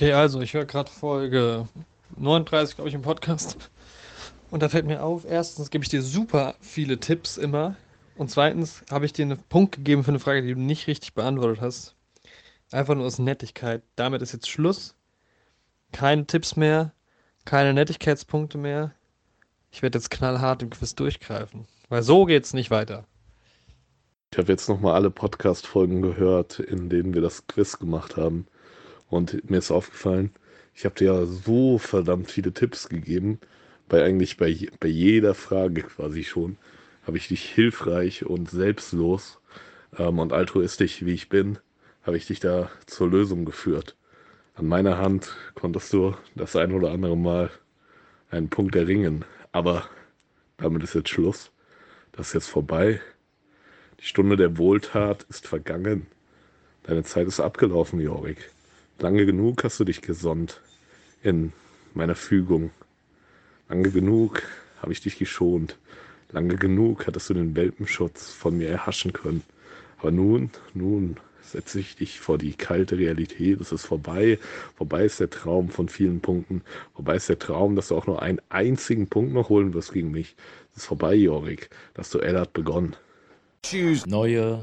Okay, also ich höre gerade Folge 39, glaube ich, im Podcast. Und da fällt mir auf, erstens gebe ich dir super viele Tipps immer. Und zweitens habe ich dir einen Punkt gegeben für eine Frage, die du nicht richtig beantwortet hast. Einfach nur aus Nettigkeit. Damit ist jetzt Schluss. Keine Tipps mehr, keine Nettigkeitspunkte mehr. Ich werde jetzt knallhart im Quiz durchgreifen. Weil so geht's nicht weiter. Ich habe jetzt nochmal alle Podcast-Folgen gehört, in denen wir das Quiz gemacht haben. Und mir ist aufgefallen, ich habe dir ja so verdammt viele Tipps gegeben. Bei eigentlich bei, bei jeder Frage quasi schon habe ich dich hilfreich und selbstlos ähm, und altruistisch wie ich bin, habe ich dich da zur Lösung geführt. An meiner Hand konntest du das ein oder andere Mal einen Punkt erringen. Aber damit ist jetzt Schluss. Das ist jetzt vorbei. Die Stunde der Wohltat ist vergangen. Deine Zeit ist abgelaufen, Jorik. Lange genug hast du dich gesonnt in meiner Fügung. Lange genug habe ich dich geschont. Lange genug hattest du den Welpenschutz von mir erhaschen können. Aber nun, nun setze ich dich vor die kalte Realität. Es ist vorbei. Vorbei ist der Traum von vielen Punkten. Vorbei ist der Traum, dass du auch nur einen einzigen Punkt noch holen wirst gegen mich. Es ist vorbei, Jorik. Das Duell hat begonnen. Tschüss. Neue.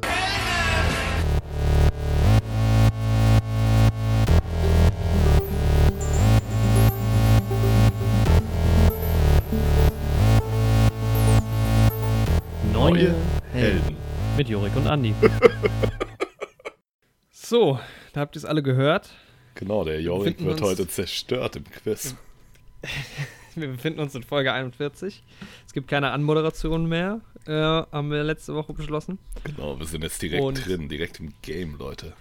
Mit Jorik und Andi. so, da habt ihr es alle gehört. Genau, der Jorik wird heute zerstört im Quiz. wir befinden uns in Folge 41. Es gibt keine Anmoderation mehr, äh, haben wir letzte Woche beschlossen. Genau, wir sind jetzt direkt Und drin, direkt im Game, Leute.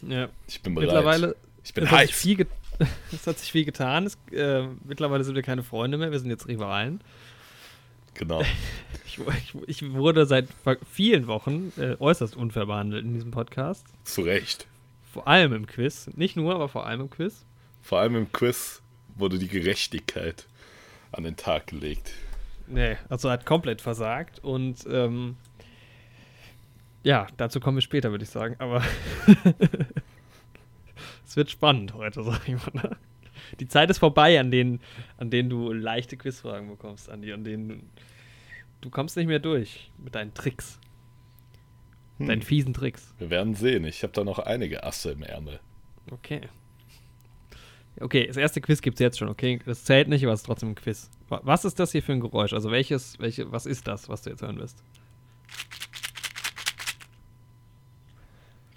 Ja. Ich bin bereit. Mittlerweile, ich bin es heiß. Hat viel es hat sich viel getan. Es, äh, mittlerweile sind wir keine Freunde mehr, wir sind jetzt Rivalen. Genau. Ich, ich, ich wurde seit vielen Wochen äh, äußerst unfair behandelt in diesem Podcast. Zu Recht. Vor allem im Quiz. Nicht nur, aber vor allem im Quiz. Vor allem im Quiz wurde die Gerechtigkeit an den Tag gelegt. Nee, also hat komplett versagt und ähm, ja, dazu kommen wir später, würde ich sagen, aber es wird spannend heute, sag ich mal. Ne? Die Zeit ist vorbei, an denen, an denen du leichte Quizfragen bekommst, Andi, an denen du kommst nicht mehr durch mit deinen Tricks. Hm. Deinen fiesen Tricks. Wir werden sehen. Ich habe da noch einige Asse im Ärmel. Okay. Okay, das erste Quiz gibt es jetzt schon, okay? Das zählt nicht, aber es ist trotzdem ein Quiz. Was ist das hier für ein Geräusch? Also welches, welche, was ist das, was du jetzt hören wirst?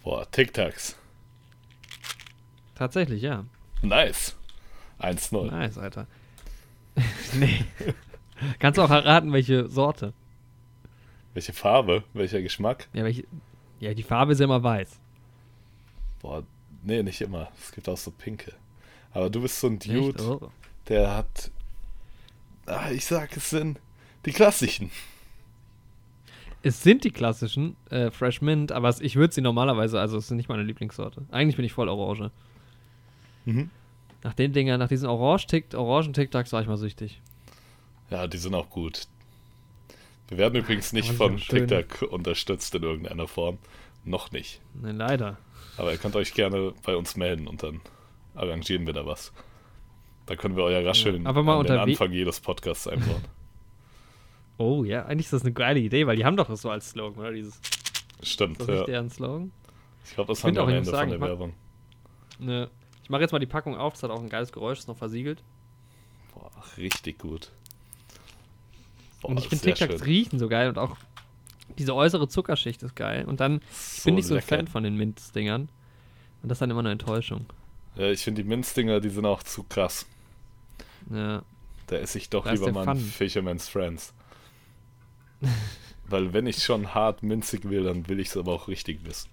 Boah, Tic-Tacs. Tatsächlich, ja. Nice. 1-0. Nice, Alter. nee. Kannst du auch erraten, welche Sorte? Welche Farbe? Welcher Geschmack? Ja, welche, ja, die Farbe ist ja immer weiß. Boah, nee, nicht immer. Es gibt auch so pinke. Aber du bist so ein Dude, oh. der hat. Ah, ich sag, es sind die klassischen. Es sind die klassischen, äh, Fresh Mint, aber ich würde sie normalerweise, also es ist nicht meine Lieblingssorte. Eigentlich bin ich voll Orange. Mhm. Nach den Dingern, nach diesen Orange-Tick, Orangen-Tic-Tacs war ich mal süchtig. Ja, die sind auch gut. Wir werden übrigens nicht von TikTok unterstützt in irgendeiner Form. Noch nicht. Nein, leider. Aber ihr könnt euch gerne bei uns melden und dann arrangieren wir da was. Da können wir euer Rascheln ja, aber mal an den Anfang jedes Podcasts einbauen. oh ja, eigentlich ist das eine geile Idee, weil die haben doch das so als Slogan, oder? Dieses, Stimmt, ist das ja. deren Slogan? Ich glaube, das ich haben wir am Ende sagen, von der Werbung. Ne, ich mache jetzt mal die Packung auf, das hat auch ein geiles Geräusch, ist noch versiegelt. Boah, richtig gut. Boah, und ich finde TikToks riechen so geil und auch diese äußere Zuckerschicht ist geil. Und dann, ich so bin nicht so ein Fan von den Minzdingern. Und das ist dann immer eine Enttäuschung. Ja, ich finde die Minzdinger, die sind auch zu krass. Ja. Da esse ich doch da lieber mal Fisherman's Friends. Weil wenn ich schon hart minzig will, dann will ich es aber auch richtig wissen.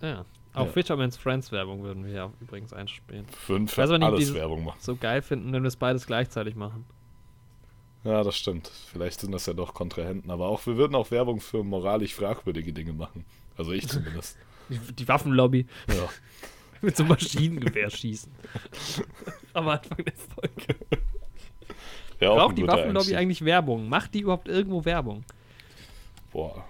Ja. Auch ja. Fisherman's Friends Werbung würden wir ja übrigens einspielen. Fünf nicht, alles Werbung machen. So geil finden, wenn wir es beides gleichzeitig machen. Ja, das stimmt. Vielleicht sind das ja doch Kontrahenten, aber auch wir würden auch Werbung für moralisch fragwürdige Dinge machen. Also ich zumindest. Die Waffenlobby. Ja. Mit so einem Maschinengewehr schießen. Am Anfang der Folge. Ja, Braucht die Waffenlobby Einstieg. eigentlich Werbung? Macht die überhaupt irgendwo Werbung? Boah,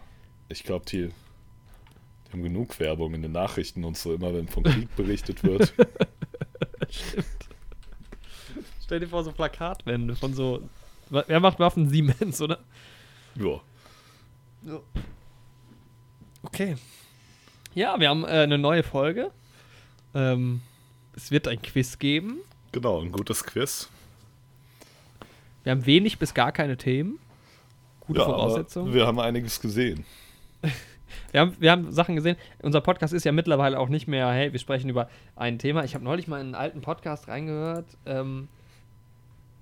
ich glaube, die, Wir haben genug Werbung in den Nachrichten und so, immer wenn von Krieg berichtet wird. Stell dir vor, so Plakatwände von so. Wer macht Waffen? Siemens, oder? ja. Okay. Ja, wir haben äh, eine neue Folge. Ähm, es wird ein Quiz geben. Genau, ein gutes Quiz. Wir haben wenig bis gar keine Themen. Gute ja, aber Voraussetzungen. Wir haben einiges gesehen. Wir haben, wir haben Sachen gesehen. Unser Podcast ist ja mittlerweile auch nicht mehr, hey, wir sprechen über ein Thema. Ich habe neulich mal in einen alten Podcast reingehört. Ähm,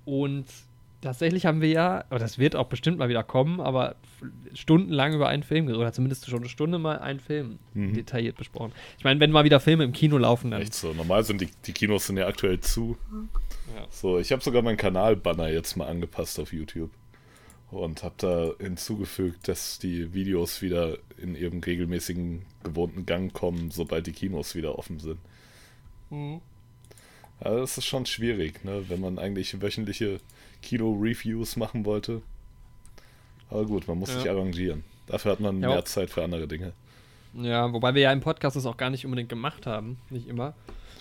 und tatsächlich haben wir ja, aber das wird auch bestimmt mal wieder kommen, aber stundenlang über einen Film. Oder zumindest schon eine Stunde mal einen Film Mhm. detailliert besprochen. Ich meine, wenn mal wieder Filme im Kino laufen, dann. Echt so. Normal sind die, die Kinos sind ja aktuell zu. Ja. So, ich habe sogar meinen Kanalbanner jetzt mal angepasst auf YouTube. Und habe da hinzugefügt, dass die Videos wieder in ihrem regelmäßigen, gewohnten Gang kommen, sobald die Kinos wieder offen sind. Mhm. Ja, das ist schon schwierig, ne? wenn man eigentlich wöchentliche Kino-Reviews machen wollte. Aber gut, man muss Ja. sich arrangieren. Dafür hat man Ja. mehr Zeit für andere Dinge. Ja, wobei wir ja im Podcast das auch gar nicht unbedingt gemacht haben. Nicht immer.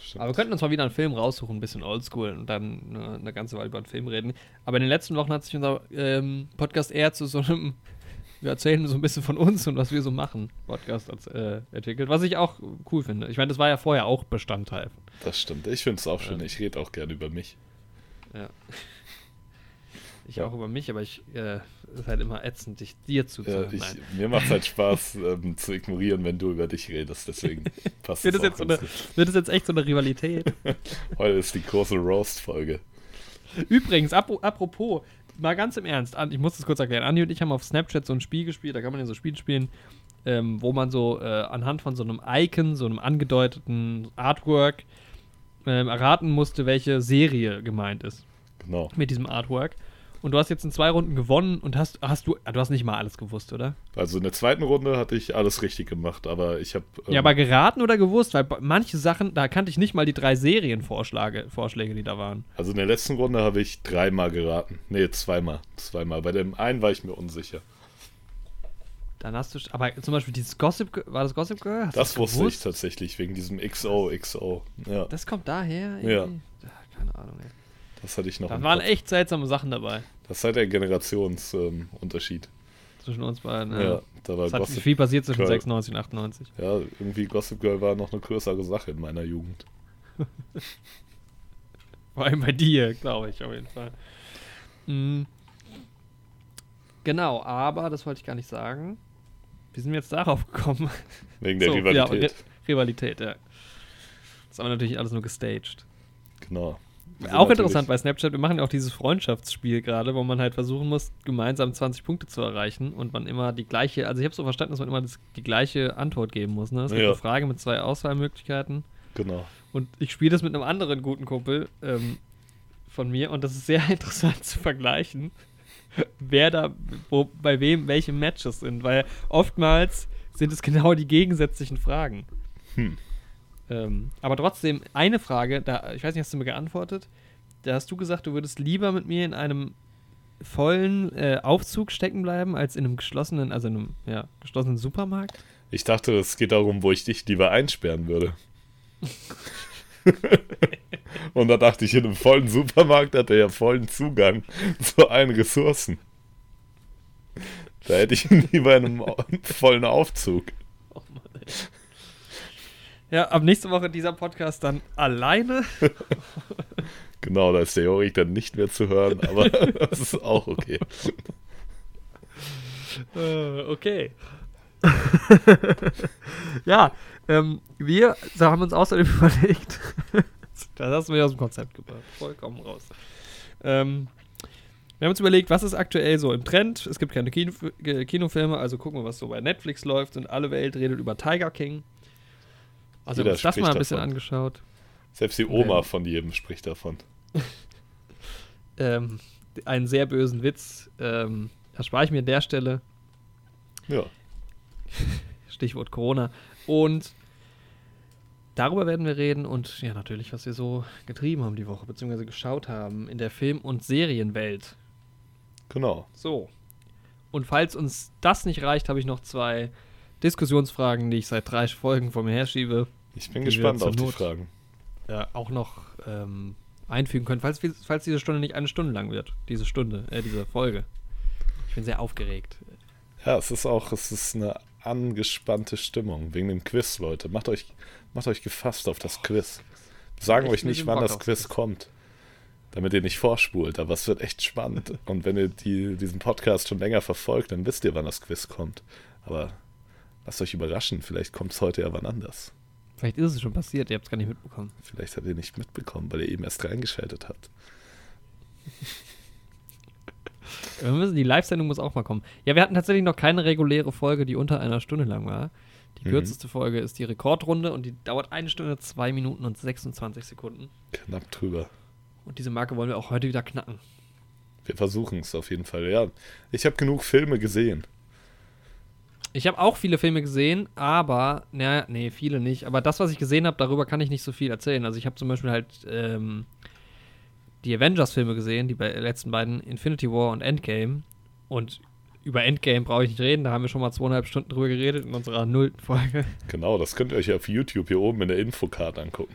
Stimmt. Aber wir könnten uns mal wieder einen Film raussuchen, ein bisschen oldschool und dann eine, eine ganze Weile über einen Film reden. Aber in den letzten Wochen hat sich unser ähm, Podcast eher zu so einem, wir erzählen so ein bisschen von uns und was wir so machen, Podcast äh, entwickelt. Was ich auch cool finde. Ich meine, das war ja vorher auch Bestandteil. Das stimmt. Ich finde es auch schön. Ja. Ich rede auch gerne über mich. Ja. Ich Ja. auch über mich, aber ich äh, es ist halt immer ätzend, dich dir Ja, zuzuhören. ich, Nein. mir macht halt Spaß ähm, zu ignorieren, wenn du über dich redest. Deswegen passt Wird es das, jetzt so eine, wird das jetzt echt so eine Rivalität? Heute ist die große Roast-Folge. Übrigens, apro- apropos, mal ganz im Ernst, ich muss das kurz erklären. Andi und ich haben auf Snapchat so ein Spiel gespielt, da kann man ja so Spiele spielen, ähm, wo man so äh, anhand von so einem Icon, so einem angedeuteten Artwork, ähm, erraten musste, welche Serie gemeint ist Genau. mit diesem Artwork. Und du hast jetzt in zwei Runden gewonnen und hast, hast du, du hast nicht mal alles gewusst, oder? Also in der zweiten Runde hatte ich alles richtig gemacht, aber ich habe. Ähm, Ja, aber geraten oder gewusst? Weil manche Sachen, da kannte ich nicht mal die drei Serienvorschläge, Vorschläge, die da waren. Also in der letzten Runde habe ich dreimal geraten. Nee, zweimal. Zweimal. Bei dem einen war ich mir unsicher. Dann hast du, aber zum Beispiel dieses Gossip, war das Gossip Girl? Hast Das wusste ich gewusst? tatsächlich, wegen diesem XO, XO. Ja, Das kommt daher? Ja. irgendwie? Ah, Keine Ahnung, ey. Das hatte ich noch. Da waren Kopf. echt seltsame Sachen dabei. Das ist halt der Generationsunterschied. Ähm. Zwischen uns beiden. ja. Ja. da war Es hat viel passiert zwischen Girl. 96 und 98. Ja, irgendwie Gossip Girl war noch eine größere Sache in meiner Jugend. Vor allem bei dir, glaube ich, auf jeden Fall. Mhm. Genau, aber das wollte ich gar nicht sagen. Wie sind wir jetzt darauf gekommen? Wegen der So, Rivalität. Ja, Ri- Rivalität, ja. Das ist aber natürlich alles nur gestaged. genau. Auch interessant bei Snapchat, wir machen ja auch dieses Freundschaftsspiel gerade, wo man halt versuchen muss, gemeinsam 20 Punkte zu erreichen und man immer die gleiche, also ich habe so verstanden, dass man immer das, die gleiche Antwort geben muss. Ne? Es gibt Ja. eine Frage mit zwei Auswahlmöglichkeiten Genau. und ich spiele das mit einem anderen guten Kumpel ähm, von mir und das ist sehr interessant zu vergleichen, wer da, wo, bei wem welche Matches sind, weil oftmals sind es genau die gegensätzlichen Fragen. Hm. Ähm, aber trotzdem, eine Frage, da, ich weiß nicht, hast du mir geantwortet? Da hast du gesagt, du würdest lieber mit mir in einem vollen äh, Aufzug stecken bleiben, als in einem geschlossenen, also in einem ja, geschlossenen Supermarkt? Ich dachte, es geht darum, wo ich dich lieber einsperren würde. Und da dachte ich, in einem vollen Supermarkt hat er ja vollen Zugang zu allen Ressourcen. Da hätte ich ihn lieber in einem vollen Aufzug. Oh Mann, ey. Ja, ab nächste Woche dieser Podcast dann alleine. Genau, da ist der Jorik dann nicht mehr zu hören, aber das ist auch okay. Äh, okay. ja, ähm, wir haben uns außerdem überlegt, das hast du mir aus dem Konzept gebracht, vollkommen raus. Ähm, wir haben uns überlegt, was ist aktuell so im Trend. Es gibt keine Kino Kinofilme, also gucken wir, was so bei Netflix läuft. Und alle Welt redet über Tiger King. Also Jeder haben uns das mal ein bisschen davon. angeschaut. Selbst die Oma Ähm. von jedem spricht davon. Ähm, einen sehr bösen Witz ähm, erspare ich mir an der Stelle. Ja, Stichwort Corona. Und darüber werden wir reden und ja, natürlich, was wir so getrieben haben die Woche, beziehungsweise geschaut haben in der Film- und Serienwelt. genau. So. Und falls uns das nicht reicht, habe ich noch zwei Diskussionsfragen, die ich seit drei Folgen vor mir herschiebe, Ich bin gespannt auf die Not- Fragen. äh, auch noch ähm, einfügen können, falls, falls diese Stunde nicht eine Stunde lang wird. Diese Stunde, äh, diese Folge. Ich bin sehr aufgeregt. Ja, es ist auch, es ist eine angespannte Stimmung wegen dem Quiz, Leute. Macht euch, macht euch gefasst auf das Quiz. Wir sagen euch nicht, wann das Quiz. kommt, damit ihr nicht vorspult, aber es wird echt spannend. Und wenn ihr die, diesen Podcast schon länger verfolgt, dann wisst ihr, wann das Quiz kommt. Aber lasst euch überraschen, vielleicht kommt es heute ja wann anders. Vielleicht ist es schon passiert, ihr habt es gar nicht mitbekommen. Vielleicht habt ihr nicht mitbekommen, weil ihr eben erst reingeschaltet habt. Wir müssen, die Live-Sendung muss auch mal kommen. Ja, wir hatten tatsächlich noch keine reguläre Folge, die unter einer Stunde lang war. Die Mhm. kürzeste Folge ist die Rekordrunde und die dauert eine Stunde, zwei Minuten und 26 Sekunden. Knapp drüber. Und diese Marke wollen wir auch heute wieder knacken. Wir versuchen es auf jeden Fall. Ja, ich habe genug Filme gesehen. Ich habe auch viele Filme gesehen, aber, na, nee, viele nicht. Aber das, was ich gesehen habe, darüber kann ich nicht so viel erzählen. Also ich habe zum Beispiel halt ähm, die Avengers-Filme gesehen, die bei letzten beiden Infinity War und Endgame. Und über Endgame brauche ich nicht reden, da haben wir schon mal zweieinhalb Stunden drüber geredet in unserer nullten Folge. Genau, das könnt ihr euch auf YouTube hier oben in der Infocard angucken.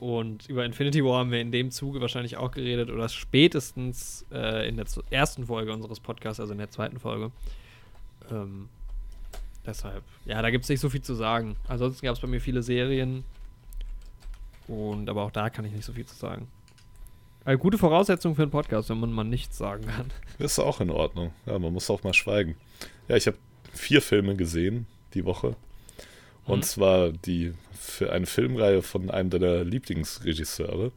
Und über Infinity War haben wir in dem Zuge wahrscheinlich auch geredet oder spätestens äh, in der ersten Folge unseres Podcasts, also in der zweiten Folge. Ähm, deshalb, ja, da gibt es nicht so viel zu sagen. Ansonsten gab es bei mir viele Serien. Und aber auch da kann ich nicht so viel zu sagen. Also gute Voraussetzung für einen Podcast, wenn man mal nichts sagen kann. Ist auch in Ordnung. Ja, man muss auch mal schweigen. Ja, ich habe vier Filme gesehen die Woche. Und Mhm. zwar die für eine Filmreihe von einem deiner Lieblingsregisseure.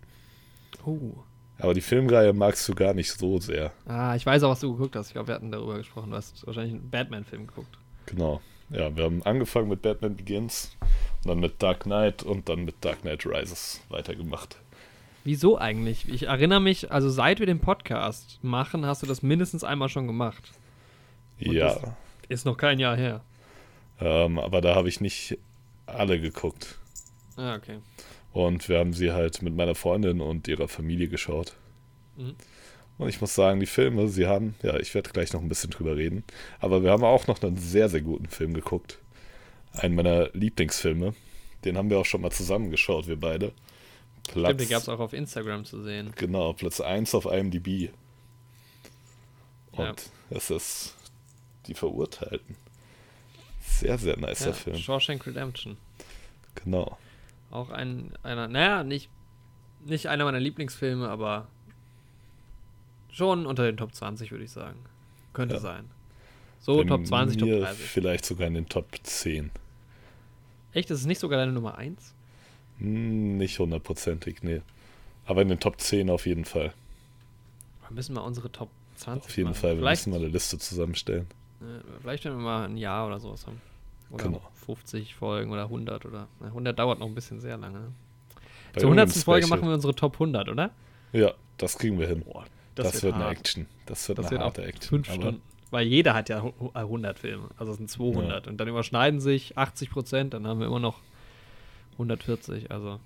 Oh. Aber die Filmreihe magst du gar nicht so sehr. Ah, ich weiß auch, was du geguckt hast. Ich glaube, wir hatten darüber gesprochen. Du hast wahrscheinlich einen Batman-Film geguckt. Genau. Ja, wir haben angefangen mit Batman Begins dann mit Dark Knight und dann mit Dark Knight Rises weitergemacht. Wieso eigentlich? Ich erinnere mich, also seit wir den Podcast machen, hast du das mindestens einmal schon gemacht. Und ja, Ist noch kein Jahr her. ähm, aber da habe ich nicht alle geguckt. Ah, okay. Und wir haben sie halt mit meiner Freundin und ihrer Familie geschaut. Mhm. Und ich muss sagen, die Filme, sie haben, ja, ich werde gleich noch ein bisschen drüber reden, aber wir haben auch noch einen sehr, sehr guten Film geguckt. Einen meiner Lieblingsfilme. Den haben wir auch schon mal zusammen geschaut, wir beide. Platz, Stimmt, den gab es auch auf Instagram zu sehen. Genau, Platz 1 auf IMDb. Und Ja. es ist Die Verurteilten. Sehr, sehr nicer Ja, Film. Shawshank Redemption. Genau. Auch ein, einer, naja, nicht, nicht einer meiner Lieblingsfilme, aber schon unter den Top 20, würde ich sagen. Könnte Ja. sein. So, Bei Top 20, Top mir 30. Vielleicht sogar in den Top 10. Echt, das ist nicht sogar deine Nummer 1? Hm, Nicht hundertprozentig, nee. Aber in den Top 10 auf jeden Fall. Wir müssen mal unsere Top 20 Auf jeden machen. Fall. Wir Vielleicht, müssen mal eine Liste zusammenstellen. äh, vielleicht wenn wir mal ein Jahr oder sowas haben. Oder Genau. 50 Folgen oder 100 oder. Na, 100 dauert noch ein bisschen sehr lange. Ne? Bei Zur 100. irgendeinem Folge machen wir unsere Top 100, oder? Ja, das kriegen wir hin. Boah, Das, wird, eine hart. Action. Das wird Das eine wird auch harte Action. fünf Aber Stunden. Weil jeder hat ja hu- hu- 100 Filme. Also es sind 200. Und dann überschneiden sich 80 Prozent. Dann haben wir immer noch 140. Also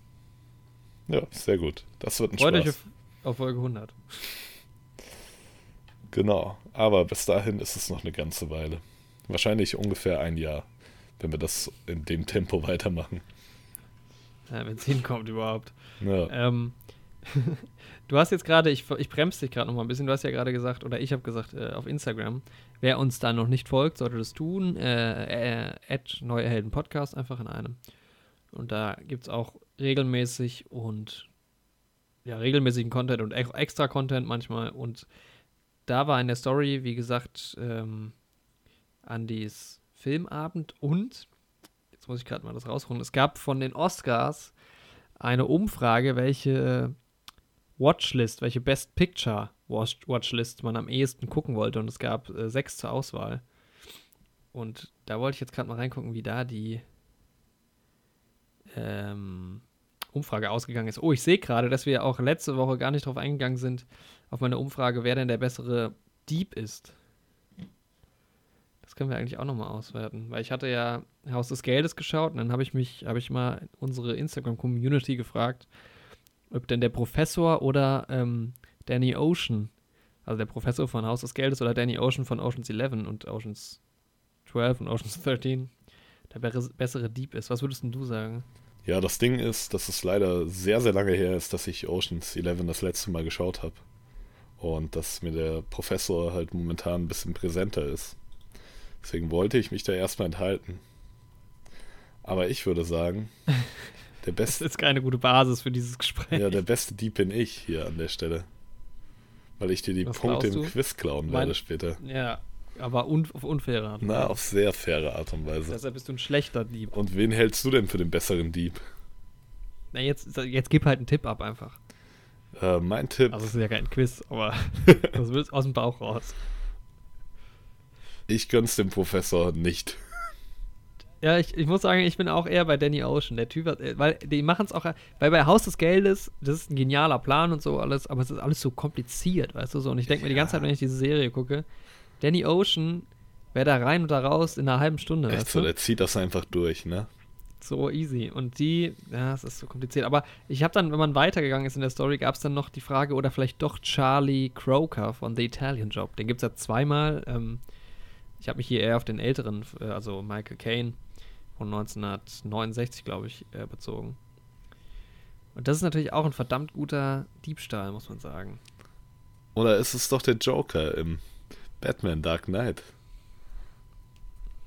Ja, sehr gut. Das wird ein freut euch Spaß. auf, auf Folge 100. Genau. Aber bis dahin ist es noch eine ganze Weile. Wahrscheinlich ungefähr ein Jahr, wenn wir das in dem Tempo weitermachen. Ja, Wenn es hinkommt überhaupt. Ja, Ähm, du hast jetzt gerade, ich, ich bremse dich gerade noch mal ein bisschen, du hast ja gerade gesagt, oder ich habe gesagt äh, auf Instagram, wer uns da noch nicht folgt, sollte das tun. Äh, äh, Neue Helden Podcast einfach in einem. Und da gibt es auch regelmäßig und ja, regelmäßigen Content und ex- extra Content manchmal. Und da war in der Story, wie gesagt, ähm, Andys Filmabend und, jetzt muss ich gerade mal das rausholen, es gab von den Oscars eine Umfrage, welche Watchlist, welche Best Picture Watch Watchlist man am ehesten gucken wollte. Und es gab äh, sechs zur Auswahl. Und da wollte ich jetzt gerade mal reingucken, wie da die ähm, Umfrage ausgegangen ist. Oh, ich sehe gerade, dass wir auch letzte Woche gar nicht drauf eingegangen sind, auf meine Umfrage, wer denn der bessere Dieb ist. Können wir eigentlich auch nochmal auswerten, weil ich hatte ja Haus des Geldes geschaut und dann habe ich mich, habe ich mal unsere Instagram-Community gefragt, ob denn der Professor oder ähm, Danny Ocean, also der Professor von Haus des Geldes oder Danny Ocean von Oceans 11 und Oceans 12 und Oceans 13 der be bessere Dieb ist. Was würdest du sagen? Ja, das Ding ist, dass es leider sehr, sehr lange her ist, dass ich Oceans 11 das letzte Mal geschaut habe. Und dass mir der Professor halt momentan ein bisschen präsenter ist. Deswegen wollte ich mich da erstmal enthalten. Aber ich würde sagen, der beste. Das ist keine gute Basis für dieses Gespräch. Ja, der beste Dieb bin ich hier an der Stelle. Weil ich dir die Was Punkte im? Quiz klauen Mein- werde später. Ja, aber un auf unfaire Art. und Na, Weise. auf sehr faire Art und Weise. Deshalb bist du ein schlechter Dieb. Und wen hältst du denn für den besseren Dieb? Na, jetzt, jetzt gib halt einen Tipp ab einfach. Äh, mein Tipp, Also es ist ja kein Quiz, aber das wird aus dem Bauch raus. Ich gönn's dem Professor nicht. Ja, ich, ich muss sagen, ich bin auch eher bei Danny Ocean. Der Typ äh, weil die machen es auch, weil bei Haus des Geldes, das ist ein genialer Plan und so alles, aber es ist alles so kompliziert, weißt du so. Und ich denke mir die ganze Zeit, wenn ich diese Serie gucke, Danny Ocean wäre da rein und da raus in einer halben Stunde, Echt so, du? der zieht das einfach durch, ne? So easy. Und die, ja, es ist so kompliziert. Aber ich habe dann, wenn man weitergegangen ist in der Story, gab es dann noch die Frage, oder vielleicht doch Charlie Croker von The Italian Job. Den gibt es ja zweimal. Ähm, ich habe mich hier eher auf den älteren, äh, also Michael Caine von 1969, glaube ich, äh, bezogen. Und das ist natürlich auch ein verdammt guter Diebstahl, muss man sagen. Oder ist es doch der Joker im Batman Dark Knight?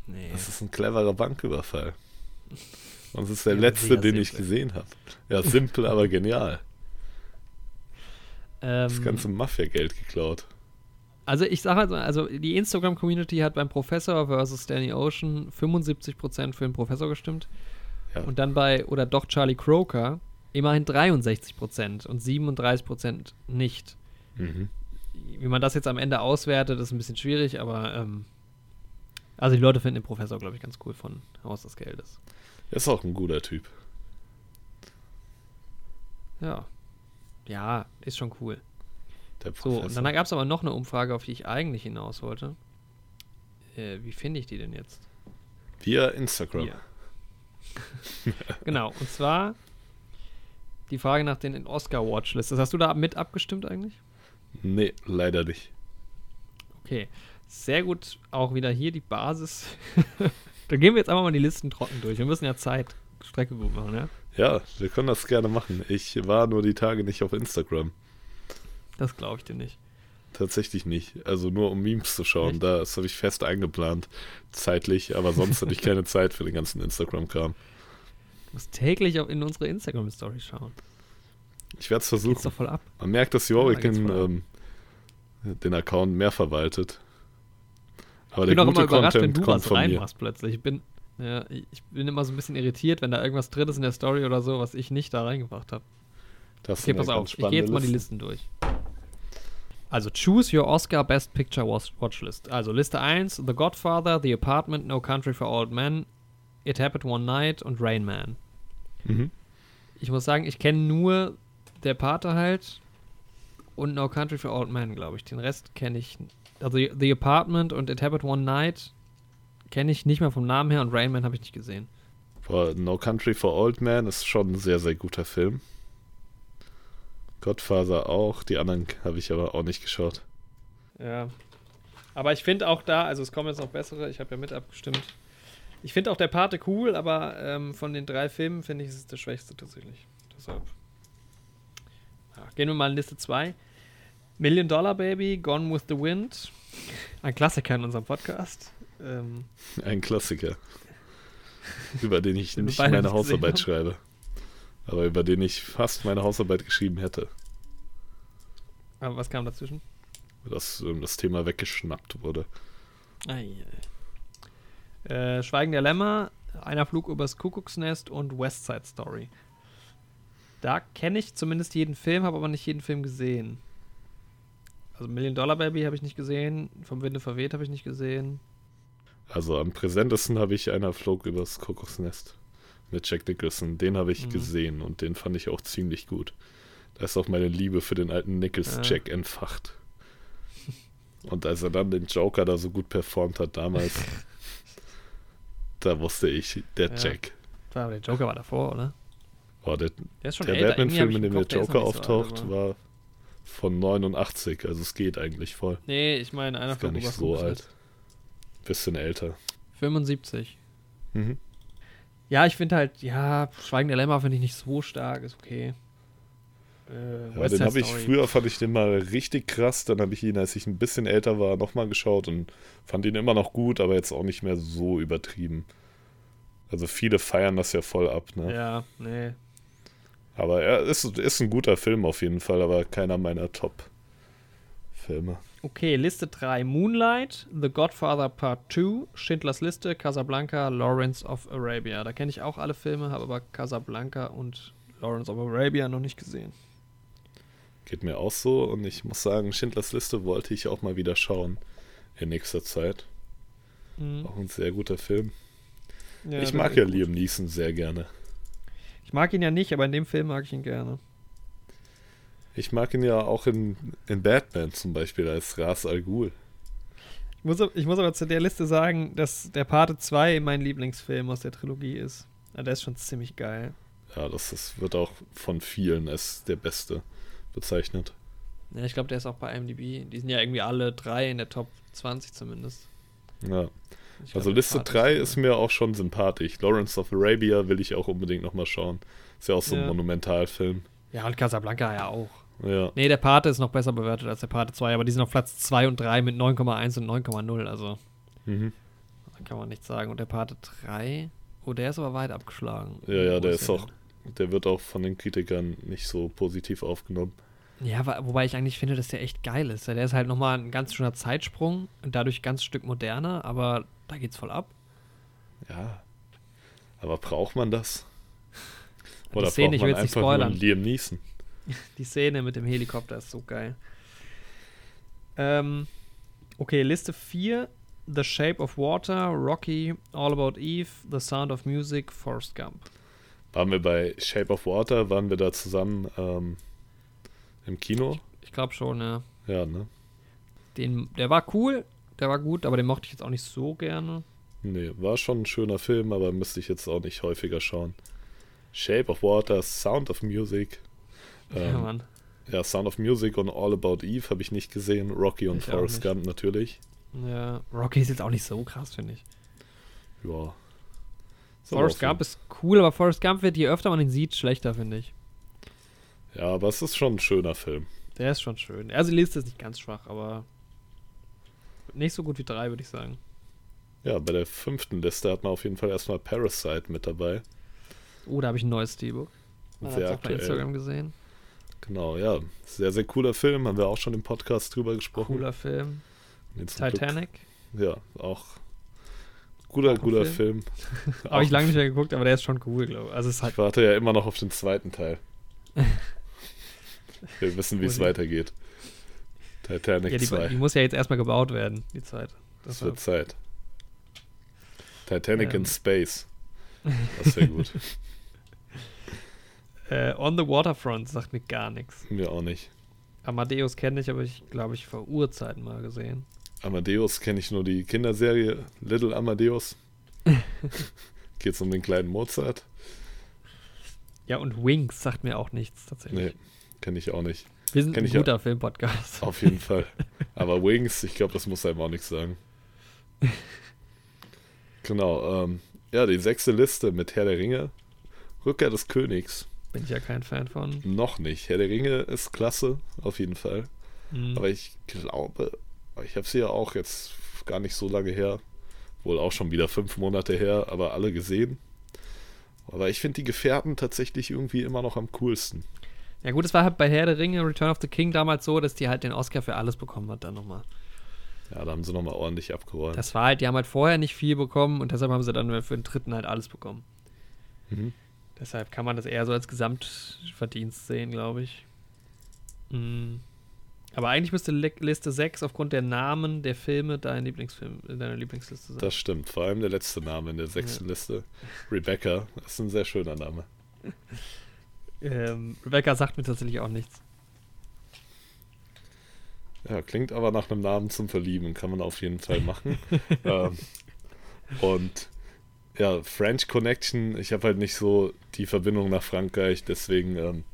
Nee. Das ist ein cleverer Banküberfall. Und es ist der Ja, letzte, den ich simpel. gesehen habe. Ja, simpel, aber genial. Ähm, Das ganze Mafia-Geld geklaut. Also ich sage also, also die Instagram-Community hat beim Professor versus Danny Ocean 75% für den Professor gestimmt. Ja. Und dann bei, oder doch Charlie Croker, immerhin 63% und 37% nicht. Mhm. Wie man das jetzt am Ende auswertet, ist ein bisschen schwierig, aber ähm, also die Leute finden den Professor, glaube ich, ganz cool von Haus des Geldes. Ist auch ein guter Typ. Ja. Ja, ist schon cool. So, und dann gab es aber noch eine Umfrage, auf die ich eigentlich hinaus wollte. Äh, wie finde ich die denn jetzt? Via Instagram. Hier. genau, und zwar die Frage nach den Oscar-Watchlists. Hast du da mit abgestimmt eigentlich? Nee, leider nicht. Okay, sehr gut. Auch wieder hier die Basis. Dann gehen wir jetzt einfach mal die Listen trocken durch. Wir müssen ja Zeit, Strecke gut machen, ja? Ja, wir können das gerne machen. Ich war nur die Tage nicht auf Instagram. Das glaube ich dir nicht. Tatsächlich nicht. Also nur um Memes zu schauen. Echt? Das habe ich fest eingeplant. Zeitlich, aber sonst hatte ich keine Zeit für den ganzen Instagram-Kram. Du musst täglich auch in unsere Instagram-Story schauen. Ich werde es Geht's versuchen. doch voll ab. Man merkt, dass Ja, Jorik da geht's den, voll ab. ähm, den Account mehr verwaltet. Aber Ich bin auch der immer überrascht, wenn Content du kommt was reinmachst plötzlich. Ich bin, ja, ich bin immer so ein bisschen irritiert, wenn da irgendwas drin ist in der Story oder so, was ich nicht da reingebracht habe. Das Okay, pass ja auf. Ich gehe jetzt mal die. Listen durch. Also, choose your Oscar Best Picture Watch Watchlist. Also, Liste 1, The Godfather, The Apartment, No Country for Old Men, It Happened One Night und Rain Man. Mhm. Ich muss sagen, ich kenne nur Der Pate halt und No Country for Old Men, glaube ich. Den Rest kenne ich. Also, The Apartment und It Happened One Night kenne ich nicht mal vom Namen her und Rain Man habe ich nicht gesehen. Boah, No Country for Old Man ist schon ein sehr, sehr guter Film. Godfather auch. Die anderen habe ich aber auch nicht geschaut. Ja. Aber ich finde auch da, also es kommen jetzt noch bessere, ich habe ja mit abgestimmt. Ich finde auch der Pate cool, aber ähm, von den drei Filmen finde ich, ist es der schwächste tatsächlich. Deshalb. Ja, gehen wir mal in Liste 2. Million Dollar Baby, Gone with the Wind. Ein Klassiker in unserem Podcast. Ähm, Ein Klassiker. über den ich nicht meine Hausarbeit schreibe. Aber über den ich fast meine Hausarbeit geschrieben hätte. aber was kam dazwischen? Dass ähm, das Thema weggeschnappt wurde. Ei, ei. Äh, Schweigen der Lämmer, Einer Flug übers Kuckucksnest und West Side Story. Da kenne ich zumindest jeden Film, habe aber nicht jeden Film gesehen. Also Million Dollar Baby habe ich nicht gesehen, Vom Winde verweht habe ich nicht gesehen. Also am präsentesten habe ich einer flog übers Kokosnest mit Jack Nicholson. Den habe ich Mhm. gesehen und den fand ich auch ziemlich gut. Da ist auch meine Liebe für den alten Nichols Ja. Jack entfacht. Und als er dann den Joker da so gut performt hat damals, da wusste ich, der Ja. Jack. War, der Joker war davor, oder? Boah, der, Der der Batman-Film, in dem der der Joker so alt, auftaucht, aber- war von 89. Also es geht eigentlich voll. Nee, ich meine, einer Ist gar Flug nicht so alt. Bisschen älter. 75. Mhm. Ja, ich finde halt, ja, Schweigen der Lämmer finde ich nicht so stark, ist okay. Äh, Ja, den habe ich früher fand ich den mal richtig krass, dann habe ich ihn, als ich ein bisschen älter war, nochmal geschaut und fand ihn immer noch gut, aber jetzt auch nicht mehr so übertrieben. Also viele feiern das ja voll ab, ne? Ja, nee. Aber er ist, ist ein guter Film auf jeden Fall, aber keiner meiner Top-Filme. Okay, Liste 3. Moonlight, The Godfather Part 2, Schindlers Liste, Casablanca, Lawrence of Arabia. Da kenne ich auch alle Filme, habe aber Casablanca und Lawrence of Arabia noch nicht gesehen. Geht mir auch so und ich muss sagen, Schindlers Liste wollte ich auch mal wieder schauen in nächster Zeit. Mhm. Auch ein sehr guter Film. Ja, ich mag ja. Liam Neeson sehr gerne. Ich mag ihn ja nicht, aber in dem Film mag ich ihn gerne. Ich mag ihn ja auch in, in Batman zum Beispiel als Ras Al Ghul. Ich muss, ich muss aber zu der Liste sagen, dass der Pate 2 mein Lieblingsfilm aus der Trilogie ist. Ja, der ist schon ziemlich geil. Ja, das ist, wird auch von vielen als der beste bezeichnet. Ja, ich glaube, der ist auch bei IMDb. Die sind ja irgendwie alle drei in der Top 20 zumindest. Ja. Ich Also glaub, Liste Pate 3 cool. ist mir auch schon sympathisch. Lawrence of Arabia will ich auch unbedingt nochmal schauen. Ist ja auch so ein Ja. Monumentalfilm. Ja, und Casablanca ja auch. Ja. Nee, der Pate ist noch besser bewertet als der Pate 2, aber die sind auf Platz 2 und 3 mit 9,1 und 9,0. Also, Mhm. da kann man nichts sagen. Und der Pate 3, oh, der ist aber weit abgeschlagen. Ja, ja, Wo der ist auch, der wird auch von den Kritikern nicht so positiv aufgenommen. denn? Ja, wobei ich eigentlich finde, dass der echt geil ist. Der ist halt nochmal ein ganz schöner Zeitsprung und dadurch ganz Stück moderner, aber da geht's voll ab. Ja. Aber braucht man das? Die Oder Szene, braucht ich man will jetzt nicht einfach nur spoilern. Liam Neeson? Die Szene mit dem Helikopter ist so geil. Ähm, okay, Liste 4. The Shape of Water, Rocky, All About Eve, The Sound of Music, Forrest Gump. Waren wir bei Shape of Water, waren wir da zusammen ähm, im Kino? Ich glaube schon, ja. Ja, ne? Den, der war cool, der war gut, aber den mochte ich jetzt auch nicht so gerne. Nee, war schon ein schöner Film, aber müsste ich jetzt auch nicht häufiger schauen. Shape of Water, Sound of Music. Ja, Ähm, Mann. ja, Sound of Music und All About Eve habe ich nicht gesehen. Rocky und Ich Forrest. Gump natürlich. Ja, Rocky ist jetzt auch nicht so krass, finde ich. Ja. Forrest Gump ist cool, aber Forrest Gump wird, je öfter man ihn sieht, schlechter, finde ich. Ja, aber es ist schon ein schöner Film. Der ist schon schön. Also die Liste ist nicht ganz schwach, aber nicht so gut wie drei, würde ich sagen. Ja, bei der fünften Liste hat man auf jeden Fall erstmal Parasite mit dabei. Oh, da habe ich ein neues Steelbook. Man hat es auch bei. Instagram gesehen. Genau, ja. Sehr, sehr cooler Film. Haben wir auch schon im Podcast drüber gesprochen. Cooler Film. Zum Glück- Titanic. Ja, auch guter, Auch guter Film. Habe ich lange nicht mehr geguckt, aber der ist schon cool, glaube ich. Also es halt. Ich warte ja immer noch auf den zweiten Teil. Wir wissen, wie es weitergeht. Titanic Ja, die, 2. die muss ja jetzt erstmal gebaut werden, die Zeit. Das war- wird Zeit. Titanic Ähm. in Space. Das wäre gut. Äh, On the Waterfront sagt mir gar nichts. Mir auch nicht. Amadeus kenne ich, aber ich glaube, ich vor Urzeiten mal gesehen. Amadeus kenne ich nur die Kinderserie Little Amadeus. Geht's um den kleinen Mozart? Ja, und Wings sagt mir auch nichts tatsächlich. Nee, kenne ich auch nicht. Wir sind kenn ein ja. guter Filmpodcast. Auf jeden Fall. Aber Wings, ich glaube, das muss einem auch nichts sagen. Genau, ähm, ja, die sechste Liste mit Herr der Ringe. Rückkehr des Königs. Bin ich ja kein Fan von. Noch nicht. Herr der Ringe ist klasse, auf jeden Fall. Mhm. Aber ich glaube, ich habe sie ja auch jetzt gar nicht so lange her. Wohl auch schon wieder fünf Monate her, aber alle gesehen. Aber ich finde die Gefährten tatsächlich irgendwie immer noch am coolsten. Ja gut, es war halt bei Herr der Ringe, Return of the King damals so, dass die halt den Oscar für alles bekommen hat dann nochmal. Ja, da haben sie nochmal ordentlich abgeräumt. Das war halt, die haben halt vorher nicht viel bekommen und deshalb haben sie dann für den dritten halt alles bekommen. Mhm. Deshalb kann man das eher so als Gesamtverdienst sehen, glaube ich. Mhm. Aber eigentlich müsste Le Liste 6 aufgrund der Namen der Filme dein Lieblingsfilm in deiner Lieblingsliste sein. Das stimmt. Vor allem der letzte Name in der sechsten Liste. Rebecca. Das ist ein sehr schöner Name. Ähm, Rebecca sagt mir tatsächlich auch nichts. Ja, klingt aber nach einem Namen zum Verlieben. Kann man auf jeden Fall machen. ähm, und ja, French Connection. Ich habe halt nicht so die Verbindung nach Frankreich. Deswegen ähm,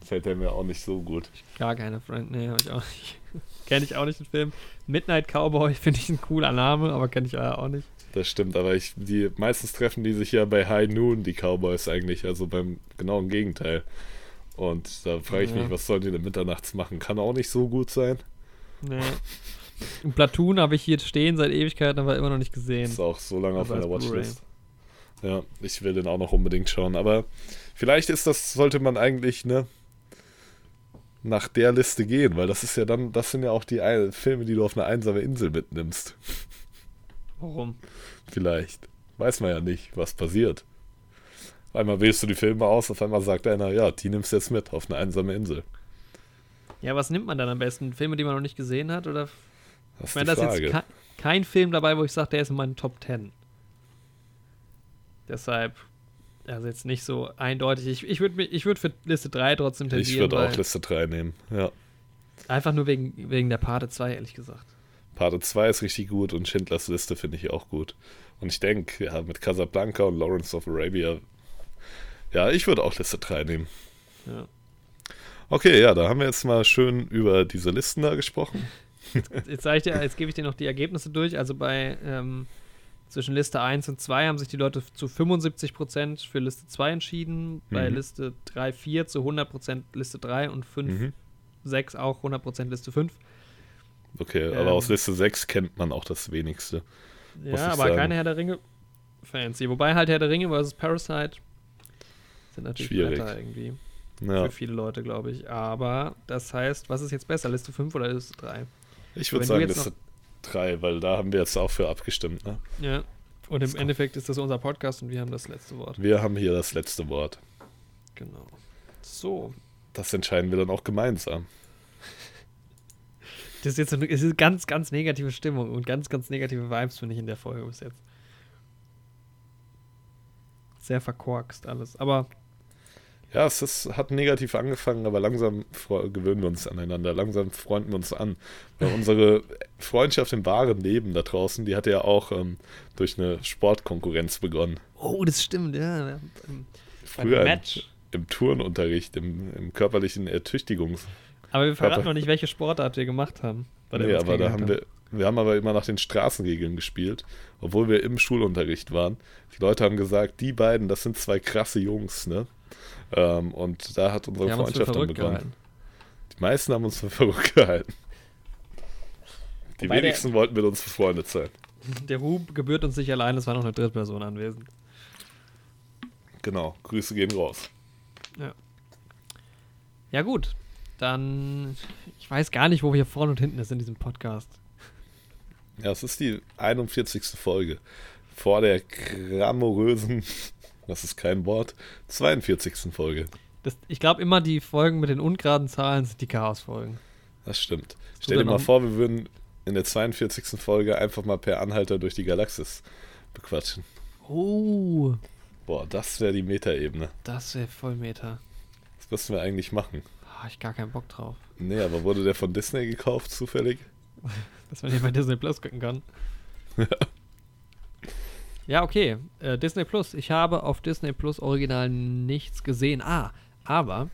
gefällt er mir auch nicht so gut. Gar keine Freund, nee, hab ich auch nicht. kenne ich auch nicht den Film. Midnight Cowboy finde ich ein cooler Name, aber kenne ich auch nicht. Das stimmt, aber ich, die meistens treffen die sich ja bei High Noon, die Cowboys eigentlich, also beim genauen Gegenteil. Und da frage ich Ja. mich, was sollen die denn mitternachts machen? Kann auch nicht so gut sein. Nee. Platoon habe ich hier stehen seit Ewigkeiten, aber immer noch nicht gesehen. Ist auch so lange auf Aber meiner. Watchlist. Ja, ich will den auch noch unbedingt schauen. Aber vielleicht ist das, sollte man eigentlich, ne, nach der Liste gehen, weil das ist ja dann, das sind ja auch die ein Filme, die du auf eine einsame Insel mitnimmst. Warum? Vielleicht. Weiß man ja nicht, was passiert. Auf einmal wählst du die Filme aus, auf einmal sagt einer, ja, die nimmst du jetzt mit auf eine einsame Insel. Ja, was nimmt man dann am besten? Filme, die man noch nicht gesehen hat? Oder Das Ich ist meine, die da ist jetzt ke kein Film dabei, wo ich sage, der ist in meinen Top 10. Deshalb, also jetzt nicht so eindeutig. Ich, ich würde ich würd für Liste 3 trotzdem tendieren. ich würde auch Liste 3 nehmen. Ja. Einfach nur wegen, wegen der Pate 2, ehrlich gesagt. Parte 2 ist richtig gut und Schindlers Liste finde ich auch gut. Und ich denke, ja, mit Casablanca und Lawrence of Arabia, ja, ich würde auch Liste 3 nehmen. Ja. Okay, ja, da haben wir jetzt mal schön über diese Listen da gesprochen. Jetzt, dir, jetzt gebe ich dir noch die Ergebnisse durch. Also bei ähm, zwischen Liste 1 und 2 haben sich die Leute zu 75% für Liste 2 entschieden. Bei Mhm. Liste 3, 4 zu 100% Liste 3 und 5, Mhm. 6 auch 100% Liste 5. Okay, Ähm. aber aus Liste 6 kennt man auch das wenigste. Ja, aber sagen. keine Herr der Ringe-Fans. Wobei halt Herr der Ringe versus Parasite sind natürlich Schwierig. Bretter irgendwie. Ja, Für viele Leute, glaube ich. Aber das heißt, was ist jetzt besser, Liste 5 oder Liste 3? ich würde sagen jetzt Liste 3, weil da haben wir jetzt auch für abgestimmt. Ne? Ja. Und im Endeffekt ist das unser Podcast und wir haben das letzte Wort. Wir haben hier das letzte Wort. Genau. So. Das entscheiden wir dann auch gemeinsam. Das ist jetzt eine, es ist ganz, ganz negative Stimmung und ganz, ganz negative Vibes, finde ich, in der Folge bis jetzt. Sehr verkorkst alles. Aber Ja, es ist, hat negativ angefangen, aber langsam gewöhnen wir uns aneinander. Langsam freunden wir uns an. Weil unsere Freundschaft im wahren Leben da draußen, die hat ja auch ähm, durch eine Sportkonkurrenz begonnen. Oh, das stimmt, ja. Früher im, im Turnunterricht, im, im körperlichen Ertüchtigungs. Aber wir verraten Körper- noch nicht, welche Sportart wir gemacht haben. bei der Nee, aber da haben wir, wir haben aber immer nach den Straßenregeln gespielt, obwohl wir im Schulunterricht waren. Die Leute haben gesagt, die beiden, das sind zwei krasse Jungs, ne? Ähm, und da hat unsere Freundschaft dann begonnen. gehalten. Die meisten haben uns für verrückt gehalten. Die Wobei der- wenigsten wollten mit uns befreundet sein. Der Ruhm gebührt uns nicht allein, es war noch eine Drittperson anwesend. Genau, Grüße gehen raus. Ja, gut. Dann, ich weiß gar nicht, wo wir hier vorne und hinten ist in diesem Podcast. Ja, es ist die 41. Folge. Vor der gramorösen, das ist kein Wort, 42. Folge. Das, ich glaube immer, die Folgen mit den ungeraden Zahlen sind die Chaos-Folgen. Das stimmt. tut Stell dir mal vor, wir würden in der 42. Folge einfach mal per Anhalter durch die Galaxis bequatschen. Oh, Boah, das wäre die Metaebene. das wäre voll Meta. Das müssten wir eigentlich machen. Ah, ich gar keinen Bock drauf. Nee, aber wurde der von Disney gekauft, zufällig? Dass man den bei Disney Plus gucken kann. ja, okay. Äh, Disney Plus. Ich habe auf Disney Plus original nichts gesehen. Ah, aber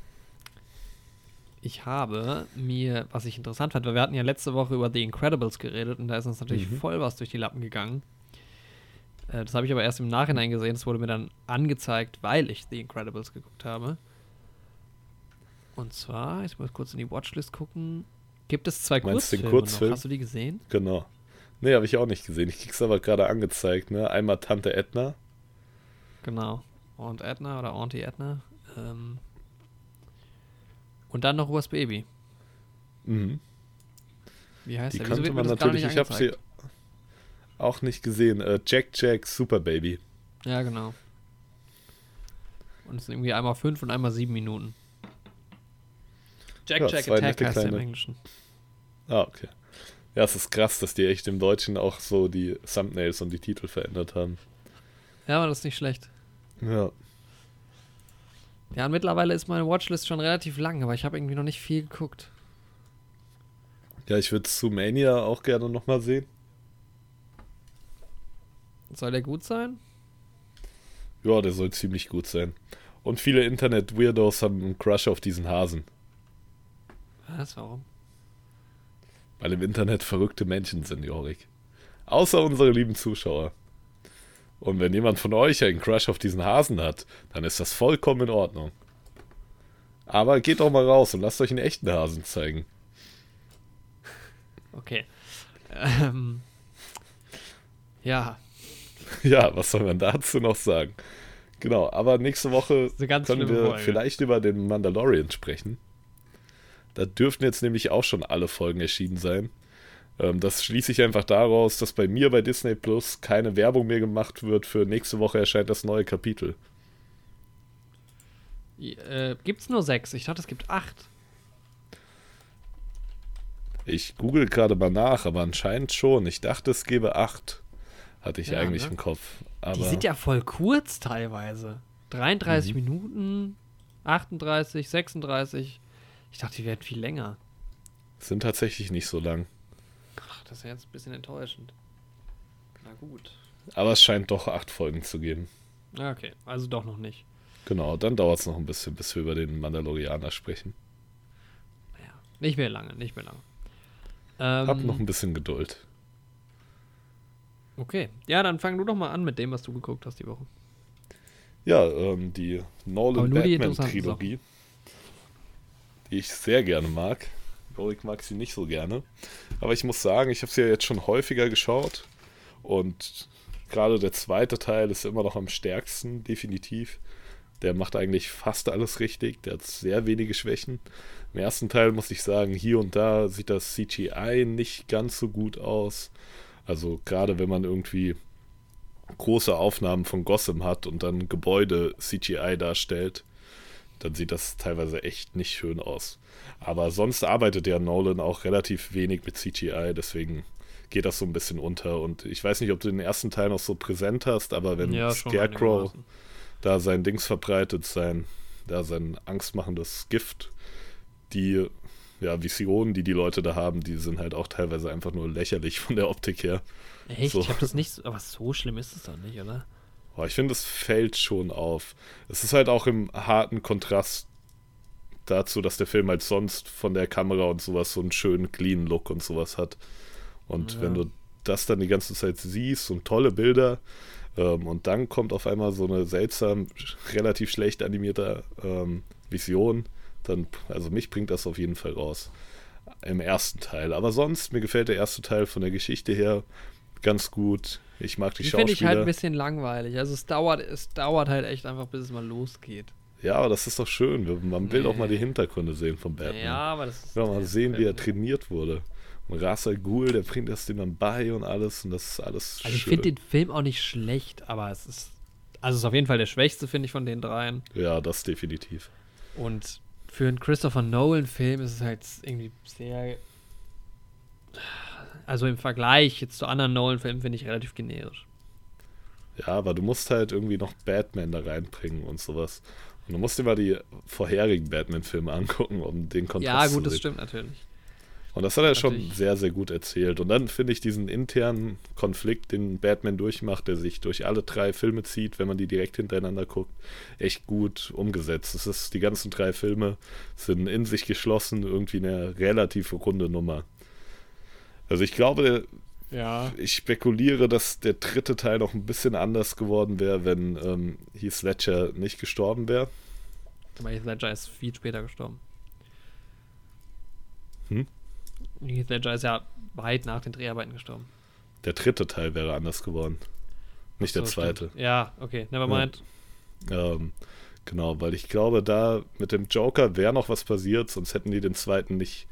ich habe mir, was ich interessant fand, weil wir hatten ja letzte Woche über The Incredibles geredet und da ist uns natürlich Mhm. voll was durch die Lappen gegangen. Äh, das habe ich aber erst im Nachhinein gesehen. Das wurde mir dann angezeigt, weil ich The Incredibles geguckt habe. Und zwar, ich muss kurz in die Watchlist gucken. Gibt es zwei Meinst du den Kurzfilme Kurzfilm? noch? Hast du die gesehen? Genau. Nee, habe ich auch nicht gesehen. Ich krieg's aber gerade angezeigt, ne? Einmal Tante Edna. Genau. Aunt Edna oder Auntie Edna. Ähm, und dann noch Urs Baby. Mhm. Wie heißt Die der? Mir man natürlich, ich habe sie auch nicht gesehen. Äh, Jack Jack Super Baby. Ja, genau. Und es sind irgendwie einmal fünf und einmal sieben Minuten. Jack Ja, Jack Attack heißt der im kleine- Englischen. Ah, okay. Ja, es ist krass, dass die echt im Deutschen auch so die Thumbnails und die Titel verändert haben. Ja, aber das ist nicht schlecht. Ja. Ja, und mittlerweile ist meine Watchlist schon relativ lang, aber ich habe irgendwie noch nicht viel geguckt. Ja, ich würde Zoomania auch gerne nochmal sehen. Soll der gut sein? Ja, der soll ziemlich gut sein. Und viele Internet-Weirdos haben einen Crush auf diesen Hasen. Was, warum? Weil im Internet verrückte Menschen sind, Jorik. Außer unsere lieben Zuschauer. Und wenn jemand von euch einen Crush auf diesen Hasen hat, dann ist das vollkommen in Ordnung. Aber geht doch mal raus und lasst euch einen echten Hasen zeigen. Okay. Ähm, ja, Ja, was soll man dazu noch sagen? Genau, aber nächste Woche können wir Folge. vielleicht über den Mandalorian sprechen. Da dürften jetzt nämlich auch schon alle Folgen erschienen sein. Ähm, das schließe ich einfach daraus, dass bei mir bei Disney Plus keine Werbung mehr gemacht wird. Für nächste Woche erscheint das neue Kapitel. äh, gibt's nur sechs? Ich dachte, es gibt acht. Ich google gerade mal nach, aber anscheinend schon. Ich dachte, es gäbe acht. Hatte ich Ja, eigentlich ne? im Kopf. Aber Die sind ja voll kurz teilweise. 33 Mhm. Minuten, 38, 36. Ich dachte, die wären viel länger. sind tatsächlich nicht so lang. Ach, das ist ja jetzt ein bisschen enttäuschend. Na gut. Aber es scheint doch acht Folgen zu geben. Okay, also doch noch nicht. Genau, dann dauert es noch ein bisschen, bis wir über den Mandalorianer sprechen. Naja, nicht mehr lange, nicht mehr lange. Ähm, Hab noch ein bisschen Geduld. okay, ja, dann fang du doch mal an mit dem, was du geguckt hast die Woche. Ja, ähm, die Nolan nur die ich sehr gerne mag. Rorik mag sie nicht so gerne. Aber ich muss sagen, ich habe sie ja jetzt schon häufiger geschaut. Und gerade der zweite Teil ist immer noch am stärksten, definitiv. Der macht eigentlich fast alles richtig. Der hat sehr wenige Schwächen. Im ersten Teil muss ich sagen, hier und da sieht das CGI nicht ganz so gut aus. Also gerade wenn man irgendwie große Aufnahmen von Gotham hat und dann Gebäude CGI darstellt, dann sieht das teilweise echt nicht schön aus. Aber sonst arbeitet ja Nolan auch relativ wenig mit CGI, deswegen geht das so ein bisschen unter. Und ich weiß nicht, ob du den ersten Teil noch so präsent hast, aber wenn Ja, Scarecrow da sein Dings verbreitet, sein, da sein angstmachendes Gift, die ja, Visionen, die die Leute da haben, die sind halt auch teilweise einfach nur lächerlich von der Optik her. Echt? So. Ich habe das nicht so, aber so schlimm ist es doch nicht, oder? Boah, ich finde, es fällt schon auf. Es ist halt auch im harten Kontrast dazu, dass der Film halt sonst von der Kamera und sowas so einen schönen, clean Look und sowas hat. Und Ja. wenn du das dann die ganze Zeit siehst und tolle Bilder ähm, und dann kommt auf einmal so eine seltsam, relativ schlecht animierte ähm, Vision, dann, also mich bringt das auf jeden Fall raus. Im ersten Teil. Aber sonst, mir gefällt der erste Teil von der Geschichte her ganz gut. Ich mag die, Die finde ich halt ein Schauspieler. bisschen langweilig. Also es dauert, es dauert halt echt einfach, bis es mal losgeht. Ja, aber das ist doch schön. Man will Nee. auch mal die Hintergründe sehen von Batman. Ja, aber das ist. Auch mal ja, sehen, wie er Batman. trainiert wurde. Und Ras Al Ghul, der bringt das dem dann bei und alles. Und das ist alles Also ich schön. finde den Film auch nicht schlecht, aber es ist. Also es ist auf jeden Fall der schwächste, finde ich, von den dreien. ja, das definitiv. Und für einen Christopher Nolan-Film ist es halt irgendwie sehr. Also im Vergleich jetzt zu anderen Nolan-Filmen finde ich relativ generisch. Ja, aber du musst halt irgendwie noch Batman da reinbringen und sowas. Und du musst dir mal die vorherigen Batman-Filme angucken, um den Kontrast ja, zu gut, das sehen. stimmt natürlich. Und das hat er schon Natürlich. sehr, sehr gut erzählt. Und dann finde ich diesen internen Konflikt, den Batman durchmacht, der sich durch alle drei Filme zieht, wenn man die direkt hintereinander guckt, echt gut umgesetzt. Es ist, die ganzen drei Filme sind in sich geschlossen, irgendwie eine relativ runde Nummer. Also ich glaube, Ja. ich spekuliere, dass der dritte Teil noch ein bisschen anders geworden wäre, wenn ähm, Heath Ledger nicht gestorben wäre. Aber Heath Ledger ist viel später gestorben. Hm? Heath Ledger ist ja weit nach den Dreharbeiten gestorben. Der dritte Teil wäre anders geworden. Nicht der So, zweite. stimmt. Ja, okay, nevermind. Ähm, genau, weil ich glaube, da mit dem Joker wäre noch was passiert, sonst hätten die den zweiten nicht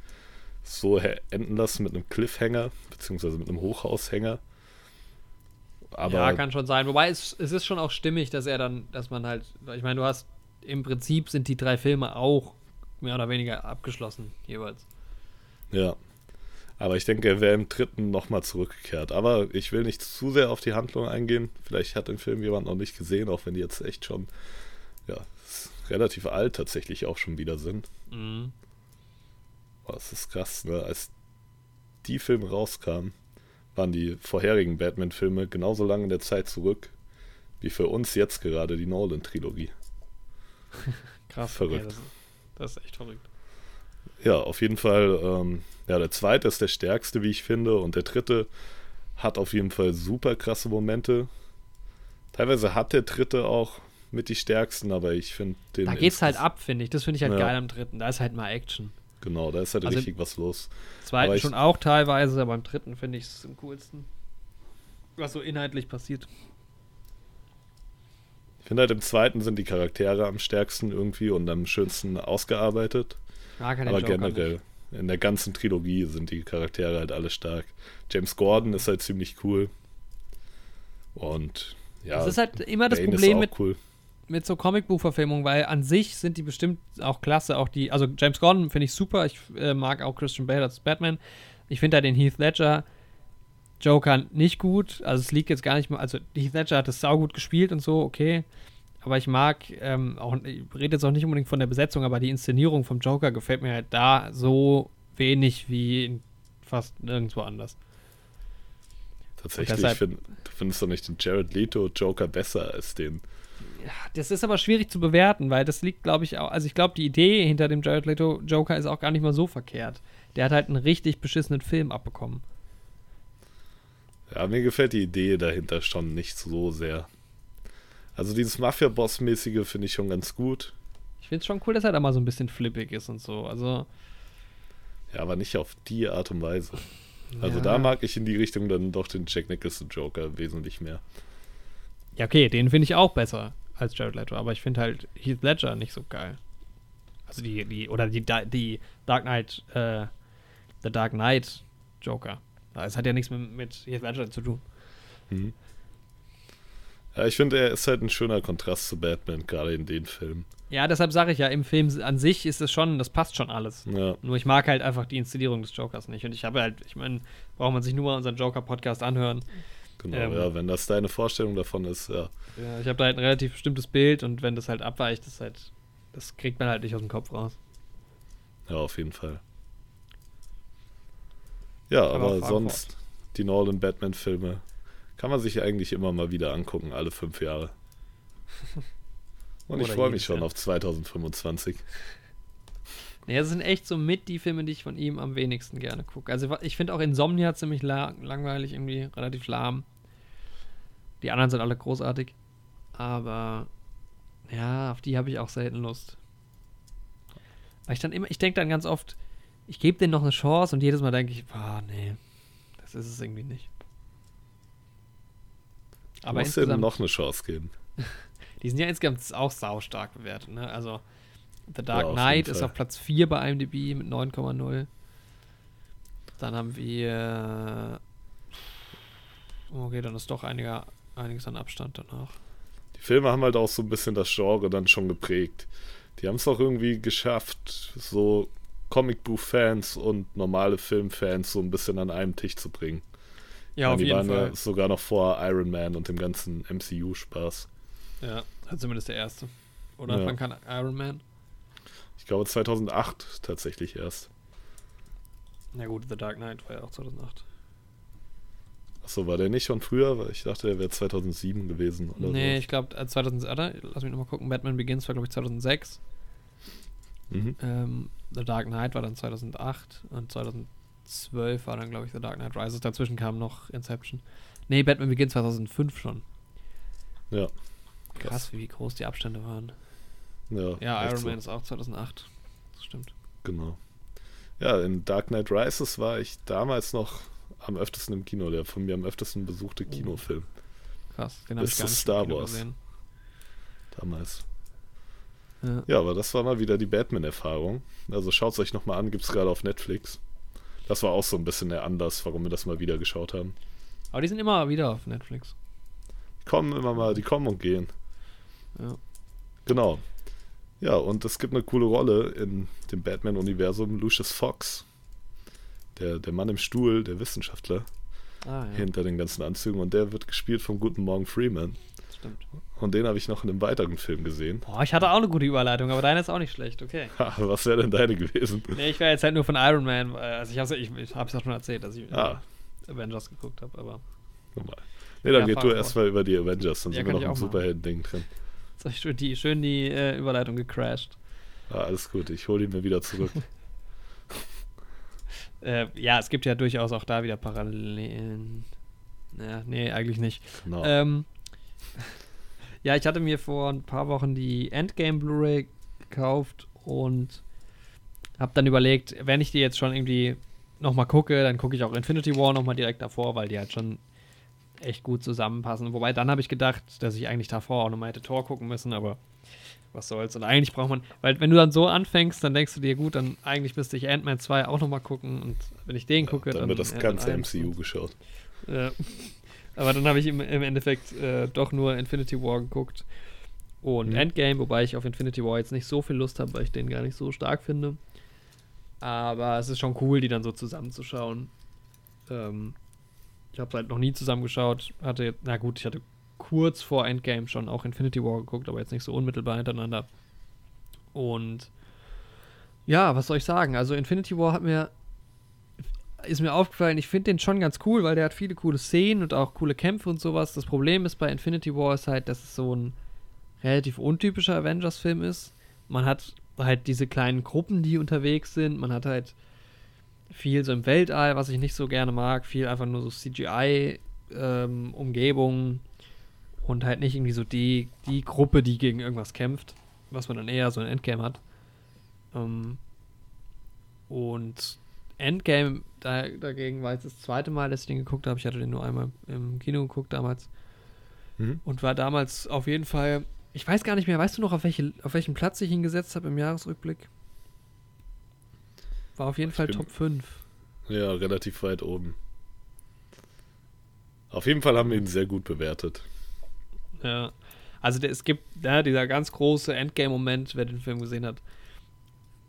so enden lassen mit einem Cliffhanger, beziehungsweise mit einem Hochhaushänger. Aber ja, kann schon sein. Wobei es, es ist schon auch stimmig, dass er dann, dass man halt, ich meine, du hast im Prinzip sind die drei Filme auch mehr oder weniger abgeschlossen jeweils. ja. Aber ich denke, er wäre im dritten nochmal zurückgekehrt. Aber ich will nicht zu sehr auf die Handlung eingehen. Vielleicht hat den Film jemand noch nicht gesehen, auch wenn die jetzt echt schon, ja, relativ alt tatsächlich auch schon wieder sind. Mhm. Boah, das ist krass, ne? Als die Filme rauskamen, waren die vorherigen Batman-Filme genauso lange in der Zeit zurück, wie für uns jetzt gerade die Nolan-Trilogie. Krass. Verrückt. Okay, das, das ist echt verrückt. Ja, auf jeden Fall, ähm, ja, der zweite ist der stärkste, wie ich finde, und der dritte hat auf jeden Fall super krasse Momente. Teilweise hat der dritte auch mit die stärksten, aber ich finde den. Da geht's halt ab, finde ich. Das finde ich halt Ja. geil am dritten. Da ist halt mal Action. Genau, da ist halt Also- richtig was los. Zweiten schon auch teilweise, aber beim dritten finde ich es am coolsten. Was so inhaltlich passiert. Ich finde halt im zweiten sind die Charaktere am stärksten irgendwie und am schönsten ausgearbeitet. Den aber Joker generell, nicht. in der ganzen Trilogie sind die Charaktere halt alle stark. James Gordon ist halt ziemlich cool. Und ja, Das ist halt immer das Bane Problem mit, cool. Mit so Comicbuchverfilmungen, weil an sich sind die bestimmt auch klasse. Auch die, also James Gordon finde ich super. Ich äh, mag auch Christian Bale als Batman. Ich finde da den Heath Ledger Joker nicht gut. Also es liegt jetzt gar nicht mal. Also Heath Ledger hat es saugut gespielt und so, okay. Aber ich mag ähm, auch, ich rede jetzt auch nicht unbedingt von der Besetzung, aber die Inszenierung vom Joker gefällt mir halt da so wenig wie fast nirgendwo anders. Tatsächlich, deshalb- find, du findest doch nicht den Jared Leto Joker besser als den. Das ist aber schwierig zu bewerten, weil das liegt, glaube ich, auch. Also, ich glaube, die Idee hinter dem Jared Leto Joker ist auch gar nicht mal so verkehrt. Der hat halt einen richtig beschissenen Film abbekommen. Ja, mir gefällt die Idee dahinter schon nicht so sehr. Also dieses Mafia-Boss-mäßige finde ich schon ganz gut. Ich finde es schon cool, dass er da mal so ein bisschen flippig ist und so. Also, Ja, aber nicht auf die Art und Weise. Also ja. da mag ich in die Richtung dann doch den Jack Nicholson Joker wesentlich mehr. Ja, okay, den finde ich auch besser als Jared Leto, aber ich finde halt Heath Ledger nicht so geil. Also die, die, oder die, die Dark Knight, äh, The Dark Knight Joker. Das hat ja nichts mit, mit Heath Ledger zu tun. Mhm. Ja, ich finde, er ist halt ein schöner Kontrast zu Batman, gerade in den Filmen. Ja, deshalb sage ich ja, im Film an sich ist es schon, das passt schon alles. Ja, Nur ich mag halt einfach die Inszenierung des Jokers nicht. Und ich habe halt, ich meine, braucht man sich nur mal unseren Joker-Podcast anhören. Genau. Ähm. ja, wenn das deine Vorstellung davon ist, ja. Ja, ich habe da halt ein relativ bestimmtes Bild und wenn das halt abweicht, ist halt, das kriegt man halt nicht aus dem Kopf raus. Ja, auf jeden Fall. Ja, Aber aber, sonst, die Nolan Batman-Filme kann man sich eigentlich immer mal wieder angucken, alle fünf Jahre. Und ich freue mich schon Jahr. auf 2025. Ja, das sind echt so mit die Filme, die ich von ihm am wenigsten gerne gucke. Also ich finde auch Insomnia ziemlich la langweilig, irgendwie relativ lahm. Die anderen sind alle großartig. Aber ja, auf die habe ich auch selten Lust. Weil ich dann immer, ich denke dann ganz oft, ich gebe denen noch eine Chance und jedes Mal denke ich, boah, nee, das ist es irgendwie nicht. Aber dir insgesamt, noch eine Chance geben. die sind ja insgesamt auch saustark bewertet, ne? Also The Dark Ja, Knight ist auf Platz 4 bei IMDb mit 9,0. Dann haben wir Okay, dann ist doch einiger, einiges an Abstand danach. Die Filme haben halt auch so ein bisschen das Genre dann schon geprägt. Die haben es auch irgendwie geschafft, so Comicbuch-Fans und normale Filmfans so ein bisschen an einem Tisch zu bringen. Ja, Ja, auf die jeden waren Fall. ja sogar noch vor Iron Man und dem ganzen MCU-Spaß. Ja, also zumindest der erste. Oder Ja. wann kann Iron Man? Ich glaube 2008 tatsächlich erst. Na gut, The Dark Knight war ja auch 2008. Achso, war der nicht schon früher? Weil ich dachte, der wäre 2007 gewesen oder nee, so. ich glaube, äh, 2000, warte, lass mich nochmal gucken. Batman Begins war, glaube ich, 2006. Mhm. Ähm, The Dark Knight war dann 2008 und 2012 war dann, glaube ich, The Dark Knight Rises. Dazwischen kam noch Inception. Nee, Batman Begins 2005 schon. Ja. Krass, wie groß die Abstände waren. Ja, Ja, Iron so. Man ist auch 2008. Das stimmt. Genau. Ja, in Dark Knight Rises war ich damals noch am öftesten im Kino, der von mir am öftesten besuchte Kinofilm. Krass, den habe ich gar nicht Star Wars. gesehen. Damals. Ja. Ja, aber das war mal wieder die Batman-Erfahrung. Also schaut es euch nochmal an, gibt es gerade auf Netflix. Das war auch so ein bisschen der Anlass, warum wir das mal wieder geschaut haben. Aber die sind immer wieder auf Netflix. Die kommen immer mal, die kommen und gehen. Ja. Genau. Ja, und es gibt eine coole Rolle in dem Batman-Universum. Lucius Fox, der, der Mann im Stuhl, der Wissenschaftler Ah, ja, hinter den ganzen Anzügen. Und der wird gespielt von Guten Morgen Freeman. stimmt. Und den habe ich noch in einem weiteren Film gesehen. Boah, ich hatte auch eine gute Überleitung, aber deine ist auch nicht schlecht, okay. Ha, was wäre denn deine gewesen? Nee, ich wäre jetzt halt nur von Iron Man, äh, also ich hab's, ich, ich hab's ja schon erzählt, dass ich äh, Ah. Avengers geguckt habe, aber Normal. Nee, dann Ja, geht du erstmal über die Avengers, dann Ja, sind wir ich noch im. Superhelden-Ding drin. jetzt hab ich schön die, schön die äh, Überleitung gecrashed. Ah, alles gut, ich hole ihn mir wieder zurück. Äh, ja, es gibt ja durchaus auch da wieder Parallelen. Ja, nee, eigentlich nicht. Genau. Ähm, Ja, ich hatte mir vor ein paar Wochen die Endgame Blu-ray gekauft und habe dann überlegt, wenn ich die jetzt schon irgendwie nochmal gucke, dann gucke ich auch Infinity War nochmal direkt davor, weil die halt schon echt gut zusammenpassen. Wobei dann habe ich gedacht, dass ich eigentlich davor auch nochmal hätte Tor gucken müssen, aber was soll's. Und eigentlich braucht man, weil wenn du dann so anfängst, dann denkst du dir, gut, dann eigentlich müsste ich Ant-Man 2 auch nochmal gucken und wenn ich den gucke, dann, dann wird das ganze MCU geschaut. Ja. Aber dann habe ich im, im Endeffekt äh, doch nur Infinity War geguckt und Mhm. Endgame, wobei ich auf Infinity War jetzt nicht so viel Lust habe, weil ich den gar nicht so stark finde. Aber es ist schon cool, die dann so zusammenzuschauen. Ähm, ich habe halt noch nie zusammengeschaut. Hatte, na gut, ich hatte kurz vor Endgame schon auch Infinity War geguckt, aber jetzt nicht so unmittelbar hintereinander. Und ja, was soll ich sagen? Also Infinity War hat mir ist mir aufgefallen, ich finde den schon ganz cool, weil der hat viele coole Szenen und auch coole Kämpfe und sowas. Das Problem ist bei Infinity War ist halt, dass es so ein relativ untypischer Avengers-Film ist. Man hat halt diese kleinen Gruppen, die unterwegs sind. Man hat halt viel so im Weltall, was ich nicht so gerne mag. Viel einfach nur so CGI-Umgebungen und halt nicht irgendwie so die, die Gruppe, die gegen irgendwas kämpft, was man dann eher so ein Endgame hat. Ähm, und Endgame da, dagegen war jetzt das zweite Mal, dass ich den geguckt habe. Ich hatte den nur einmal im Kino geguckt damals. Mhm. Und war damals auf jeden Fall. Ich weiß gar nicht mehr, weißt du noch, auf, welche, auf welchen Platz ich ihn gesetzt habe im Jahresrückblick? War auf jeden Ich Fall Top 5. Ja, relativ weit oben. Auf jeden Fall haben wir ihn sehr gut bewertet. Ja. Also der, es gibt ja, dieser ganz große Endgame-Moment, wer den Film gesehen hat.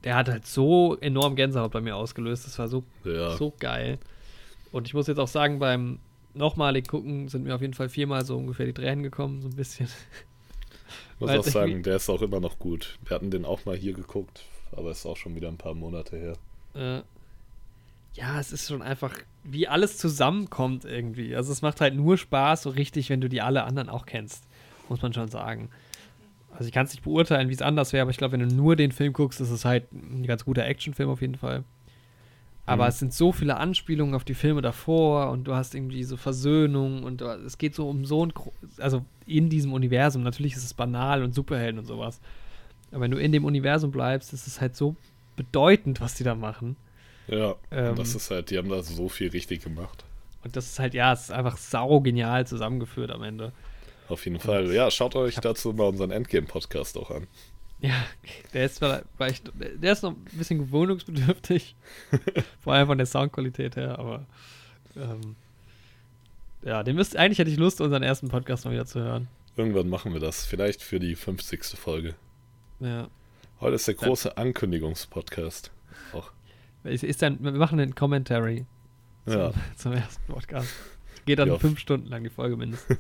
Der hat halt so enorm Gänsehaut bei mir ausgelöst. Das war so Ja, So geil. Und ich muss jetzt auch sagen, beim nochmalig gucken sind mir auf jeden Fall viermal so ungefähr die Tränen gekommen, so ein bisschen. muss weil auch sagen, der ist auch immer noch gut. Wir hatten den auch mal hier geguckt, aber ist auch schon wieder ein paar Monate her. Äh, ja, es ist schon einfach, wie alles zusammenkommt irgendwie. Also es macht halt nur Spaß, so richtig, wenn du die alle anderen auch kennst, muss man schon sagen. Also ich kann es nicht beurteilen, wie es anders wäre, aber ich glaube, wenn du nur den Film guckst, ist es halt ein ganz guter Actionfilm auf jeden Fall. Aber Mhm. es sind so viele Anspielungen auf die Filme davor und du hast irgendwie so Versöhnung und es geht so um so ein, also in diesem Universum, natürlich ist es banal und Superhelden und sowas. Aber wenn du in dem Universum bleibst, ist es halt so bedeutend, was die da machen. Ja, Ähm. und das ist halt, die haben da so viel richtig gemacht. Und das ist halt, ja, es ist einfach sau genial zusammengeführt am Ende. Auf jeden Fall. Ja, schaut euch dazu mal unseren Endgame-Podcast auch an. Ja, der ist zwar- vielleicht, der ist noch ein bisschen gewöhnungsbedürftig. vor allem von der Soundqualität her, aber ähm, ja, den müsst, eigentlich hätte ich Lust, unseren ersten Podcast mal wieder zu hören. Irgendwann machen wir das. Vielleicht für die 50. Folge. Ja. Heute ist der große Ankündigungspodcast. Auch. Ist, dann, wir machen einen Commentary zum, Ja, zum ersten Podcast. Geht dann Ja. fünf Stunden lang die Folge mindestens.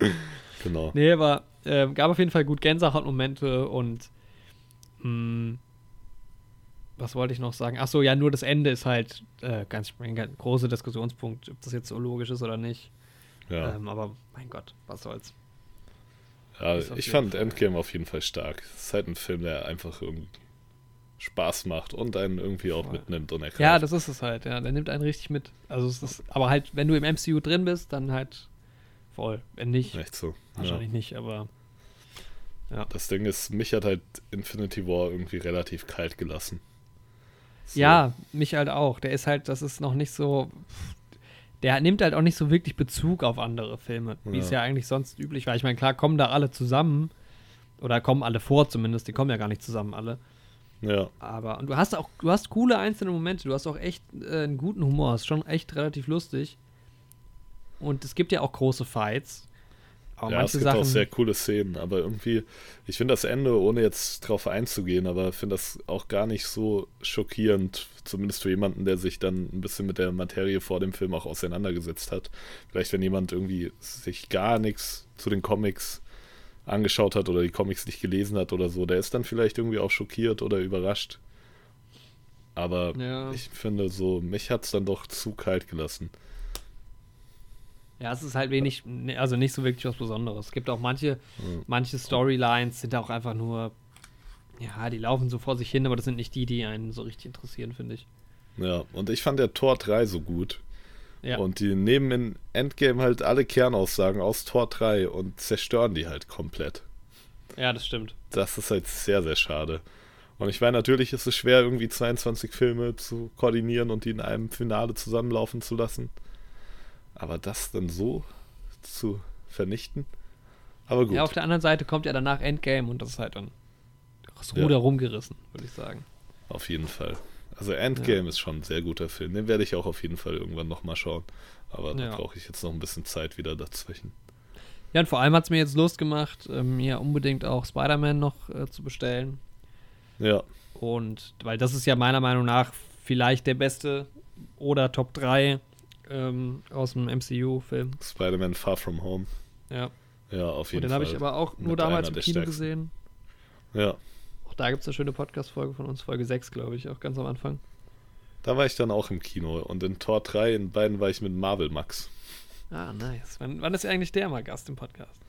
genau. Nee, aber ähm, gab auf jeden Fall gut Gänsehautmomente und mh, was wollte ich noch sagen? Ach so, ja, nur das Ende ist halt äh, ganz ein ganz großer Diskussionspunkt, ob das jetzt so logisch ist oder nicht. Ja, Ähm, aber mein Gott, was soll's. ja ich fand Fall- Endgame auf jeden Fall stark. Es ist halt ein Film, der einfach irgendwie Spaß macht und einen irgendwie auch mitnimmt und ergreift. Ja, das ist es halt, ja. Der nimmt einen richtig mit. Also es ist, aber halt, wenn du im MCU drin bist, dann halt voll. Wenn nicht, Echt so. Ja. wahrscheinlich nicht, aber Das Ding ist, mich hat halt Infinity War irgendwie relativ kalt gelassen. So. Ja, mich halt auch. Der ist halt, das ist noch nicht so. Der nimmt halt auch nicht so wirklich Bezug auf andere Filme, wie Ja. es ja eigentlich sonst üblich war. Ich meine, klar kommen da alle zusammen. Oder kommen alle vor zumindest. Die kommen ja gar nicht zusammen alle. Ja, Aber, und du hast auch, du hast coole einzelne Momente. Du hast auch echt äh, einen guten Humor. Ist schon echt relativ lustig. Und es gibt ja auch große Fights. Aber ja es gibt Sachen. auch sehr coole Szenen, aber irgendwie, ich finde das Ende, ohne jetzt drauf einzugehen, aber finde das auch gar nicht so schockierend, zumindest für jemanden, der sich dann ein bisschen mit der Materie vor dem Film auch auseinandergesetzt hat. Vielleicht, wenn jemand irgendwie sich gar nichts zu den Comics angeschaut hat oder die Comics nicht gelesen hat oder so, der ist dann vielleicht irgendwie auch schockiert oder überrascht. Aber ja. ich finde so, mich hat es dann doch zu kalt gelassen. Ja, es ist halt wenig, also nicht so wirklich was Besonderes. Es gibt auch manche, Mhm. manche Storylines sind auch einfach nur, ja, die laufen so vor sich hin, aber das sind nicht die, die einen so richtig interessieren, finde ich. Ja, und ich fand der Tor 3 so gut. Ja. Und die nehmen in Endgame halt alle Kernaussagen aus Tor 3 und zerstören die halt komplett. Ja, das stimmt. Das ist halt sehr, sehr schade. Und ich meine, natürlich ist es schwer, irgendwie 22 Filme zu koordinieren und die in einem Finale zusammenlaufen zu lassen. Aber das dann so zu vernichten? Aber gut. Ja, auf der anderen Seite kommt ja danach Endgame und das ist halt dann das Ja. Ruder rumgerissen, würde ich sagen. Auf jeden Fall. Also Endgame ist schon ein sehr guter Film. Den werde ich auch auf jeden Fall irgendwann nochmal schauen. Aber da Ja. brauche ich jetzt noch ein bisschen Zeit wieder dazwischen. Ja, und vor allem hat es mir jetzt Lust gemacht, ähm, mir unbedingt auch Spider-Man noch äh, zu bestellen. Ja, Und weil das ist ja meiner Meinung nach vielleicht der beste oder Top 3 ähm, aus dem MCU-Film. Spider-Man Far From Home. Ja. Ja, auf Und jeden den Fall. habe ich aber auch nur Mit damals im Kino stärksten. gesehen. Ja, da gibt es eine schöne Podcast-Folge von uns, Folge 6, glaube ich, auch ganz am Anfang. da war ich dann auch im Kino. Und in Tor 3, in beiden war ich mit Marvel Max. Ah, nice. Wann, wann ist eigentlich der mal Gast im Podcast?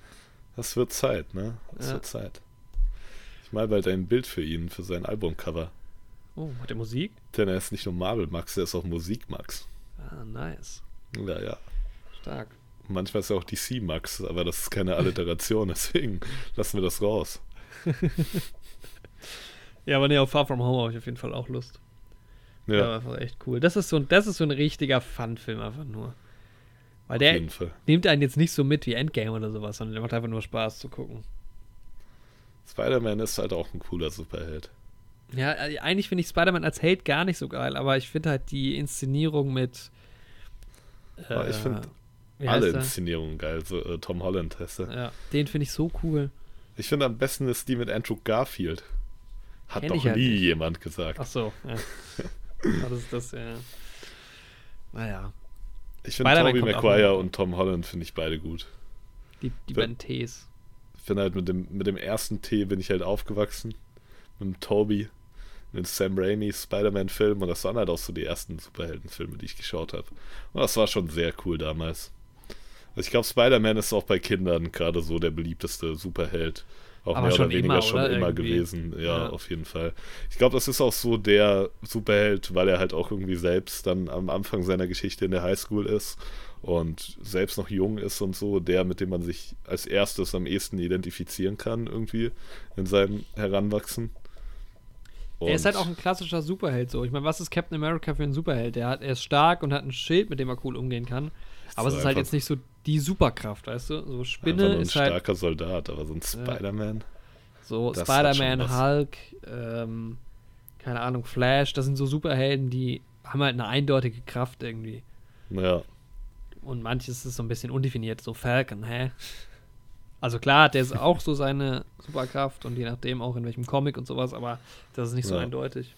Das wird Zeit, ne? Das Ja. wird Zeit. Ich mal bald ein Bild für ihn, für sein Albumcover. Oh, hat der Musik? Denn er ist nicht nur Marvel Max, er ist auch Musik Max. Ah, nice. Ja, ja. Stark. Manchmal ist er auch DC Max, aber das ist keine Alliteration, deswegen lassen wir das raus. Ja, aber nee, auf Far From Home habe ich auf jeden Fall auch Lust. Ja, Ja, einfach echt cool. Das ist so ein, das ist so ein richtiger Fun-Film einfach nur. Weil der nimmt einen jetzt nicht so mit wie Endgame oder sowas, sondern der macht einfach nur Spaß zu gucken. Spider-Man ist halt auch ein cooler Superheld. Ja, äh, eigentlich finde ich Spider-Man als Held gar nicht so geil, aber ich finde halt die Inszenierung mit. äh, Aber ich find wie Alle er? Inszenierungen geil, so äh, Tom Holland heißt er. Ja, den finde ich so cool. Ich finde am besten ist die mit Andrew Garfield. Hat Kenn doch halt nie nicht. jemand gesagt. Ach so, ja. das ist das, ja. Naja, ich finde Tobey Maguire und Tom Holland finde ich beide gut. die, die beiden Ts. Ich bin halt mit dem, mit dem ersten T bin ich halt aufgewachsen. Mit dem Toby, mit Sam Raimi Spider-Man-Film und das waren halt auch so die ersten Superheldenfilme, die ich geschaut habe. Und das war schon sehr cool damals. Also ich glaube, Spider-Man ist auch bei Kindern gerade so der beliebteste Superheld. Auch Aber mehr schon oder weniger immer, schon oder? immer Irgendwie. gewesen. Ja, Ja. auf jeden Fall. Ich glaube, das ist auch so der Superheld, weil er halt auch irgendwie selbst dann am Anfang seiner Geschichte in der Highschool ist und selbst noch jung ist und so, der, mit dem man sich als erstes am ehesten identifizieren kann, irgendwie in seinem Heranwachsen. er ist halt Und- auch ein klassischer Superheld so. Ich meine, was ist Captain America für ein Superheld? Der hat, er ist stark und hat ein Schild, mit dem er cool umgehen kann. Aber es ist halt jetzt nicht so die Superkraft, weißt du? So Spinne nur ein ist halt starker Soldat, aber so ein Spider-Man. so das Spider-Man. Hulk, ähm, keine Ahnung, Flash, das sind so Superhelden, die haben halt eine eindeutige Kraft irgendwie. Ja, Und manches ist so ein bisschen undefiniert, so Falcon, hä? Also klar, der ist auch so seine Superkraft und je nachdem auch in welchem Comic und sowas, aber das ist nicht so Ja. eindeutig.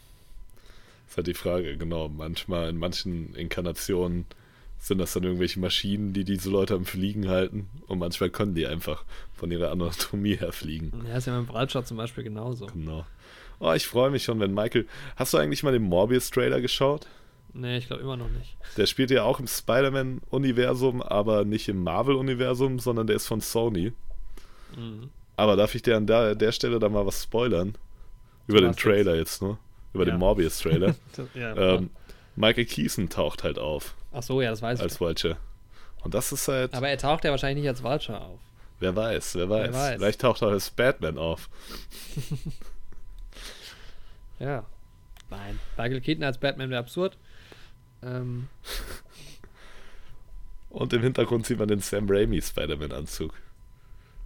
ist halt die Frage, genau. Manchmal in manchen Inkarnationen sind das dann irgendwelche Maschinen, die diese Leute am Fliegen halten und manchmal können die einfach von ihrer Anatomie her fliegen. Ja, ist ja dem Waldschott zum Beispiel genauso. Genau. Oh, ich freue mich schon, wenn Michael. Hast du eigentlich mal den Morbius-Trailer geschaut? Nee, ich glaube immer noch nicht. Der spielt ja auch im Spider-Man-Universum, aber nicht im Marvel-Universum, sondern der ist von Sony. Mhm. Aber darf ich dir an der, der Stelle da mal was spoilern? Über den was jetzt? Trailer jetzt, ne? Über Ja. den Morbius-Trailer. Ja, ähm, Michael Keaton taucht halt auf Ach so, ja, das weiß als ich. Vulture. Und das ist halt, Aber er taucht ja wahrscheinlich nicht als Vulture auf. wer weiß, wer weiß. weiß. Vielleicht taucht er als Batman auf. Ja. Nein. Michael Keaton als Batman wäre absurd. Ähm, Und im Hintergrund sieht man den Sam Raimi Spider-Man-Anzug.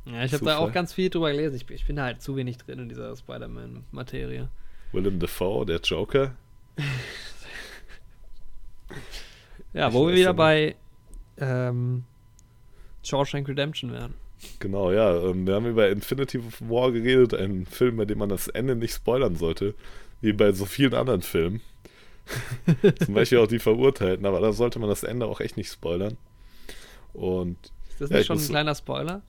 ja, ich habe da auch ganz viel drüber gelesen. Ich, ich bin da halt zu wenig drin in dieser Spider-Man-Materie. Willem Dafoe, der Joker. Ja, Ich wo wir wieder ja bei ähm, Shawshank Redemption wären. Genau, ja. ähm, Wir haben über Infinity War geredet, ein Film, bei dem man das Ende nicht spoilern sollte, wie bei so vielen anderen Filmen. Zum Beispiel auch die Verurteilten, aber da sollte man das Ende auch echt nicht spoilern. Und Ist das Ja, nicht ich schon ein muss- kleiner Spoiler?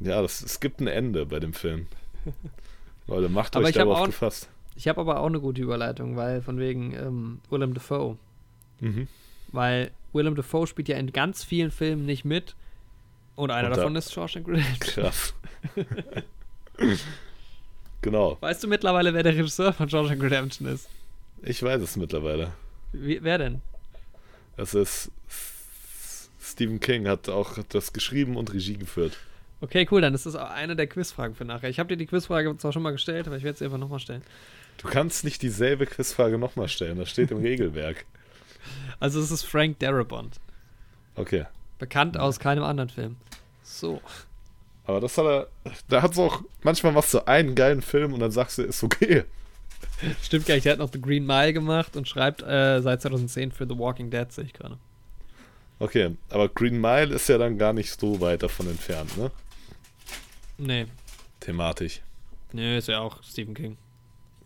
ja, das, es gibt ein Ende bei dem Film. Leute, macht Aber euch darauf auch- gefasst. Ich habe aber auch eine gute Überleitung, weil von wegen ähm, Willem Dafoe. Mhm. Weil Willem Dafoe spielt ja in ganz vielen Filmen nicht mit. Und einer Und da- davon ist Shawshank Redemption. Krass. genau, Weißt du mittlerweile, wer der Regisseur von Shawshank Redemption ist? ich weiß es mittlerweile. Wie, wer denn? Es ist Stephen King hat auch das geschrieben und Regie geführt. Okay, cool, dann ist das auch eine der Quizfragen für nachher. Ich habe dir die Quizfrage zwar schon mal gestellt, aber ich werde sie einfach nochmal stellen. Du kannst nicht dieselbe Quizfrage nochmal stellen, das steht im Regelwerk. Also es ist Frank Darabont. Okay. Bekannt aus keinem anderen Film. So. Aber das hat er. Da hat es auch. Manchmal machst du einen geilen Film und dann sagst du, ist okay. Stimmt gar nicht, der hat noch The Green Mile gemacht und schreibt äh, seit 2010 für The Walking Dead, sehe ich gerade. Okay, aber Green Mile ist ja dann gar nicht so weit davon entfernt, ne? Nee. Thematisch. Nee, ist ja auch Stephen King.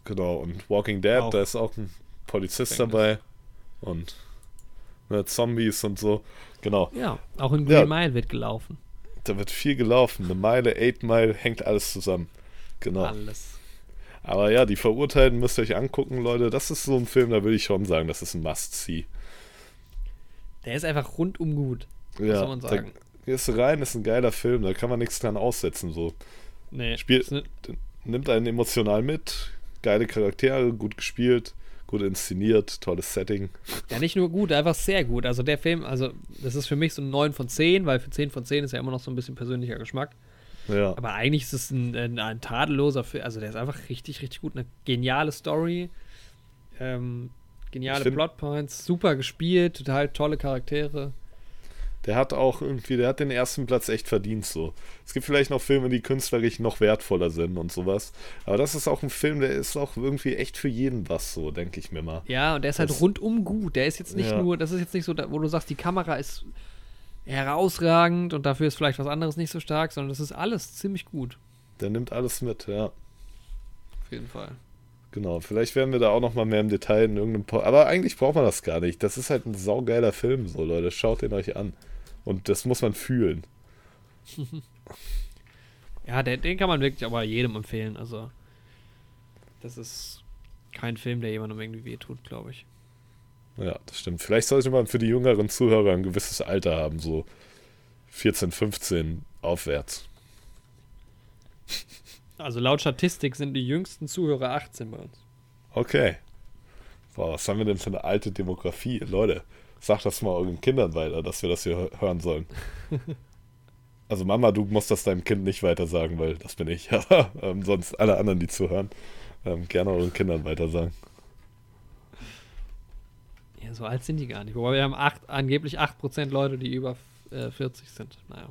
Genau, und Walking Dead, Auch. da ist auch ein Polizist Gefängnis. dabei. Und ne, Zombies und so. Genau, Ja, auch in Green Ja. Mile wird gelaufen. da wird viel gelaufen. Eine Meile, Eight Mile, hängt alles zusammen. Genau. Alles. Aber ja, die Verurteilten müsst ihr euch angucken, Leute. Das ist so ein Film, da würde ich schon sagen, das ist ein Must-See. Der ist einfach rundum gut. Ja, soll man sagen? Da gehst du rein, ist ein geiler Film, da kann man nichts dran aussetzen. So. Nee, Spiel- ist ne- Nimmt einen emotional mit, geile Charaktere, gut gespielt, gut inszeniert, tolles Setting. Ja, nicht nur gut, einfach sehr gut. Also der Film, also das ist für mich so ein 9 von 10, weil für 10 von 10 ist ja immer noch so ein bisschen persönlicher Geschmack. Ja, Aber eigentlich ist es ein, ein, ein tadelloser Film. Also der ist einfach richtig, richtig gut. Eine geniale Story. Ähm, geniale Plotpoints, super gespielt, total tolle Charaktere. Der hat auch irgendwie, der hat den ersten Platz echt verdient so. Es gibt vielleicht noch Filme, die künstlerisch noch wertvoller sind und sowas. Aber das ist auch ein Film, der ist auch irgendwie echt für jeden was so, denke ich mir mal. Ja, und der ist halt Das- rundum gut. Der ist jetzt nicht Ja. nur, das ist jetzt nicht so, wo du sagst, die Kamera ist herausragend und dafür ist vielleicht was anderes nicht so stark, sondern das ist alles ziemlich gut. Der nimmt alles mit, ja. Auf jeden Fall. Genau, vielleicht werden wir da auch noch mal mehr im Detail in irgendeinem po Aber eigentlich braucht man das gar nicht. Das ist halt ein saugeiler Film, so Leute. Schaut den euch an. Und das muss man fühlen. Ja, der, den kann man wirklich aber jedem empfehlen. Also, das ist kein Film, der jemandem irgendwie wehtut, glaube ich. Ja, das stimmt. Vielleicht sollte man für die jüngeren Zuhörer ein gewisses Alter haben, so 14, 15 aufwärts. Also laut Statistik sind die jüngsten Zuhörer 18 bei uns. Okay. Boah, was haben wir denn für eine alte Demografie? Leute, sagt das mal euren Kindern weiter, dass wir das hier hö- hören sollen. Also Mama, du musst das deinem Kind nicht weiter sagen, weil das bin ich. Ähm, sonst alle anderen, die zuhören, ähm, gerne euren Kindern weiter sagen. Ja, so alt sind die gar nicht. Wobei wir haben acht, angeblich 8% Leute, die über äh, 40 sind. Naja.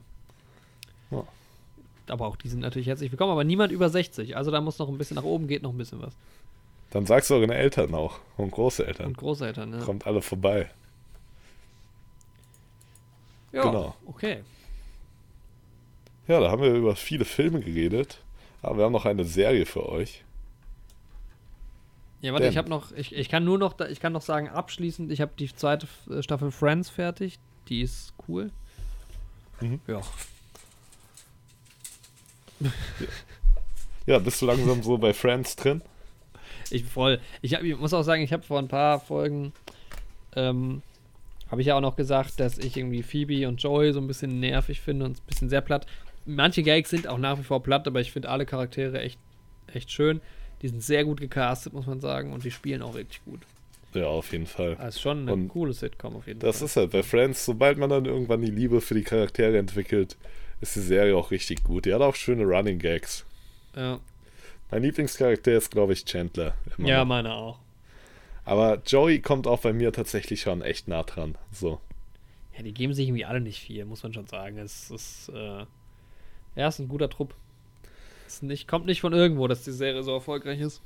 Ja. Aber auch die sind natürlich herzlich willkommen, aber niemand über 60. Also da muss noch ein bisschen nach oben, geht noch ein bisschen was. Dann sagst du euren Eltern auch und Großeltern. Und Großeltern, ne? Kommt alle vorbei. ja, genau. okay. Ja, da haben wir über viele Filme geredet, aber wir haben noch eine Serie für euch. Ja, warte, Denn- ich habe noch, ich, ich kann nur noch, ich kann noch sagen, abschließend, ich habe die zweite Staffel Friends fertig. Die ist cool. Mhm. Ja. Ja, bist du langsam so bei Friends drin? Ich voll. Ich, hab, ich muss auch sagen, ich habe vor ein paar Folgen ähm, habe ich ja auch noch gesagt, dass ich irgendwie Phoebe und Joey so ein bisschen nervig finde und ein bisschen sehr platt. Manche Gags sind auch nach wie vor platt, aber ich finde alle Charaktere echt, echt schön. Die sind sehr gut gecastet, muss man sagen, und die spielen auch richtig gut. Ja, auf jeden Fall. Also schon eine Und coole Sitcom auf jeden Das Fall. ist halt bei Friends, sobald man dann irgendwann die Liebe für die Charaktere entwickelt, ist die Serie auch richtig gut. Die hat auch schöne Running Gags. ja, Mein Lieblingscharakter ist, glaube ich, Chandler. ja noch. meine auch. Aber Joey kommt auch bei mir tatsächlich schon echt nah dran. So. Ja, die geben sich irgendwie alle nicht viel, muss man schon sagen. Es ist, äh, ja, ist ein guter Trupp. Ist nicht, kommt nicht von irgendwo, dass die Serie so erfolgreich ist.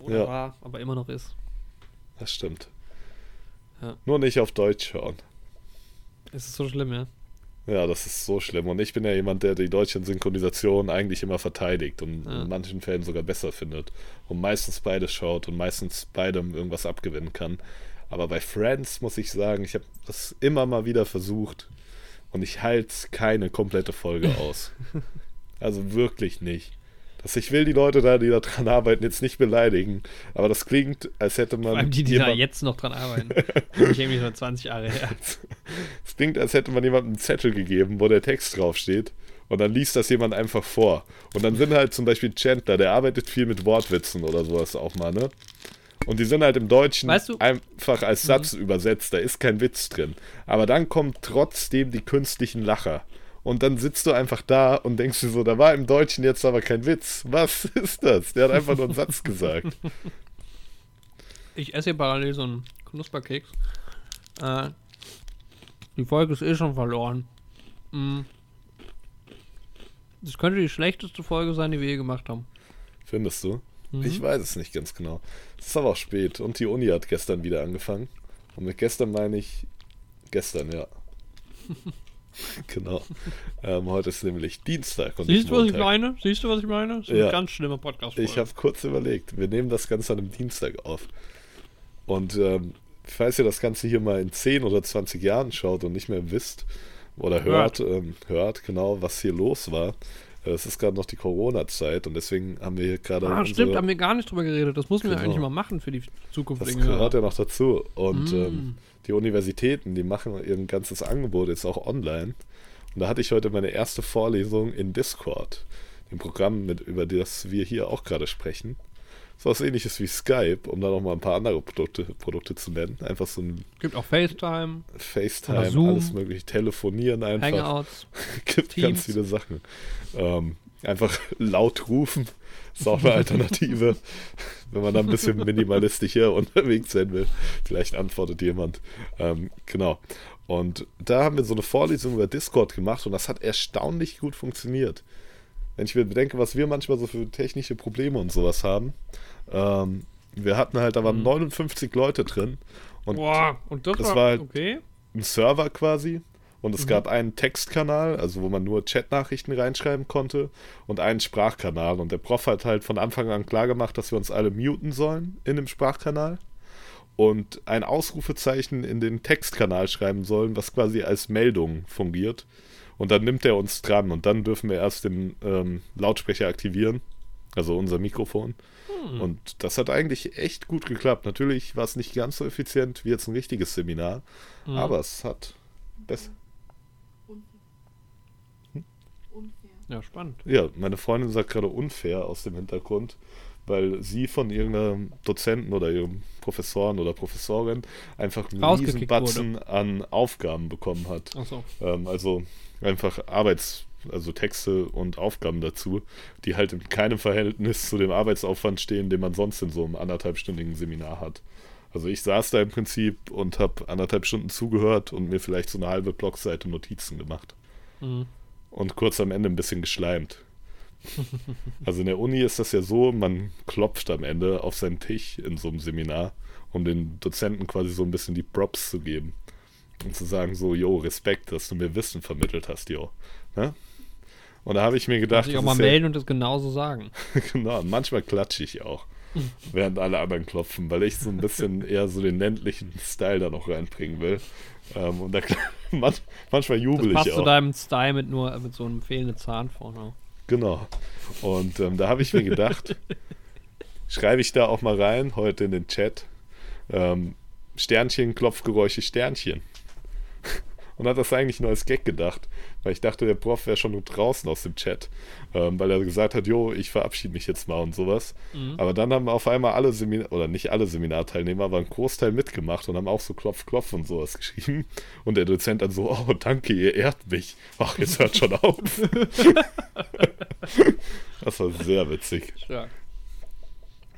Oder Ja. war, aber immer noch ist. Das stimmt. Ja. Nur nicht auf Deutsch schauen. Ist es so schlimm, ja? Ja, das ist so schlimm. Und ich bin ja jemand, der die deutsche Synchronisation eigentlich immer verteidigt und Ja. in manchen Fällen sogar besser findet. Und meistens beides schaut und meistens beidem irgendwas abgewinnen kann. Aber bei Friends muss ich sagen, ich habe das immer mal wieder versucht und ich halte keine komplette Folge aus. also wirklich nicht. Das, ich will die Leute da, die da dran arbeiten, jetzt nicht beleidigen, aber das klingt, als hätte man. Vor allem die, die da jetzt noch dran arbeiten. ich irgendwie schon 20 Jahre her. Es klingt, als hätte man jemandem einen Zettel gegeben, wo der Text draufsteht. Und dann liest das jemand einfach vor. Und dann sind halt zum Beispiel Chandler, der arbeitet viel mit Wortwitzen oder sowas auch mal, ne? Und die sind halt im Deutschen Weißt du- einfach als Satz übersetzt, da ist kein Witz drin. Aber dann kommen trotzdem die künstlichen Lacher. Und dann sitzt du einfach da und denkst dir so, da war im Deutschen jetzt aber kein Witz. Was ist das? Der hat einfach nur einen Satz gesagt. Ich esse hier parallel so einen Knusperkeks. Äh, die Folge ist eh schon verloren. Mm. Das könnte die schlechteste Folge sein, die wir je gemacht haben. Findest du? Mhm. Ich weiß es nicht ganz genau. Es ist aber auch spät und die Uni hat gestern wieder angefangen. Und mit gestern meine ich gestern, ja. genau. Ähm, heute ist nämlich Dienstag und Siehst du, was ich meine? Siehst du, was ich meine? Das ist Ja. ein ganz schlimmer podcast Ich habe kurz überlegt, wir nehmen das Ganze an einem Dienstag auf. Und ähm, falls ihr das Ganze hier mal in 10 oder 20 Jahren schaut und nicht mehr wisst oder hört, Hört. ähm, hört genau, was hier los war. Äh, Es ist gerade noch die Corona-Zeit und deswegen haben wir hier gerade. Ah, unsere- stimmt, haben wir gar nicht drüber geredet. Das müssen wir Genau. eigentlich mal machen für die Das zukünftigen gehört ja noch dazu. Und Mm. ähm, die Universitäten, die machen ihr ganzes Angebot jetzt auch online. Und da hatte ich heute meine erste Vorlesung in Discord, dem Programm, mit, über das wir hier auch gerade sprechen. So was ähnliches wie Skype, um da noch mal ein paar andere Produkte, Produkte zu nennen. Einfach so ein Gibt auch FaceTime, FaceTime, Zoom. alles mögliche, telefonieren einfach. Hangouts. gibt Teams. ganz viele Sachen. Ähm, einfach laut rufen ist auch eine Alternative, wenn man da ein bisschen minimalistischer unterwegs sein will. Vielleicht antwortet jemand. Ähm, genau. Und da haben wir so eine Vorlesung über Discord gemacht und das hat erstaunlich gut funktioniert. Wenn ich mir bedenke, was wir manchmal so für technische Probleme und sowas haben. Ähm, wir hatten halt, da waren 59 Leute drin und Boah, und das, das war, war halt- okay. ein Server quasi. Und es gab einen Textkanal, also wo man nur Chatnachrichten reinschreiben konnte, und einen Sprachkanal. Und der Prof hat halt von Anfang an klar gemacht, dass wir uns alle muten sollen in dem Sprachkanal und ein Ausrufezeichen in den Textkanal schreiben sollen, was quasi als Meldung fungiert. Und dann nimmt er uns dran und dann dürfen wir erst den ähm, Lautsprecher aktivieren, also unser Mikrofon. Und das hat eigentlich echt gut geklappt. Natürlich war es nicht ganz so effizient wie jetzt ein richtiges Seminar, aber es hat besser. Unfair. Ja, spannend. Ja, meine Freundin sagt gerade unfair aus dem Hintergrund, weil sie von irgendeinem Dozenten oder ihrem Professoren oder Professorin einfach einen riesen Batzen an Aufgaben bekommen hat. Achso. Ähm, also einfach Arbeits-, also Texte und Aufgaben dazu, die halt in keinem Verhältnis zu dem Arbeitsaufwand stehen, den man sonst in so einem anderthalbstündigen Seminar hat. Also ich saß da im Prinzip und habe anderthalb Stunden zugehört und mir vielleicht so eine halbe Blogseite Notizen gemacht. Mhm. Und kurz am Ende ein bisschen geschleimt. Also in der Uni ist das ja so, man klopft am Ende auf seinen Tisch in so einem Seminar, um den Dozenten quasi so ein bisschen die Props zu geben. Und zu sagen so, yo, Respekt, dass du mir Wissen vermittelt hast, yo. Ne? Und da habe ich mir gedacht, Muss ich auch mal ist ja- melden und das genauso sagen. genau, manchmal klatsche ich auch, während alle anderen klopfen, weil ich so ein bisschen eher so den ländlichen Style da noch reinbringen will. Ähm, und da man, manchmal Das jubel passt ich zu auch. deinem Style mit nur mit so einem fehlenden Zahn vorne. Genau. Und ähm, da habe ich mir gedacht, schreibe ich da auch mal rein, heute in den Chat, ähm, Sternchen, Klopfgeräusche, Sternchen. Und hat das eigentlich nur als Gag gedacht, weil ich dachte, der Prof wäre schon draußen aus dem Chat, ähm, weil er gesagt hat, jo, ich verabschiede mich jetzt mal und sowas. Aber dann haben auf einmal alle Seminar, oder nicht alle Seminarteilnehmer, aber ein Großteil mitgemacht und haben auch so Klopf, Klopf und sowas geschrieben. Und der Dozent dann so, oh, danke, ihr ehrt mich. Ach, jetzt hört schon auf. das war sehr witzig.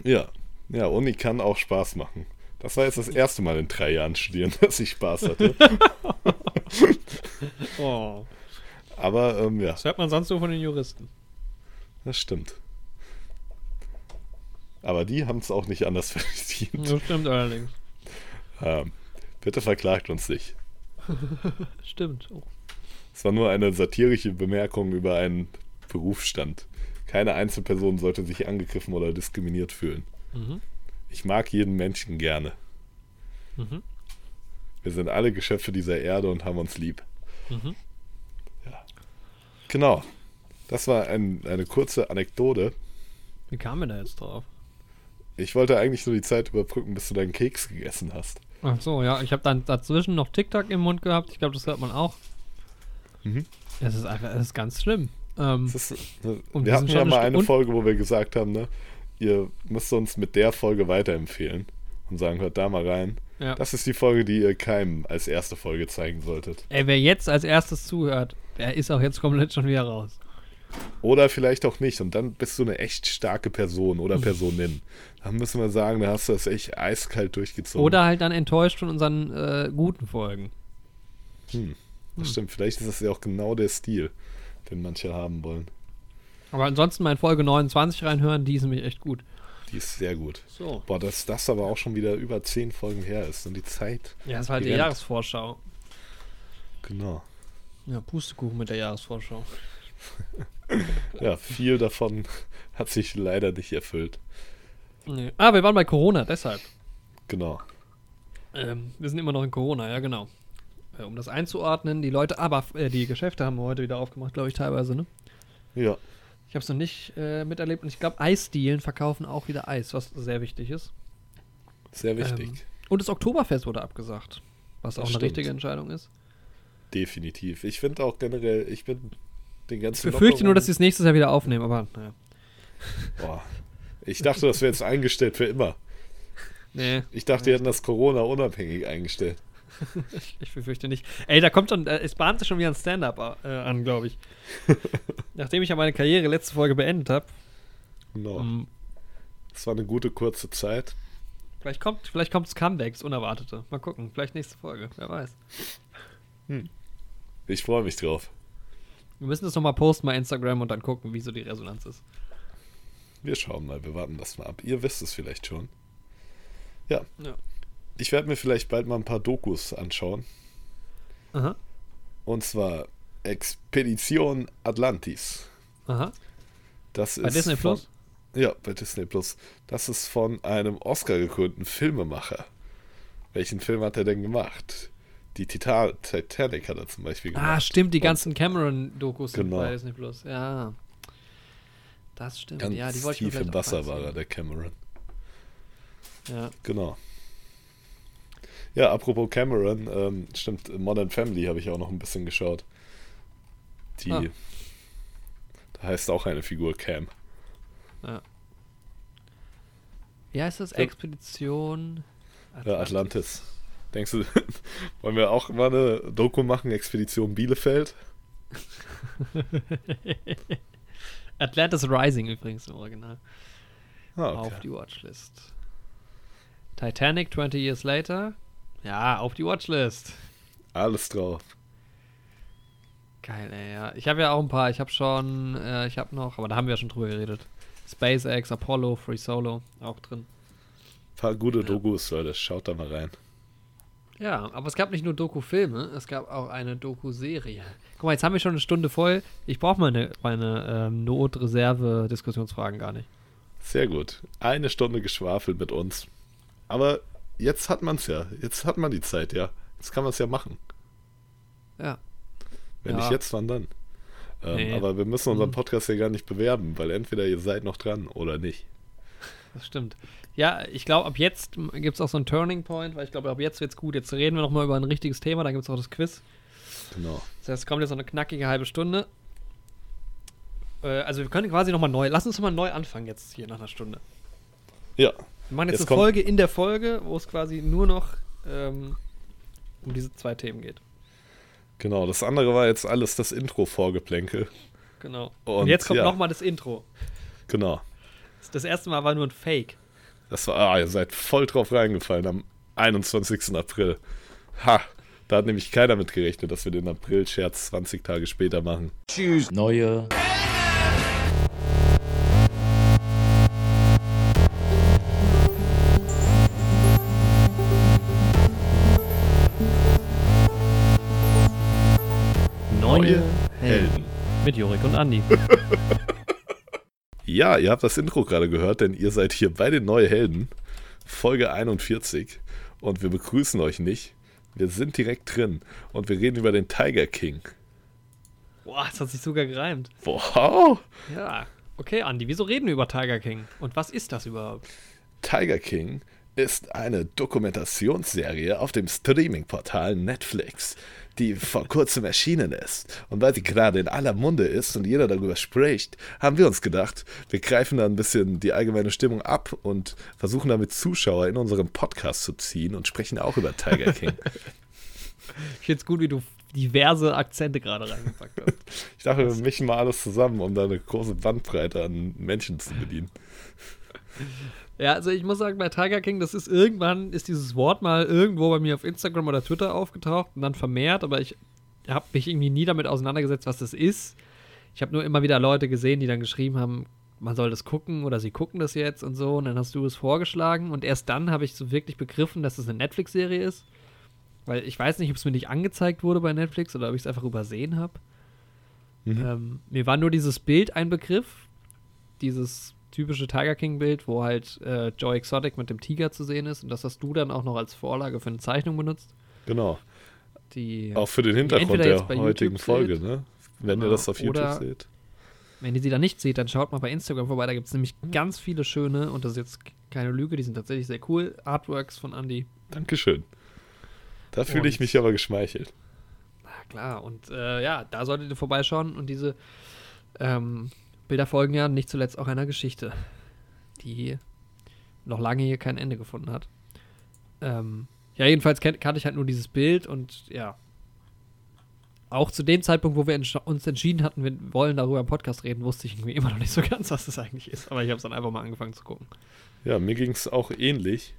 Ja, ja, Uni kann auch Spaß machen. Das war jetzt das erste Mal in drei Jahren studieren, dass ich Spaß hatte. Oh. Aber ähm, ja, Das hört man sonst so von den Juristen. das stimmt. Aber die haben es auch nicht anders verdient. Das stimmt allerdings. Ähm, bitte verklagt uns nicht. Stimmt. Oh. Es war nur eine satirische Bemerkung über einen Berufsstand. Keine Einzelperson sollte sich angegriffen oder diskriminiert fühlen. Mhm. Ich mag jeden Menschen gerne. Mhm. Wir sind alle Geschöpfe dieser Erde und haben uns lieb. Mhm. Ja. Genau. Das war ein, eine kurze Anekdote. Wie kam mir da jetzt drauf? Ich wollte eigentlich nur die Zeit überbrücken, bis du deinen Keks gegessen hast. Ach so, ja, ich habe dann dazwischen noch TikTok im Mund gehabt. Ich glaube, das hört man auch. Mhm. Es ist einfach, es ist ganz schlimm. Ähm, ist, Und wir hatten ja wissenschaftlich mal eine Folge, wo wir gesagt haben, ne, ihr müsst uns mit der Folge weiterempfehlen und sagen, hört da mal rein. Ja. Das ist die Folge, die ihr keinem als erste Folge zeigen solltet. Ey, wer jetzt als erstes zuhört, der ist auch jetzt komplett schon wieder raus. Oder vielleicht auch nicht. Und dann bist du eine echt starke Person oder Personin. Dann müssen wir sagen, da hast du das echt eiskalt durchgezogen. Oder halt dann enttäuscht von unseren äh, guten Folgen. Hm. Das stimmt. Vielleicht ist das ja auch genau der Stil, den manche haben wollen. Aber ansonsten mal in Folge 29 reinhören, die ist nämlich echt gut. Die ist sehr gut. So. Boah, dass das aber auch schon wieder über zehn Folgen her ist und die Zeit. Ja, das war halt Die rennt. Jahresvorschau. Genau. Ja, Pustekuchen mit der Jahresvorschau. Ja, viel davon hat sich leider nicht erfüllt. Nee. Ah, wir waren bei Corona, deshalb. Genau. Ähm, wir sind immer noch in Corona, ja genau. Äh, um das einzuordnen, die Leute, aber äh, die Geschäfte haben wir heute wieder aufgemacht, glaube ich, teilweise, ne? Ja. Ich habe es noch nicht äh, miterlebt und ich glaube, Eisdielen verkaufen auch wieder Eis, was sehr wichtig ist. Sehr wichtig. Ähm, und das Oktoberfest wurde abgesagt, was Das auch eine stimmt. richtige Entscheidung ist. Definitiv. Ich finde auch generell, ich bin den Ich ganzen. befürchte nur, dass sie es nächstes Jahr wieder aufnehmen, aber naja. Boah. Ich dachte, das wäre jetzt eingestellt für immer. Nee, Ich dachte, die hätten das Corona unabhängig eingestellt. ich befürchte nicht. Ey, da kommt schon, äh, es bahnt sich schon wieder ein Stand-up äh, an, glaube ich. Nachdem ich ja meine Karriere letzte Folge beendet habe, Genau. ähm, Das war eine gute kurze Zeit. vielleicht kommt vielleicht kommt's Comebacks, Unerwartete. Mal gucken, vielleicht nächste Folge, wer weiß. Ich freue mich drauf. Wir müssen das nochmal posten bei Instagram und dann gucken, wie so die Resonanz ist. Wir schauen mal, wir warten das mal ab. Ihr wisst es vielleicht schon. Ja. Ja. Ich werde mir vielleicht bald mal ein paar Dokus anschauen. Aha, Und zwar Expedition Atlantis. aha. Das Bei ist Disney von, Plus? Ja, bei Disney Plus. Das ist von einem Oscar-gekrönten Filmemacher. Welchen Film hat er denn gemacht? Die Tita Titanic hat er zum Beispiel gemacht. Ah, stimmt, die Und ganzen Cameron-Dokus sind Genau. bei Disney Plus. Ja. Das stimmt. Ganz ja, die wollte ich mir tief im Wasser war er, der Cameron. Ja. Genau. Ja, apropos Cameron, ähm, stimmt, Modern Family habe ich auch noch ein bisschen geschaut. Die, Ah. da heißt auch eine Figur Cam. Wie heißt das? Ja. Expedition Ja, Atlantis. Denkst du, wollen wir auch mal eine Doku machen, Expedition Bielefeld? Atlantis Rising übrigens im Original. Ah, Auf okay. die Watchlist. Titanic 20 Years Later. Ja, auf die Watchlist. Alles drauf. Geil, ey, ja. Ich habe ja auch ein paar. Ich habe schon, äh, ich habe noch, aber da haben wir ja schon drüber geredet. SpaceX, Apollo, Free Solo, auch drin. Ein paar gute Dokus, Leute. Schaut da mal rein. Ja, aber es gab nicht nur Doku-Filme, es gab auch eine Doku-Serie. Guck mal, jetzt haben wir schon eine Stunde voll. Ich brauche meine, meine ähm, Notreserve-Diskussionsfragen gar nicht. Sehr gut. Eine Stunde geschwafelt mit uns. Aber jetzt hat man es ja. Jetzt hat man die Zeit, ja. Jetzt kann man es ja machen. Ja. Wenn Ja. nicht jetzt, wann dann? Ähm, Nee. Aber wir müssen unseren Mhm. Podcast ja gar nicht bewerben, weil entweder ihr seid noch dran oder nicht. Das stimmt. Ja, ich glaube, ab jetzt gibt es auch so einen Turning Point, weil ich glaube, ab jetzt wird's gut. Jetzt reden wir nochmal über ein richtiges Thema, dann gibt es auch das Quiz. Genau. Das heißt, es kommt jetzt so eine knackige halbe Stunde. Äh, also wir können quasi nochmal neu, lass uns nochmal neu anfangen jetzt hier nach einer Stunde. Ja, Wir machen jetzt, Jetzt eine Folge in der Folge, wo es quasi nur noch ähm, um diese zwei Themen geht. genau. Das andere war jetzt alles das Intro-Vorgeplänkel. Genau. Und Und, jetzt kommt ja. nochmal das Intro. Genau. Das erste Mal war nur ein Fake. Das war, ah, ihr seid voll drauf reingefallen am 21. April. Ha, da hat nämlich keiner mit gerechnet, dass wir den April-Scherz 20 Tage später machen. Choose neue Neue Helden. Mit Jorik und Andi. Ja, ihr habt das Intro gerade gehört, denn ihr seid hier bei den Neue Helden, Folge 41. Und wir begrüßen euch nicht. Wir sind direkt drin und wir reden über den Tiger King. Boah, das hat sich sogar gereimt. Wow! Ja. Okay, Andi, wieso reden wir über Tiger King? Und was ist das überhaupt? Tiger King ist eine Dokumentationsserie auf dem Streaming-Portal Netflix, die vor kurzem erschienen ist. Und weil sie gerade in aller Munde ist und jeder darüber spricht, haben wir uns gedacht, wir greifen da ein bisschen die allgemeine Stimmung ab und versuchen damit Zuschauer in unseren Podcast zu ziehen und sprechen auch über Tiger King. ich finde es gut, wie du diverse Akzente gerade reingepackt hast. ich dachte, wir mischen mal alles zusammen, um da eine große Bandbreite an Menschen zu bedienen. Ja, also ich muss sagen, bei Tiger King, das ist irgendwann, ist dieses Wort mal irgendwo bei mir auf Instagram oder Twitter aufgetaucht und dann vermehrt, aber ich habe mich irgendwie nie damit auseinandergesetzt, was das ist. Ich habe nur immer wieder Leute gesehen, die dann geschrieben haben, man soll das gucken oder sie gucken das jetzt und so und dann hast du es vorgeschlagen und erst dann habe ich so wirklich begriffen, dass es das eine Netflix-Serie ist. Weil ich weiß nicht, ob es mir nicht angezeigt wurde bei Netflix oder ob ich es einfach übersehen habe. Mhm. Ähm, mir war nur dieses Bild ein Begriff, dieses typische Tiger King-Bild, wo halt äh, Joe Exotic mit dem Tiger zu sehen ist. Und das hast du dann auch noch als Vorlage für eine Zeichnung benutzt. Genau. Die, auch für den Hintergrund der heutigen Folge, ne? Wenn genau. ihr das auf YouTube seht. Wenn ihr sie da nicht seht, dann schaut mal bei Instagram vorbei. Da gibt es nämlich ganz viele schöne, und das ist jetzt keine Lüge, die sind tatsächlich sehr cool, Artworks von Andy. Dankeschön. Da fühle ich mich aber geschmeichelt. Na klar, und äh, ja, da solltet ihr vorbeischauen und diese ähm, Bilder folgen ja nicht zuletzt auch einer Geschichte, die noch lange hier kein Ende gefunden hat. Ähm, ja, jedenfalls kan kannte ich halt nur dieses Bild und ja. Auch zu dem Zeitpunkt, wo wir ents uns entschieden hatten, wir wollen darüber im Podcast reden, wusste ich irgendwie immer noch nicht so ganz, was das eigentlich ist. Aber ich habe es dann einfach mal angefangen zu gucken. Ja, mir ging es auch ähnlich.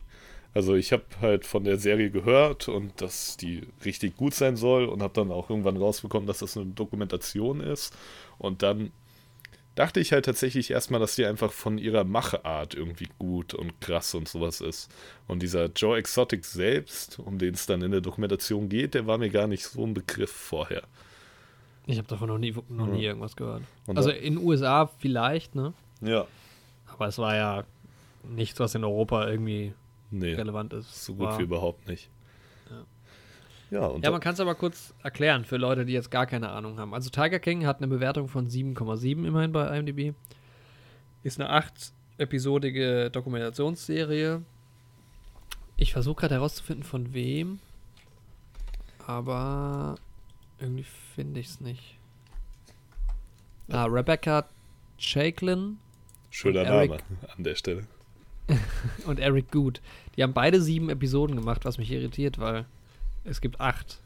Also ich habe halt von der Serie gehört und dass die richtig gut sein soll und habe dann auch irgendwann rausbekommen, dass das eine Dokumentation ist. Und dann dachte ich halt tatsächlich erstmal, dass die einfach von ihrer Macheart irgendwie gut und krass und sowas ist. Und dieser Joe Exotic selbst, um den es dann in der Dokumentation geht, der war mir gar nicht so ein Begriff vorher. Ich habe davon noch nie, noch nie ja. irgendwas gehört. Und also in den USA vielleicht, ne? Ja. Aber es war ja nichts, was in Europa irgendwie nee, relevant ist. So gut war. wie überhaupt nicht. Ja, ja man kann es aber kurz erklären für Leute, die jetzt gar keine Ahnung haben. Also Tiger King hat eine Bewertung von 7,7 immerhin bei IMDb. Ist eine acht-episodige Dokumentationsserie. Ich versuche gerade herauszufinden, von wem. Aber irgendwie finde ich es nicht. Ah, Rebecca Shaklin. Schöner Name an der Stelle. und Eric Good. Die haben beide sieben Episoden gemacht, was mich irritiert, weil es gibt acht.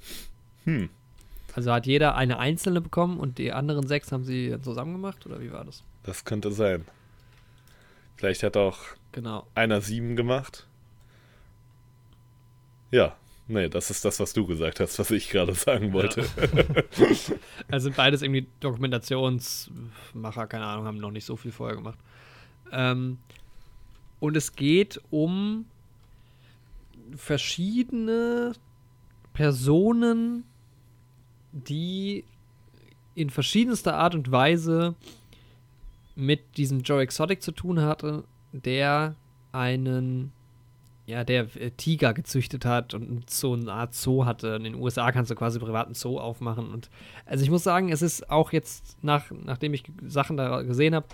Hm. Also hat jeder eine einzelne bekommen und die anderen sechs haben sie zusammen gemacht oder wie war das? Das könnte sein. Vielleicht hat auch genau. einer sieben gemacht. Ja, nee, das ist das, was du gesagt hast, was ich gerade sagen wollte. Ja. also sind beides irgendwie Dokumentationsmacher, keine Ahnung, haben noch nicht so viel vorher gemacht. Ähm, und es geht um verschiedene Personen, die in verschiedenster Art und Weise mit diesem Joe Exotic zu tun hatte, der einen, ja, der äh, Tiger gezüchtet hat und so eine Art Zoo hatte. In den USA kannst du quasi privaten Zoo aufmachen. Und also ich muss sagen, es ist auch jetzt, nach, nachdem ich Sachen da gesehen habe,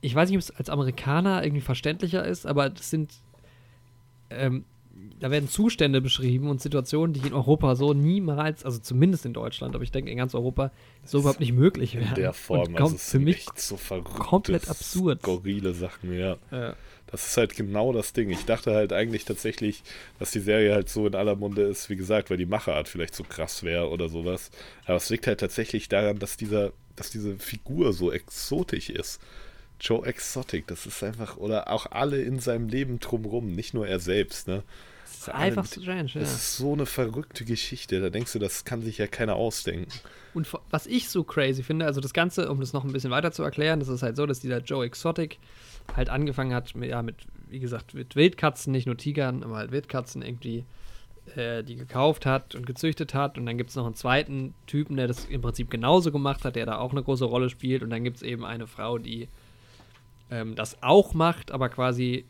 ich weiß nicht, ob es als Amerikaner irgendwie verständlicher ist, aber das sind ähm, da werden Zustände beschrieben und Situationen, die in Europa so niemals, also zumindest in Deutschland, aber ich denke in ganz Europa, so überhaupt nicht möglich wären. In der Form, also für mich so verrückt. Komplett absurd. Skurrile Sachen, ja. ja. Das ist halt genau das Ding. Ich dachte halt eigentlich tatsächlich, dass die Serie halt so in aller Munde ist, wie gesagt, weil die Macherart vielleicht so krass wäre oder sowas. Aber es liegt halt tatsächlich daran, dass dieser, dass diese Figur so exotisch ist. Joe Exotic, das ist einfach, oder auch alle in seinem Leben drumrum, nicht nur er selbst, ne? Das ist einfach strange, ja. Das ist so eine verrückte Geschichte, da denkst du, das kann sich ja keiner ausdenken. Und was ich so crazy finde, also das Ganze, um das noch ein bisschen weiter zu erklären, das ist halt so, dass dieser Joe Exotic halt angefangen hat, mit, ja, mit, wie gesagt, mit Wildkatzen, nicht nur Tigern, aber halt Wildkatzen irgendwie, äh, die gekauft hat und gezüchtet hat. Und dann gibt es noch einen zweiten Typen, der das im Prinzip genauso gemacht hat, der da auch eine große Rolle spielt. Und dann gibt es eben eine Frau, die ähm, das auch macht, aber quasi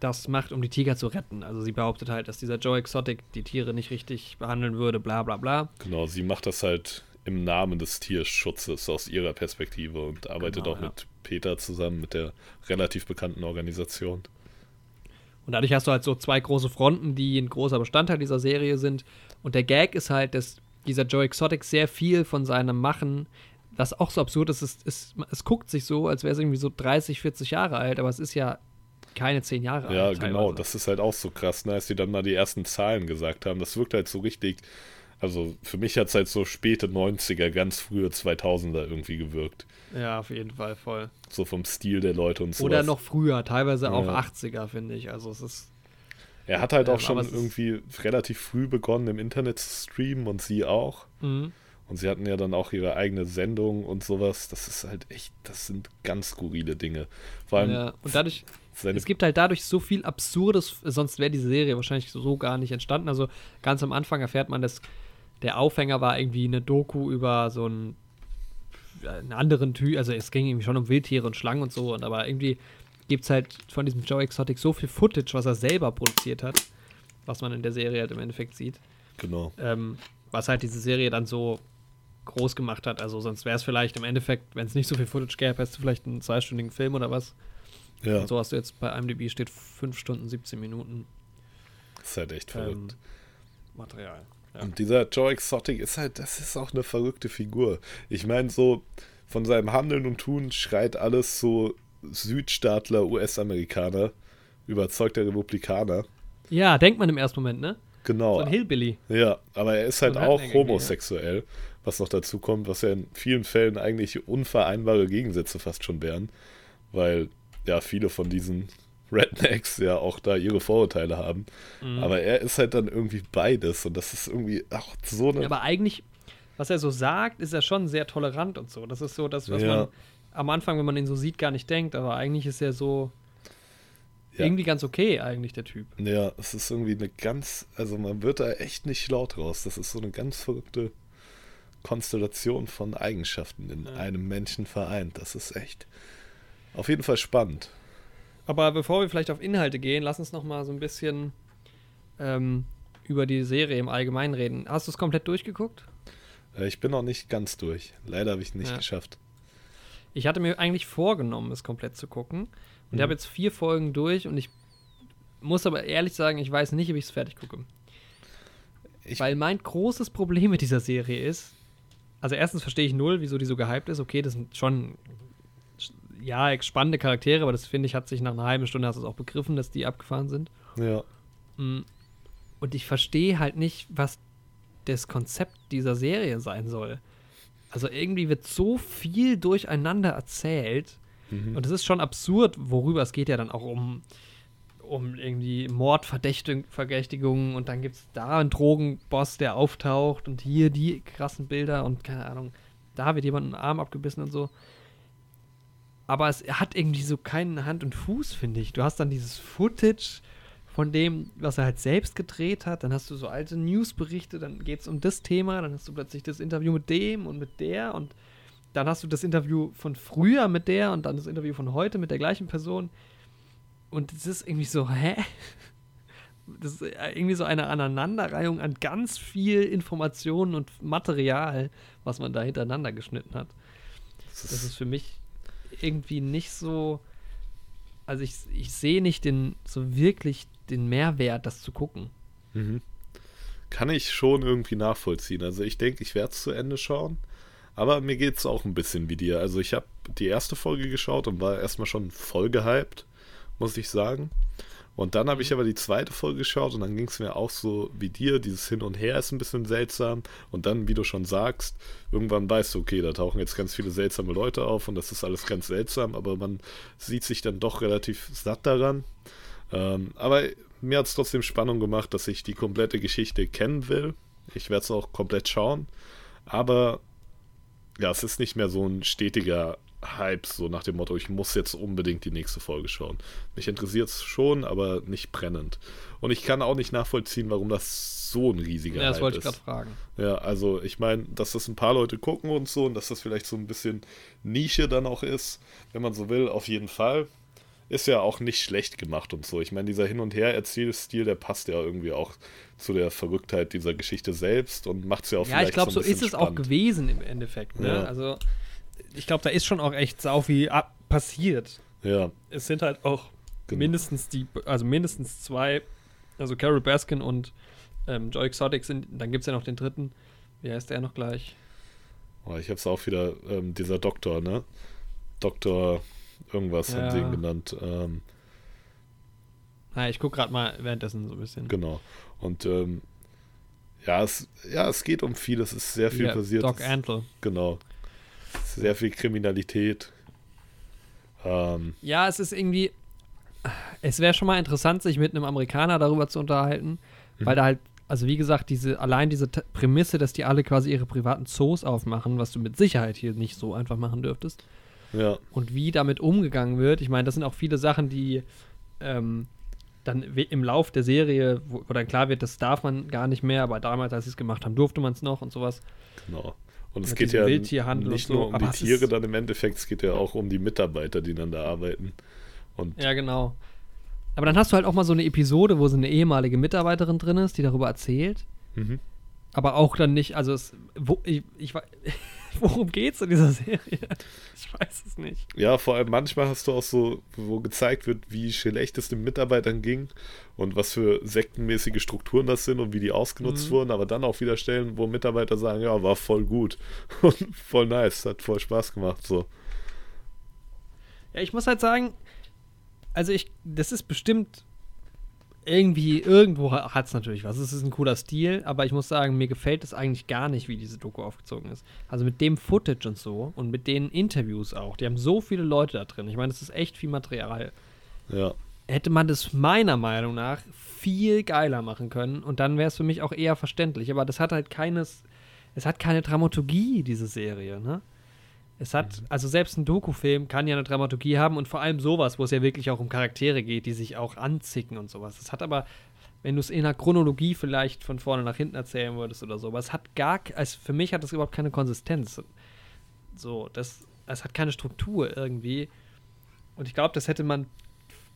das macht, um die Tiger zu retten. Also sie behauptet halt, dass dieser Joe Exotic die Tiere nicht richtig behandeln würde, bla bla bla. Genau, sie macht das halt im Namen des Tierschutzes aus ihrer Perspektive und arbeitet genau, auch ja. mit Peter zusammen, mit der relativ bekannten Organisation. Und dadurch hast du halt so zwei große Fronten, die ein großer Bestandteil dieser Serie sind. Und der Gag ist halt, dass dieser Joe Exotic sehr viel von seinem Machen, was auch so absurd ist, ist, ist es guckt sich so, als wäre es irgendwie so 30, 40 Jahre alt, aber es ist ja keine 10 Jahre Ja, alt. genau, teilweise. das ist halt auch so krass, ne, als die dann mal die ersten Zahlen gesagt haben. Das wirkt halt so richtig, also für mich hat es halt so späte 90er, ganz frühe 2000er irgendwie gewirkt. Ja, auf jeden Fall voll. So vom Stil der Leute und so. Oder noch früher, teilweise auch Ja. 80er, finde ich. Also es ist. Er hat halt Ähm, auch schon es irgendwie relativ früh begonnen, im Internet zu streamen und sie auch. Mhm. Und sie hatten ja dann auch ihre eigene Sendung und sowas. Das ist halt echt, das sind ganz skurrile Dinge. Vor allem Ja, und dadurch, es gibt halt dadurch so viel Absurdes, sonst wäre diese Serie wahrscheinlich so gar nicht entstanden. Also ganz am Anfang erfährt man, dass der Aufhänger war irgendwie eine Doku über so einen, einen anderen Typ, also es ging irgendwie schon um Wildtiere und Schlangen und so, und aber irgendwie gibt es halt von diesem Joe Exotic so viel Footage, was er selber produziert hat, was man in der Serie halt im Endeffekt sieht, genau. ähm, was halt diese Serie dann so groß gemacht hat. Also sonst wäre es vielleicht im Endeffekt, wenn es nicht so viel Footage gäbe, hättest du vielleicht einen zweistündigen Film oder was. Ja, Und so hast du jetzt bei IMDb steht 5 Stunden 17 Minuten das ist halt echt verrückt. ähm, Material. Ja. Und dieser Joe Exotic ist halt, das ist auch eine verrückte Figur. Ich meine, so von seinem Handeln und Tun schreit alles so Südstaatler, US-Amerikaner, überzeugter Republikaner. ja, denkt man im ersten Moment, ne? Genau. So ein Hillbilly. Ja, aber er ist halt So auch homosexuell, was noch dazu kommt, was ja in vielen Fällen eigentlich unvereinbare Gegensätze fast schon wären, weil ja viele von diesen Rednecks ja auch da ihre Vorurteile haben. Mhm. Aber er ist halt dann irgendwie beides und das ist irgendwie auch so eine. Ja, aber eigentlich, was er so sagt, ist er schon sehr tolerant und so. Das ist so das, was Ja. man am Anfang, wenn man ihn so sieht, gar nicht denkt. Aber eigentlich ist er so Ja. irgendwie ganz okay, eigentlich, der Typ. Ja, es ist irgendwie eine ganz, also man wird da echt nicht schlau draus. Das ist so eine ganz verrückte Konstellation von Eigenschaften in Ja. einem Menschen vereint. Das ist echt auf jeden Fall spannend. Aber bevor wir vielleicht auf Inhalte gehen, lass uns noch mal so ein bisschen ähm, über die Serie im Allgemeinen reden. Hast du es komplett durchgeguckt? Äh, Ich bin noch nicht ganz durch. Leider habe ich es nicht Ja. geschafft. Ich hatte mir eigentlich vorgenommen, es komplett zu gucken. Und Mhm. ich habe jetzt vier Folgen durch und ich muss aber ehrlich sagen, ich weiß nicht, ob ich es fertig gucke. Ich- Weil mein großes Problem mit dieser Serie ist, also erstens verstehe ich null, wieso die so gehypt ist. Okay, das sind schon, ja, spannende Charaktere, aber das finde ich, hat sich nach einer halben Stunde hast du es auch begriffen, dass die abgefahren sind. Ja, Mm. Und ich verstehe halt nicht, was das Konzept dieser Serie sein soll. Also irgendwie wird so viel durcheinander erzählt. Mhm. Und es ist schon absurd, worüber es geht ja dann auch um, um irgendwie Mordverdächtigungen und dann gibt es da einen Drogenboss, der auftaucht und hier die krassen Bilder und keine Ahnung, da wird jemand einen Arm abgebissen und so. Aber es hat irgendwie so keinen Hand und Fuß, finde ich. Du hast dann dieses Footage von dem, was er halt selbst gedreht hat. Dann hast du so alte Newsberichte, dann geht es um das Thema, dann hast du plötzlich das Interview mit dem und mit der und dann hast du das Interview von früher mit der und dann das Interview von heute mit der gleichen Person. Und es ist irgendwie so, hä? Das ist irgendwie so eine Aneinanderreihung an ganz viel Informationen und Material, was man da hintereinander geschnitten hat. das ist für mich irgendwie nicht so. Also ich, ich sehe nicht den so wirklich den Mehrwert, das zu gucken. mhm. kann ich schon irgendwie nachvollziehen. Also ich denke, ich werde es zu Ende schauen. Aber mir geht es auch ein bisschen wie dir. Also ich habe die erste Folge geschaut und war erstmal schon voll gehypt, muss ich sagen. Und dann habe ich aber die zweite Folge geschaut und dann ging es mir auch so wie dir. Dieses Hin und Her ist ein bisschen seltsam. Und dann, wie du schon sagst, irgendwann weißt du, okay, da tauchen jetzt ganz viele seltsame Leute auf und das ist alles ganz seltsam, aber man sieht sich dann doch relativ satt daran. Ähm, aber mir hat es trotzdem Spannung gemacht, dass ich die komplette Geschichte kennen will. Ich werde es auch komplett schauen. Aber ja, es ist nicht mehr so ein stetiger Hype, so nach dem Motto, ich muss jetzt unbedingt die nächste Folge schauen. Mich interessiert es schon, aber nicht brennend. Und ich kann auch nicht nachvollziehen, warum das so ein riesiger Ja, das Hype wollte ich gerade fragen. Ja, also ich meine, dass das ein paar Leute gucken und so und dass das vielleicht so ein bisschen Nische dann auch ist, wenn man so will, auf jeden Fall. Ist ja auch nicht schlecht gemacht und so. Ich meine, dieser Hin- und Her-Erzählstil, der passt ja irgendwie auch zu der Verrücktheit dieser Geschichte selbst und macht es ja auch Ja, ich vielleicht glaube, so so ist es auch gewesen im Endeffekt. Ne? Ja. Also ich glaube, da ist schon auch echt sau viel passiert. Ja, Es sind halt auch Genau. mindestens die, also mindestens zwei, also Carol Baskin und ähm, Joy Exotic sind, dann gibt es ja noch den dritten. Wie heißt der noch gleich? Oh, ich hab's auch wieder, ähm, dieser Doktor, ne? Doktor irgendwas Ja. haben sie ihn genannt. Ähm, Na, ich gucke gerade mal währenddessen so ein bisschen. genau. Und ähm, ja, es, ja, es geht um viel, es ist sehr viel Ja, passiert. Doc Antle. Genau. Sehr viel Kriminalität. Ähm, Ja, es ist irgendwie. Es wäre schon mal interessant, sich mit einem Amerikaner darüber zu unterhalten, Mhm. weil da halt, also wie gesagt, diese, allein diese T Prämisse, dass die alle quasi ihre privaten Zoos aufmachen, was du mit Sicherheit hier nicht so einfach machen dürftest, ja, und wie damit umgegangen wird. Ich meine, das sind auch viele Sachen, die ähm, dann im Lauf der Serie, wo, wo dann klar wird, das darf man gar nicht mehr, aber damals, als sie es gemacht haben, durfte man es noch und sowas. genau. Und es geht ja nicht so, nur um die Tiere dann im Endeffekt, es geht ja auch um die Mitarbeiter, die dann da arbeiten. Und Ja, genau. Aber dann hast du halt auch mal so eine Episode, wo so eine ehemalige Mitarbeiterin drin ist, die darüber erzählt. mhm. Aber auch dann nicht, also es, wo, ich, ich, wei- worum geht's in dieser Serie? Ich weiß es nicht. ja, vor allem manchmal hast du auch so, wo gezeigt wird, wie schlecht es den Mitarbeitern ging und was für sektenmäßige Strukturen das sind und wie die ausgenutzt Mhm. wurden, aber dann auch wieder Stellen, wo Mitarbeiter sagen, ja, war voll gut und voll nice, hat voll Spaß gemacht, so. Ja, ich muss halt sagen, also ich, das ist bestimmt irgendwie, irgendwo hat es natürlich was. Es ist ein cooler Stil, aber ich muss sagen, mir gefällt es eigentlich gar nicht, wie diese Doku aufgezogen ist. Also mit dem Footage und so und mit den Interviews auch. Die haben so viele Leute da drin. Ich meine, das ist echt viel Material. Ja, hätte man das meiner Meinung nach viel geiler machen können und dann wäre es für mich auch eher verständlich. Aber das hat halt keines, es hat keine Dramaturgie, diese Serie, ne? Es hat, also selbst ein Dokufilm kann ja eine Dramaturgie haben und vor allem sowas, wo es ja wirklich auch um Charaktere geht, die sich auch anzicken und sowas. Das hat aber, wenn du es in einer Chronologie vielleicht von vorne nach hinten erzählen würdest oder so, aber es hat gar, also für mich hat das überhaupt keine Konsistenz. So, das, es hat keine Struktur irgendwie. Und ich glaube, das hätte man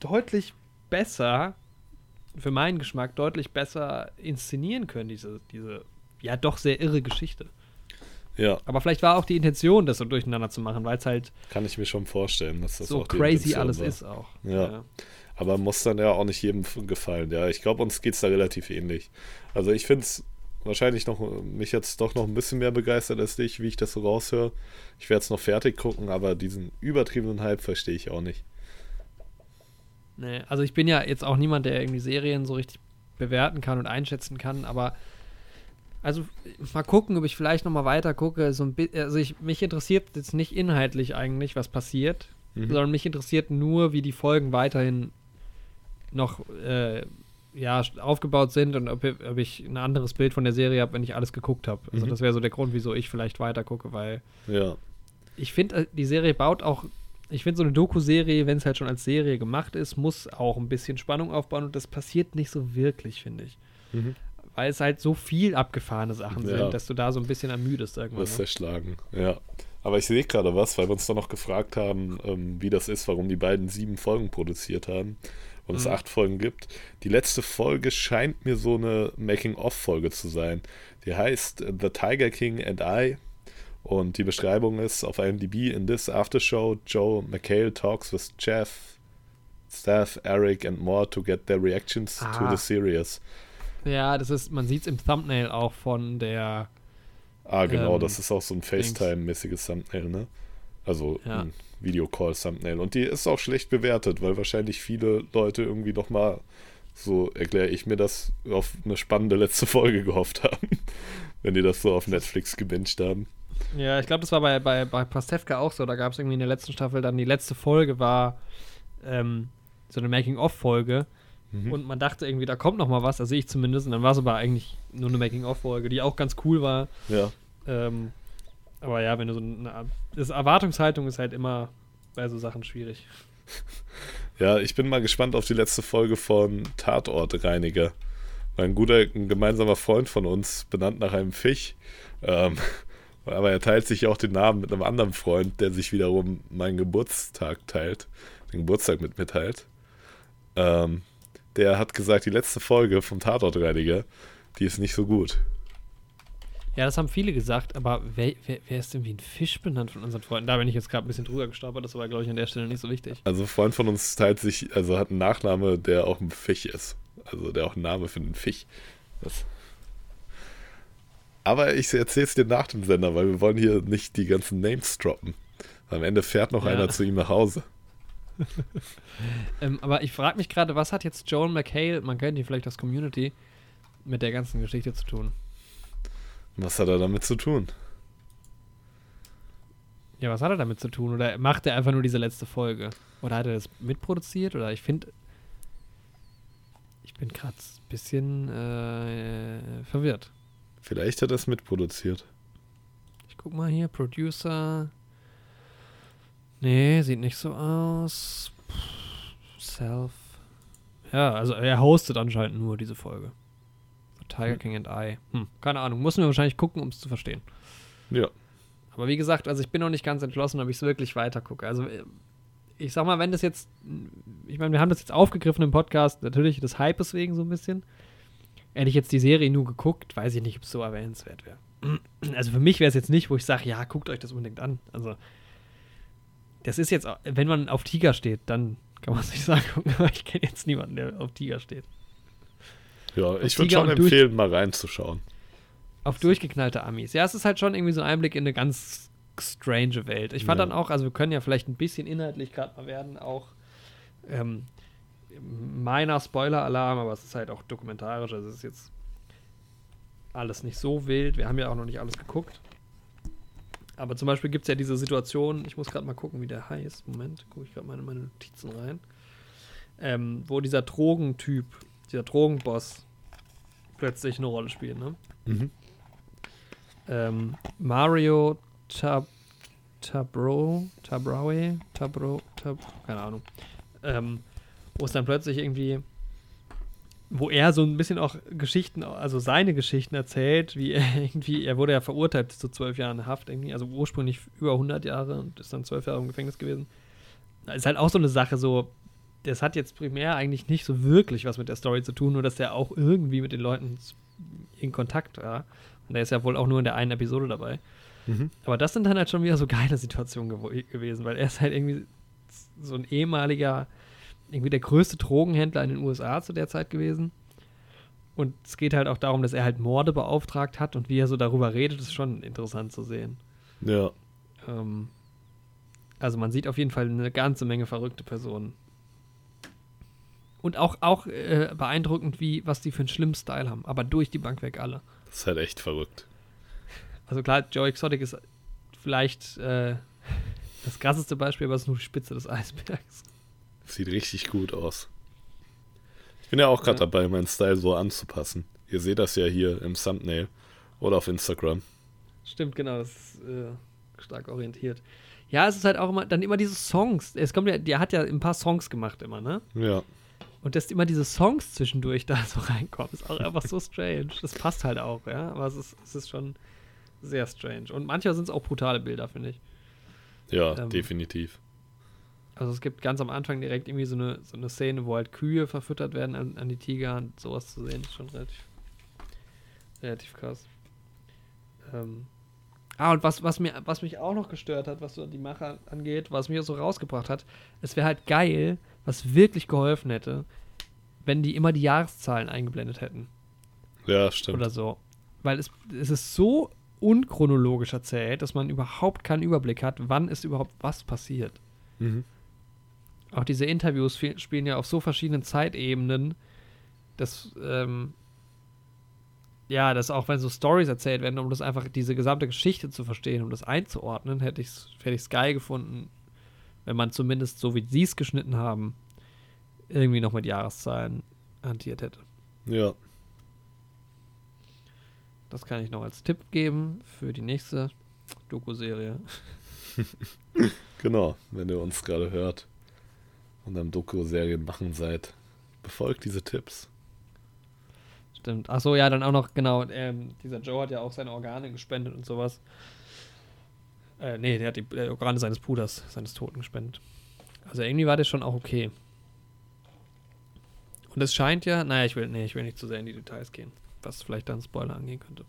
deutlich besser, für meinen Geschmack, deutlich besser inszenieren können, diese, diese ja doch sehr irre Geschichte. Ja, Aber vielleicht war auch die Intention, das so durcheinander zu machen, weil es halt kann ich mir schon vorstellen, dass das so crazy alles war. ist auch. Ja. Aber muss dann ja auch nicht jedem gefallen. Ja, ich glaube, uns geht es da relativ ähnlich. Also ich finde es wahrscheinlich noch, mich jetzt doch noch ein bisschen mehr begeistert als dich, wie ich das so raushöre. Ich werde es noch fertig gucken, aber diesen übertriebenen Hype verstehe ich auch nicht. Nee, also ich bin ja jetzt auch niemand, der irgendwie Serien so richtig bewerten kann und einschätzen kann, aber also mal gucken, ob ich vielleicht noch mal weiter gucke. So ein also ich, mich interessiert jetzt nicht inhaltlich eigentlich, was passiert, Mhm. sondern mich interessiert nur, wie die Folgen weiterhin noch äh, ja, aufgebaut sind und ob, ob ich ein anderes Bild von der Serie habe, wenn ich alles geguckt habe. Also Mhm. das wäre so der Grund, wieso ich vielleicht weiter gucke, weil Ja, ich finde, äh, die Serie baut auch, ich finde so eine Doku-Serie, wenn es halt schon als Serie gemacht ist, muss auch ein bisschen Spannung aufbauen und das passiert nicht so wirklich, finde ich. Mhm. Weil es halt so viel abgefahrene Sachen Ja. sind, dass du da so ein bisschen ermüdest irgendwann. wirst Ne? erschlagen. Ja. Aber ich sehe gerade was, weil wir uns doch noch gefragt haben, ähm, wie das ist, warum die beiden sieben Folgen produziert haben und es Mhm. acht Folgen gibt. Die letzte Folge scheint mir so eine Making-of-Folge zu sein. Die heißt äh, The Tiger King and I. Und die Beschreibung ist auf IMDb in this after show, Joe McHale talks with Jeff, Steph, Eric and more to get their reactions to Ah. the series. Ja, das ist, man sieht es im Thumbnail auch von der, Ah, genau, Ähm, das ist auch so ein. FaceTime-mäßiges Thumbnail, ne? Also Ja. ein Videocall-Thumbnail. Und die ist auch schlecht bewertet, weil wahrscheinlich viele Leute irgendwie nochmal, so erkläre ich mir das, auf eine spannende letzte Folge gehofft haben. Wenn die das so auf Netflix gebinged haben. ja, ich glaube, das war bei, bei, bei Pastewka auch so, da gab es irgendwie in der letzten Staffel dann, die letzte Folge war ähm, so eine Making-of-Folge Mhm. und man dachte irgendwie, da kommt noch mal was, also ich zumindest, und dann war es aber eigentlich nur eine Making-of-Folge, die auch ganz cool war. Ja, Ähm, aber ja, wenn du so eine das Erwartungshaltung ist halt immer bei so Sachen schwierig. ja, ich bin mal gespannt auf die letzte Folge von Tatortreiniger. Ein guter, ein gemeinsamer Freund von uns, benannt nach einem Fisch. Ähm, aber er teilt sich auch den Namen mit einem anderen Freund, der sich wiederum meinen Geburtstag teilt, den Geburtstag mit mitteilt. Ähm, der hat gesagt, die letzte Folge vom Tatortreiniger, die ist nicht so gut. Ja, das haben viele gesagt, aber wer, wer, wer ist denn wie ein Fisch benannt von unseren Freunden? Da bin ich jetzt gerade ein bisschen drüber gestolpert, das war, glaube ich, an der Stelle nicht so wichtig. Also ein Freund von uns teilt sich, also hat einen Nachname, der auch ein Fisch ist. Also der auch einen Name für einen Fisch. Das. Aber ich erzähle es dir nach dem Sender, weil wir wollen hier nicht die ganzen Names droppen. Am Ende fährt noch Ja. einer zu ihm nach Hause. Ähm, aber ich frage mich gerade, was hat jetzt Joel McHale, man kennt ihn vielleicht aus Community, mit der ganzen Geschichte zu tun? Was hat er damit zu tun? Ja, was hat er damit zu tun? Oder macht er einfach nur diese letzte Folge? Oder hat er das mitproduziert? Oder ich finde, ich bin gerade ein bisschen äh, verwirrt. Vielleicht hat er es mitproduziert. Ich guck mal hier, Producer. Nee, sieht nicht so aus. Self. Ja, also er hostet anscheinend nur diese Folge. The Tiger Hm. King and I. Hm, keine Ahnung. Müssen wir wahrscheinlich gucken, um es zu verstehen. Ja. Aber wie gesagt, also ich bin noch nicht ganz entschlossen, ob ich es wirklich weiter gucke. Also äh, ich sag mal, wenn das jetzt, ich meine, wir haben das jetzt aufgegriffen im Podcast, natürlich des Hypes wegen so ein bisschen. Hätte ich jetzt die Serie nur geguckt, weiß ich nicht, ob es so erwähnenswert wäre. Also für mich wäre es jetzt nicht, wo ich sage, ja, guckt euch das unbedingt an. Also das ist jetzt, wenn man auf Tiger steht, dann kann man sich sagen, gucken, aber ich kenne jetzt niemanden, der auf Tiger steht. Ja, ich Tiger würde schon empfehlen, mal reinzuschauen. Auf durchgeknallte Amis. Ja, es ist halt schon irgendwie so ein Einblick in eine ganz strange Welt. Ich fand Ja. dann auch, also wir können ja vielleicht ein bisschen inhaltlich gerade mal werden, auch ähm, meiner Spoiler-Alarm, aber es ist halt auch dokumentarisch, also es ist jetzt alles nicht so wild. Wir haben ja auch noch nicht alles geguckt. Aber zum Beispiel gibt es ja diese Situation, ich muss gerade mal gucken, wie der heißt. Moment, gucke ich gerade mal in meine Notizen rein. Ähm, wo dieser Drogentyp, dieser Drogenboss plötzlich eine Rolle spielt, ne? Mhm. ähm, Mario Tab Tabro, Tabraue, Tabro, Tab, keine Ahnung. Ähm, wo es dann plötzlich irgendwie, wo er so ein bisschen auch Geschichten, also seine Geschichten erzählt, wie er irgendwie, er wurde ja verurteilt zu zwölf Jahren Haft irgendwie, also ursprünglich über 100 Jahre und ist dann zwölf Jahre im Gefängnis gewesen. Ist halt auch so eine Sache, so, das hat jetzt primär eigentlich nicht so wirklich was mit der Story zu tun, nur dass er auch irgendwie mit den Leuten in Kontakt war. Und er ist ja wohl auch nur in der einen Episode dabei. Mhm. Aber das sind dann halt schon wieder so geile Situationen gew gewesen, weil er ist halt irgendwie so ein ehemaliger, irgendwie der größte Drogenhändler in den USA zu der Zeit gewesen. Und es geht halt auch darum, dass er halt Morde beauftragt hat und wie er so darüber redet, ist schon interessant zu sehen. Ja. Ähm, also man sieht auf jeden Fall eine ganze Menge verrückte Personen. Und auch, auch äh, beeindruckend, wie, was die für einen schlimmen Style haben. Aber durch die Bank weg alle. Das ist halt echt verrückt. Also klar, Joe Exotic ist vielleicht äh, das krasseste Beispiel, aber es ist nur die Spitze des Eisbergs. Sieht richtig gut aus. Ich bin ja auch gerade Ja. dabei, meinen Style so anzupassen. Ihr seht das ja hier im Thumbnail oder auf Instagram. Stimmt, genau, das ist äh, stark orientiert. Ja, es ist halt auch immer, dann immer diese Songs. Es kommt ja, der hat ja ein paar Songs gemacht immer, ne? Ja. Und dass immer diese Songs zwischendurch da so reinkommen, ist auch einfach so strange. Das passt halt auch, ja. Aber es ist, es ist schon sehr strange. Und manchmal sind es auch brutale Bilder, finde ich. Ja, Ähm, definitiv. Also es gibt ganz am Anfang direkt irgendwie so eine, so eine Szene, wo halt Kühe verfüttert werden an, an die Tiger und sowas zu sehen, ist schon relativ, relativ krass. Ähm. Ah, und was, was, mir, was mich auch noch gestört hat, was so die Macher angeht, was mir so rausgebracht hat, es wäre halt geil, was wirklich geholfen hätte, wenn die immer die Jahreszahlen eingeblendet hätten Ja, stimmt. oder so. Weil es, es ist so unchronologisch erzählt, dass man überhaupt keinen Überblick hat, wann ist überhaupt was passiert. Mhm. Auch diese Interviews spielen ja auf so verschiedenen Zeitebenen, dass, ähm, ja, dass auch wenn so Stories erzählt werden, um das einfach diese gesamte Geschichte zu verstehen, um das einzuordnen, hätte ich es hätte ich's geil gefunden, wenn man zumindest so wie sie es geschnitten haben, irgendwie noch mit Jahreszahlen hantiert hätte. Ja. Das kann ich noch als Tipp geben für die nächste Doku-Serie. Genau, wenn ihr uns gerade hört und am Doku-Serien machen seid, befolgt diese Tipps. Stimmt. Ach so, ja, dann auch noch, genau, ähm, dieser Joe hat ja auch seine Organe gespendet und sowas. Äh, nee, der hat die äh, Organe seines Bruders, seines Toten gespendet. Also irgendwie war das schon auch okay. Und es scheint ja, naja, ich will, nee, ich will nicht zu sehr in die Details gehen, was vielleicht dann Spoiler angehen könnte.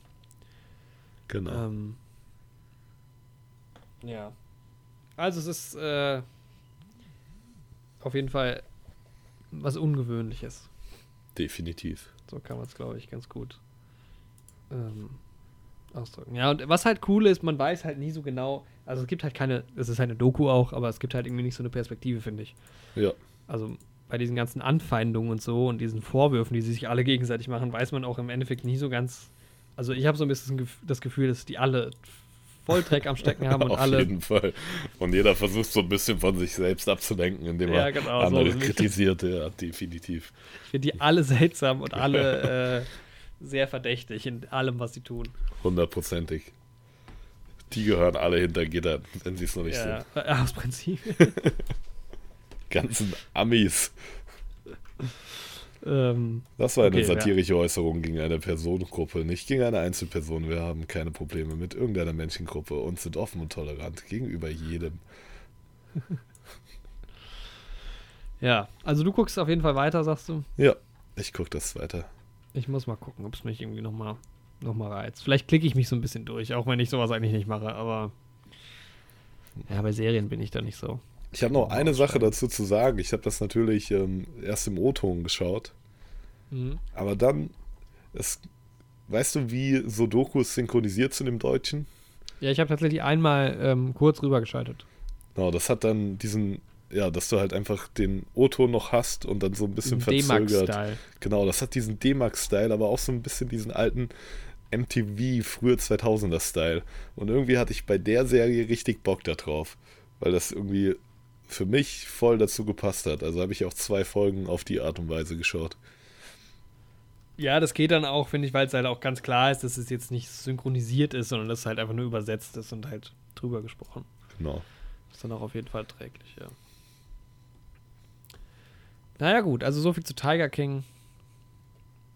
Genau. Ähm, ja. Also es ist äh, auf jeden Fall was Ungewöhnliches. Definitiv. So kann man es, glaube ich, ganz gut ähm, ausdrücken. Ja, und was halt cool ist, man weiß halt nie so genau, also es gibt halt keine, es ist halt eine Doku auch, aber es gibt halt irgendwie nicht so eine Perspektive, finde ich. Ja. Also bei diesen ganzen Anfeindungen und so und diesen Vorwürfen, die sie sich alle gegenseitig machen, weiß man auch im Endeffekt nie so ganz. Also ich habe so ein bisschen das Gefühl, dass die alle voll Dreck am Stecken haben und Auf alle. jeden Fall. Und jeder versucht so ein bisschen von sich selbst abzulenken, indem Ja, er genau, so andere nämlich. kritisiert. Ja, definitiv. Ich finde die alle seltsam und alle äh, sehr verdächtig in allem, was sie tun. Hundertprozentig. Die gehören alle hinter Gittern, wenn sie es noch nicht Ja, sind. ja, aus Prinzip. Ganzen Amis. Ähm, Das war eine Okay, ja. satirische Äußerung gegen eine Personengruppe, nicht gegen eine Einzelperson. Wir haben keine Probleme mit irgendeiner Menschengruppe und sind offen und tolerant gegenüber jedem. ja, also du guckst auf jeden Fall weiter, sagst du. Ja, ich gucke das weiter. Ich muss mal gucken, ob es mich irgendwie nochmal noch mal reizt. Vielleicht klicke ich mich so ein bisschen durch, auch wenn ich sowas eigentlich nicht mache, aber ja, bei Serien bin ich da nicht so. Ich habe noch eine Sache dazu zu sagen. Ich habe das natürlich ähm, erst im O-Ton geschaut, Mhm. aber dann, es, weißt du, wie Sudokus synchronisiert sind im Deutschen? Ja, ich habe tatsächlich einmal ähm, kurz rübergeschaltet. Genau, das hat dann diesen, ja, dass du halt einfach den O-Ton noch hast und dann so ein bisschen verzögert. D-Max-Style. Genau, das hat diesen D-Max-Style, aber auch so ein bisschen diesen alten MTV, frühe 2000er-Style. Und irgendwie hatte ich bei der Serie richtig Bock da drauf, weil das irgendwie für mich voll dazu gepasst hat. Also habe ich auch zwei Folgen auf die Art und Weise geschaut. Ja, das geht dann auch, finde ich, weil es halt auch ganz klar ist, dass es jetzt nicht synchronisiert ist, sondern dass es halt einfach nur übersetzt ist und halt drüber gesprochen. Genau. Ist dann auch auf jeden Fall träglich, ja. Naja, gut, also so viel zu Tiger King.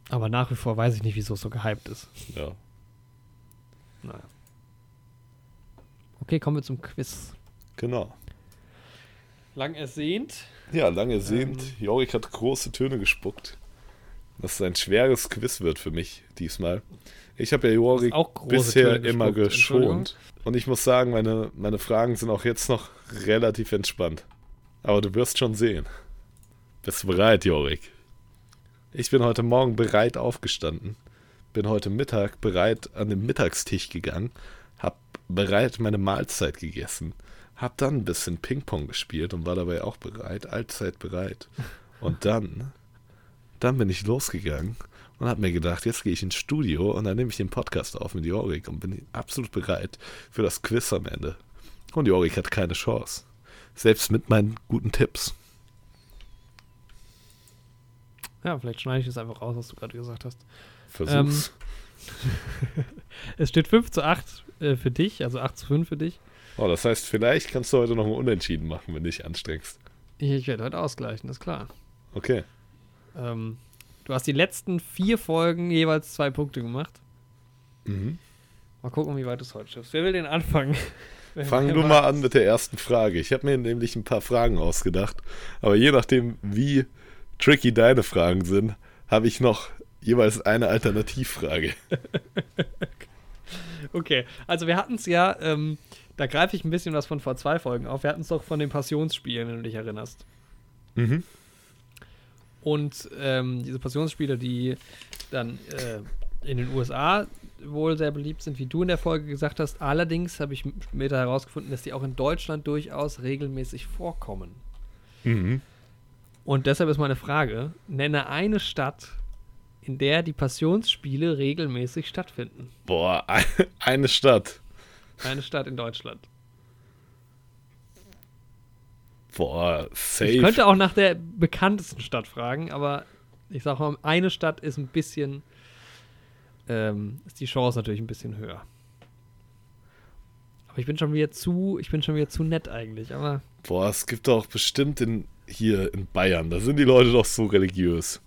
Aber nach wie vor weiß ich nicht, wieso es so gehypt ist. Ja. Naja. Okay, kommen wir zum Quiz. Genau. Lang ersehnt. Ja, lange sehend. Ähm. Jorik hat große Töne gespuckt. Dass es ein schweres Quiz wird für mich diesmal. Ich habe ja Jorik bisher Töne immer gespuckt, geschont. Und ich muss sagen, meine, meine Fragen sind auch jetzt noch relativ entspannt. Aber du wirst schon sehen. Bist du bereit, Jorik? Ich bin heute Morgen bereit aufgestanden. Bin heute Mittag bereit an den Mittagstisch gegangen. Hab bereit meine Mahlzeit gegessen. Hab dann ein bisschen Ping-Pong gespielt und war dabei auch bereit, allzeit bereit. Und dann, dann bin ich losgegangen und habe mir gedacht, jetzt gehe ich ins Studio und dann nehme ich den Podcast auf mit Jorik und bin absolut bereit für das Quiz am Ende. Und Jorik hat keine Chance. Selbst mit meinen guten Tipps. Ja, vielleicht schneide ich das einfach raus, was du gerade gesagt hast. Versuch's. Es steht 5 zu 8 äh, für dich, also 8 zu 5 für dich. Oh, das heißt, vielleicht kannst du heute noch mal unentschieden machen, wenn du dich anstrengst. Ich, werde heute ausgleichen, ist klar. Okay. Ähm, du hast die letzten vier Folgen jeweils zwei Punkte gemacht. Mhm. Mal gucken, wie weit du es heute schaffst. Wer will den anfangen? Fang du mal an mit der ersten Frage. Ich habe mir nämlich ein paar Fragen ausgedacht. Aber je nachdem, wie tricky deine Fragen sind, habe ich noch jeweils eine Alternativfrage. Okay, also wir hatten es ja, ähm, da greife ich ein bisschen was von vor zwei Folgen auf. Wir hatten es doch von den Passionsspielen, wenn du dich erinnerst. Mhm. Und ähm, diese Passionsspiele, die dann äh, in den USA wohl sehr beliebt sind, wie du in der Folge gesagt hast. Allerdings habe ich später herausgefunden, dass die auch in Deutschland durchaus regelmäßig vorkommen. Mhm. Und deshalb ist meine Frage: Nenne eine Stadt, in der die Passionsspiele regelmäßig stattfinden. Boah, ein- eine Stadt. Eine Stadt in Deutschland. Boah, safe. Ich könnte auch nach der bekanntesten Stadt fragen, aber ich sag mal, eine Stadt ist ein bisschen, ähm, ist die Chance natürlich ein bisschen höher. Aber ich bin schon wieder zu, ich bin schon wieder zu nett eigentlich, aber Boah, es gibt doch bestimmt in, hier in Bayern, da sind die Leute doch so religiös.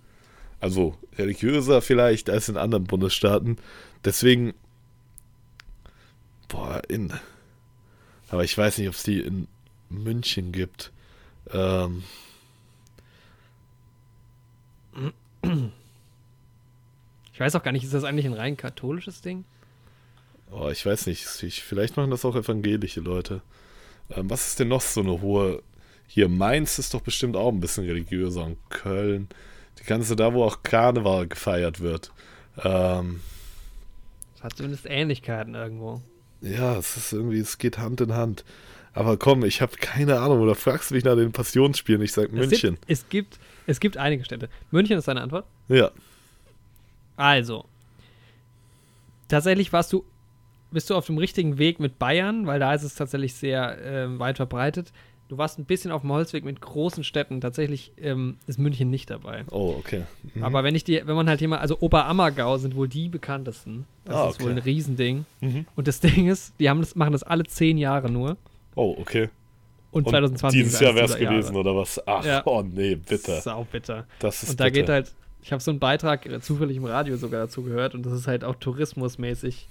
Also religiöser vielleicht als in anderen Bundesstaaten. Deswegen, boah, in, aber ich weiß nicht, ob es die in München gibt. Ähm, ich weiß auch gar nicht, ist das eigentlich ein rein katholisches Ding? Oh, ich weiß nicht. Ich, vielleicht machen das auch evangelische Leute. Ähm, was ist denn noch so eine hohe. Hier, Mainz ist doch bestimmt auch ein bisschen religiöser. Und Köln. Die ganze da, wo auch Karneval gefeiert wird. Ähm, Das hat zumindest Ähnlichkeiten irgendwo. Ja, es ist irgendwie, es geht Hand in Hand. Aber komm, ich habe keine Ahnung. Oder fragst du mich nach den Passionsspielen? Ich sag Es München. gibt, es, gibt, es gibt einige Städte. München ist deine Antwort? Ja. Also, tatsächlich warst du, bist du auf dem richtigen Weg mit Bayern, weil da ist es tatsächlich sehr ähm, weit verbreitet. Du warst ein bisschen auf dem Holzweg mit großen Städten. Tatsächlich ähm, ist München nicht dabei. Oh, okay. Mhm. Aber wenn ich die, wenn man halt mal, also Oberammergau sind wohl die bekanntesten. Das Ah, ist wohl okay. ein Riesending. Mhm. Und das Ding ist, die haben das, machen das alle zehn Jahre nur. Oh, okay. Und, Und 2020 dieses Jahr wäre es gewesen, Jahre. oder was? Ach, Ja. oh nee, bitte. Sau bitter. Das ist Und da bitter. geht halt, ich habe so einen Beitrag äh, zufällig im Radio sogar dazu gehört und das ist halt auch tourismusmäßig.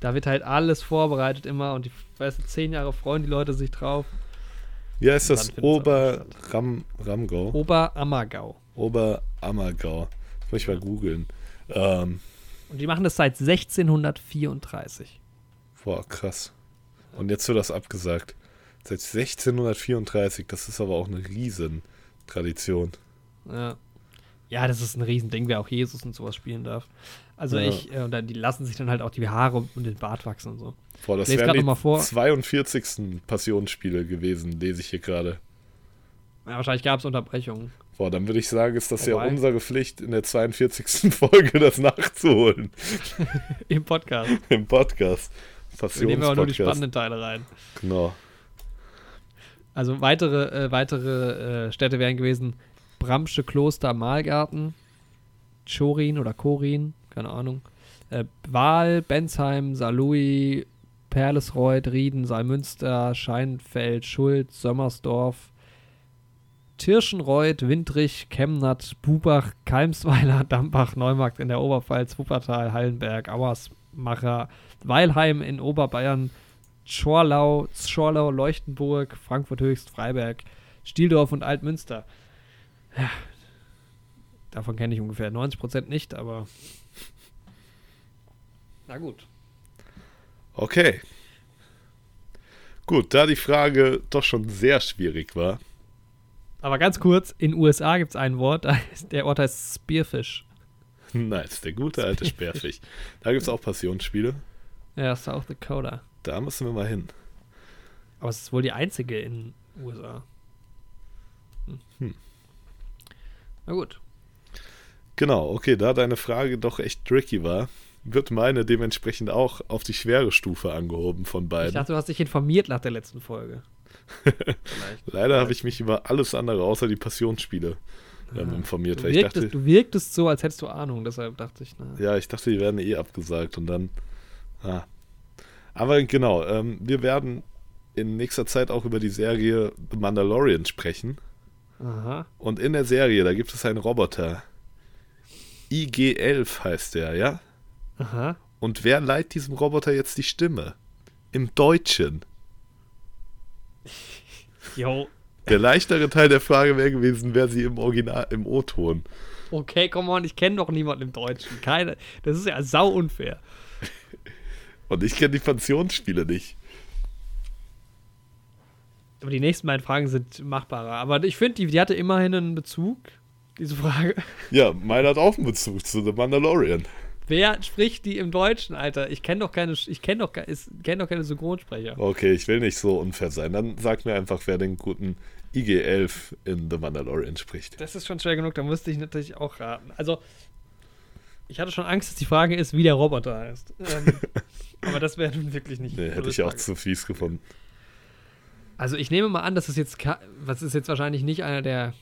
Da wird halt alles vorbereitet immer und die, weißt du, zehn Jahre freuen die Leute sich drauf. Wie heißt Und das? dann findet's auch Ober Ram? Oberammergau. Oberammergau. Das muss ich mal googeln. Ähm, Und die machen das seit 1634. boah, krass. Und jetzt wird das abgesagt. Seit 1634, das ist aber auch eine riesen Tradition. Ja. Ja, das ist ein Riesending, wer auch Jesus und sowas spielen darf. Also Ja. ich, äh, und dann, die lassen sich dann halt auch die Haare und den Bart wachsen und so. Boah, das wären die vor. 42. Passionsspiele gewesen, lese ich hier gerade. Ja, wahrscheinlich gab es Unterbrechungen Boah, dann würde ich sagen, ist das ja Wobei- unsere Pflicht, in der 42. Folge das nachzuholen. im Podcast. Im Podcast. Wir nehmen aber nur die spannenden Teile rein. Genau. Also weitere, äh, weitere äh, Städte wären gewesen Bramsche Kloster Malgarten, Chorin oder Korin, keine Ahnung, äh, Wahl, Bensheim, Saarlouis, Perlesreuth, Rieden, Saalmünster, Scheinfeld, Schuld, Sömmersdorf, Tirschenreuth, Windrich, Chemnat, Bubach, Kalmsweiler, Dambach, Neumarkt in der Oberpfalz, Wuppertal, Hallenberg, Auersmacher, Weilheim in Oberbayern, Schorlau, Schorlau, Leuchtenburg, Frankfurt Höchst, Freiberg, Stieldorf und Altmünster. Ja, davon kenne ich ungefähr 90% nicht, aber na gut. Okay. Gut, da die Frage doch schon sehr schwierig war. Aber ganz kurz, in USA gibt es ein Wort, der Ort heißt Spearfish. Nice, der gute alte Sperrfisch. Da gibt es auch Passionsspiele. Ja, South Dakota. Da müssen wir mal hin. Aber es ist wohl die einzige in USA. Hm. Hm. Na gut. Genau, okay, da deine Frage doch echt tricky war, wird meine dementsprechend auch auf die schwere Stufe angehoben von Ich beiden. dachte, du hast dich informiert nach der letzten Folge. Leider habe ich mich über alles andere außer die Passionsspiele ähm, informiert, Du ich wirktest, dachte, du wirktest so, als hättest du Ahnung, deshalb dachte ich, na. ja, ich dachte, die werden eh abgesagt und dann. Ah. Aber genau, ähm, wir werden in nächster Zeit auch über die Serie The Mandalorian sprechen. Aha. Und in der Serie, da gibt es einen Roboter. IG-11 heißt der, ja? Aha. Und wer leiht diesem Roboter jetzt die Stimme? Im Deutschen. Jo. Der leichtere Teil der Frage wäre gewesen, wer sie im Original, im O-Ton. Okay, come on, ich kenne doch niemanden im Deutschen. Keine. Das ist ja sau unfair. Und ich kenne die Pensionsspiele nicht. Aber die nächsten beiden Fragen sind machbarer. Aber ich finde, die, die hatte immerhin einen Bezug, diese Frage. Ja, meiner hat auch einen Bezug zu The Mandalorian. Wer spricht die im Deutschen, Alter? Ich kenne doch keine, ich kenne doch, ich kenn doch keine Synchronsprecher. Okay, ich will nicht so unfair sein. Dann sag mir einfach, wer den guten IG-11 in The Mandalorian spricht. Das ist schon schwer genug, da müsste ich natürlich auch raten. Also, ich hatte schon Angst, dass die Frage ist, wie der Roboter heißt. Ähm, aber das wäre nun wirklich nicht. Nee, hätte ich auch Frage. zu fies gefunden. Also ich nehme mal an, dass es jetzt, was ist jetzt wahrscheinlich nicht einer der,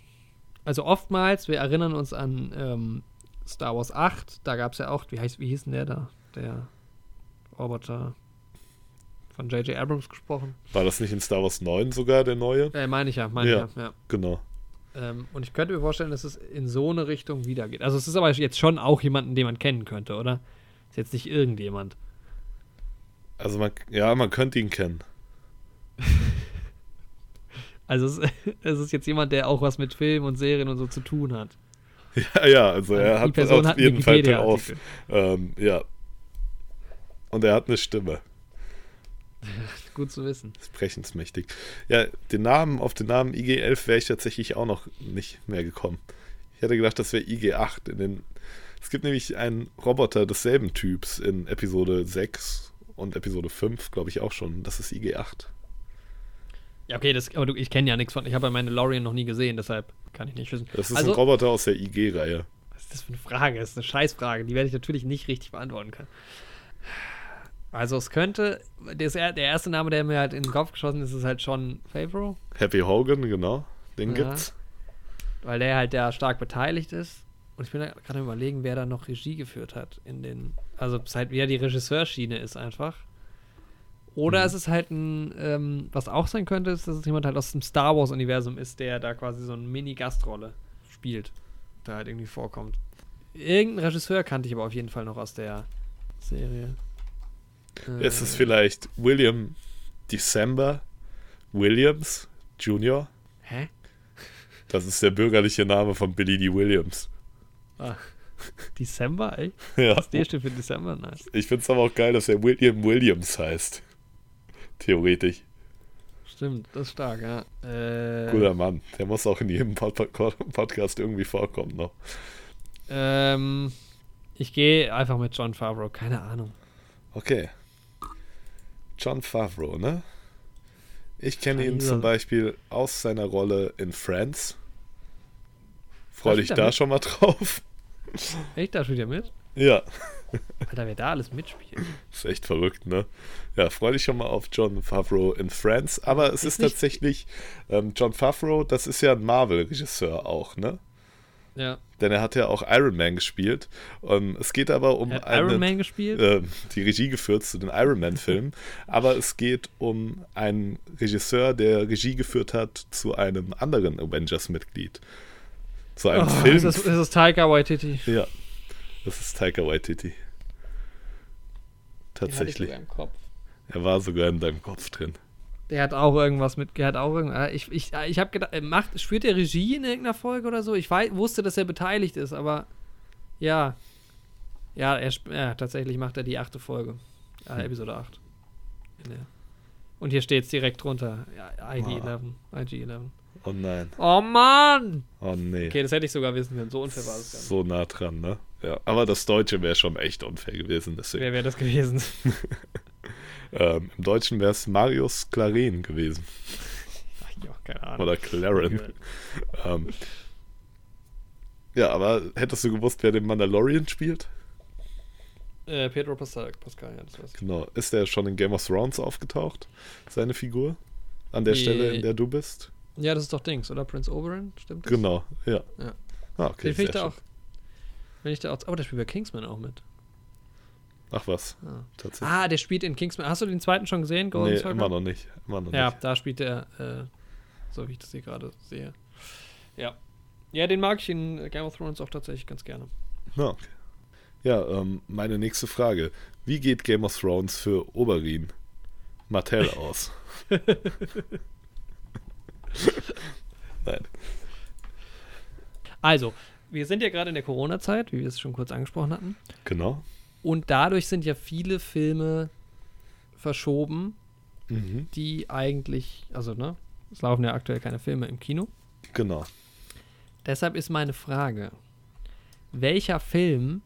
also oftmals, wir erinnern uns an ähm, Star Wars 8, da gab es ja auch, wie, heißt, wie hieß denn der da? Der Roboter von J.J. Abrams gesprochen. War das nicht in Star Wars 9 sogar der neue? Äh, meine ich ja, meine Ja. ich ja. ja. Genau. Ähm, und ich könnte mir vorstellen, dass es in so eine Richtung wieder geht. Also es ist aber jetzt schon auch jemanden, den man kennen könnte, oder? Ist jetzt nicht irgendjemand. Also man, ja, man könnte ihn kennen. Also es, es ist jetzt jemand, der auch was mit Film und Serien und so zu tun hat. Ja, ja, also er hat auf jeden Fall auf. Wikipedia-Artikel. Ähm, ja. Und er hat eine Stimme. Gut zu wissen. Sprechensmächtig. Ja, den Namen, auf den Namen IG-11 wäre ich tatsächlich auch noch nicht mehr gekommen. Ich hätte gedacht, das wäre IG-8. In den, es gibt nämlich einen Roboter desselben Typs in Episode 6 und Episode 5, glaube ich auch schon. Das ist IG-8. Ja, okay, das, aber du, ich kenne ja nichts von. Ich habe ja meine Lorien noch nie gesehen, deshalb kann ich nicht wissen. Das ist also, ein Roboter aus der IG-Reihe. Was ist das für eine Frage? Das ist eine Scheißfrage. Die werde ich natürlich nicht richtig beantworten können. Also es könnte, der, der erste Name, der mir halt in den Kopf geschossen ist, ist halt John Favreau. Happy Hogan, genau. Den Ja. gibt's. Weil der halt da stark beteiligt ist. Und ich bin da gerade überlegen, wer da noch Regie geführt hat in den. Also es halt wieder die Regisseurschiene ist einfach. Oder Mhm. es ist halt ein, ähm, was auch sein könnte, ist, dass es jemand halt aus dem Star Wars-Universum ist, der da quasi so eine Mini-Gastrolle spielt. Da halt irgendwie vorkommt. Irgendein Regisseur kannte ich aber auf jeden Fall noch aus der Serie. Äh, Ist es vielleicht William December Williams Jr.? Hä? Das ist der bürgerliche Name von Billy D. Williams. Ah. December, ey? Ja. Das D steht für December, nice. Ich finde es aber auch geil, dass er William Williams heißt. Theoretisch. Stimmt, das ist stark, ja. Äh, Guter Mann. Der muss auch in jedem Pod Pod Podcast irgendwie vorkommen noch. Ähm, ich gehe einfach mit John Favreau, keine Ahnung. Okay. John Favreau, ne? Ich kenne ihn zum Beispiel aus seiner Rolle in Friends. Freu Da dich da mit? schon mal drauf. Echt, da spielt er mit? Ja, Alter, wer da alles mitspielt. ist echt verrückt, ne? Ja, freu dich schon mal auf John Favreau in Friends. Aber es Ist ist, tatsächlich, ähm, John Favreau, das ist ja ein Marvel-Regisseur auch, ne? Ja. Denn er hat ja auch Iron Man gespielt. Ähm, es geht aber um hat eine, Iron Man gespielt? ähm, die Regie geführt zu den Iron Man-Filmen. aber es geht um einen Regisseur, der Regie geführt hat zu einem anderen Avengers-Mitglied. Zu einem oh, Film. ist das, ist das Taika Waititi? ja, das ist Taika Waititi. Den hatte ich Tatsächlich. sogar im Kopf. Er war sogar in deinem Kopf drin. Der hat auch irgendwas mit, der hat auch irgendwas, ich, ich, ich habe gedacht, er macht, spielt er Regie in irgendeiner Folge oder so? Ich weiß, wusste, dass er beteiligt ist, aber ja. Ja, er, ja, tatsächlich macht er die achte Folge. Hm. Äh, Episode 8. In der- Und hier steht es direkt drunter. Ja, IG-11. IG-11. Oh nein. Oh Mann! Oh nee. Okay, das hätte ich sogar wissen können. So unfair war das Ganze. so nah dran, ne? Ja, aber das Deutsche wäre schon echt unfair gewesen. Deswegen. Wer wäre das gewesen? Ähm, Im Deutschen wäre es Marius Claren gewesen. Ach, ja, keine Ahnung. Oder Claren. ähm, ja, aber hättest du gewusst, wer den Mandalorian spielt? Äh, Pedro Pascal, Pascal, ja, das weiß ich. Genau. Ist der schon in Game of Thrones aufgetaucht? Seine Figur? An der Die- Stelle, in der du bist? Ja, das ist doch Dings, oder? Prince Oberyn, stimmt das? Genau, ja. Ja. Ah, okay. Den finde ich da schön. auch. Wenn ich da auch. Oh, der spielt bei Kingsman auch mit. Ach was, Ah. tatsächlich. Ah, der spielt in Kingsman. Hast du den zweiten schon gesehen? Golden nee, Circle? immer noch nicht. Immer noch Ja, nicht. da spielt er, äh, so wie ich das hier gerade sehe. Ja. Ja, den mag ich in Game of Thrones auch tatsächlich ganz gerne. Ah, okay. Ja, ähm, meine nächste Frage. Wie geht Game of Thrones für Oberyn Martell aus? Nein. Also, wir sind ja gerade in der Corona-Zeit, wie wir es schon kurz angesprochen hatten. Genau. Und dadurch sind ja viele Filme verschoben, Mhm. die eigentlich, also, ne, es laufen ja aktuell keine Filme im Kino. Genau. Deshalb ist meine Frage: Welcher Film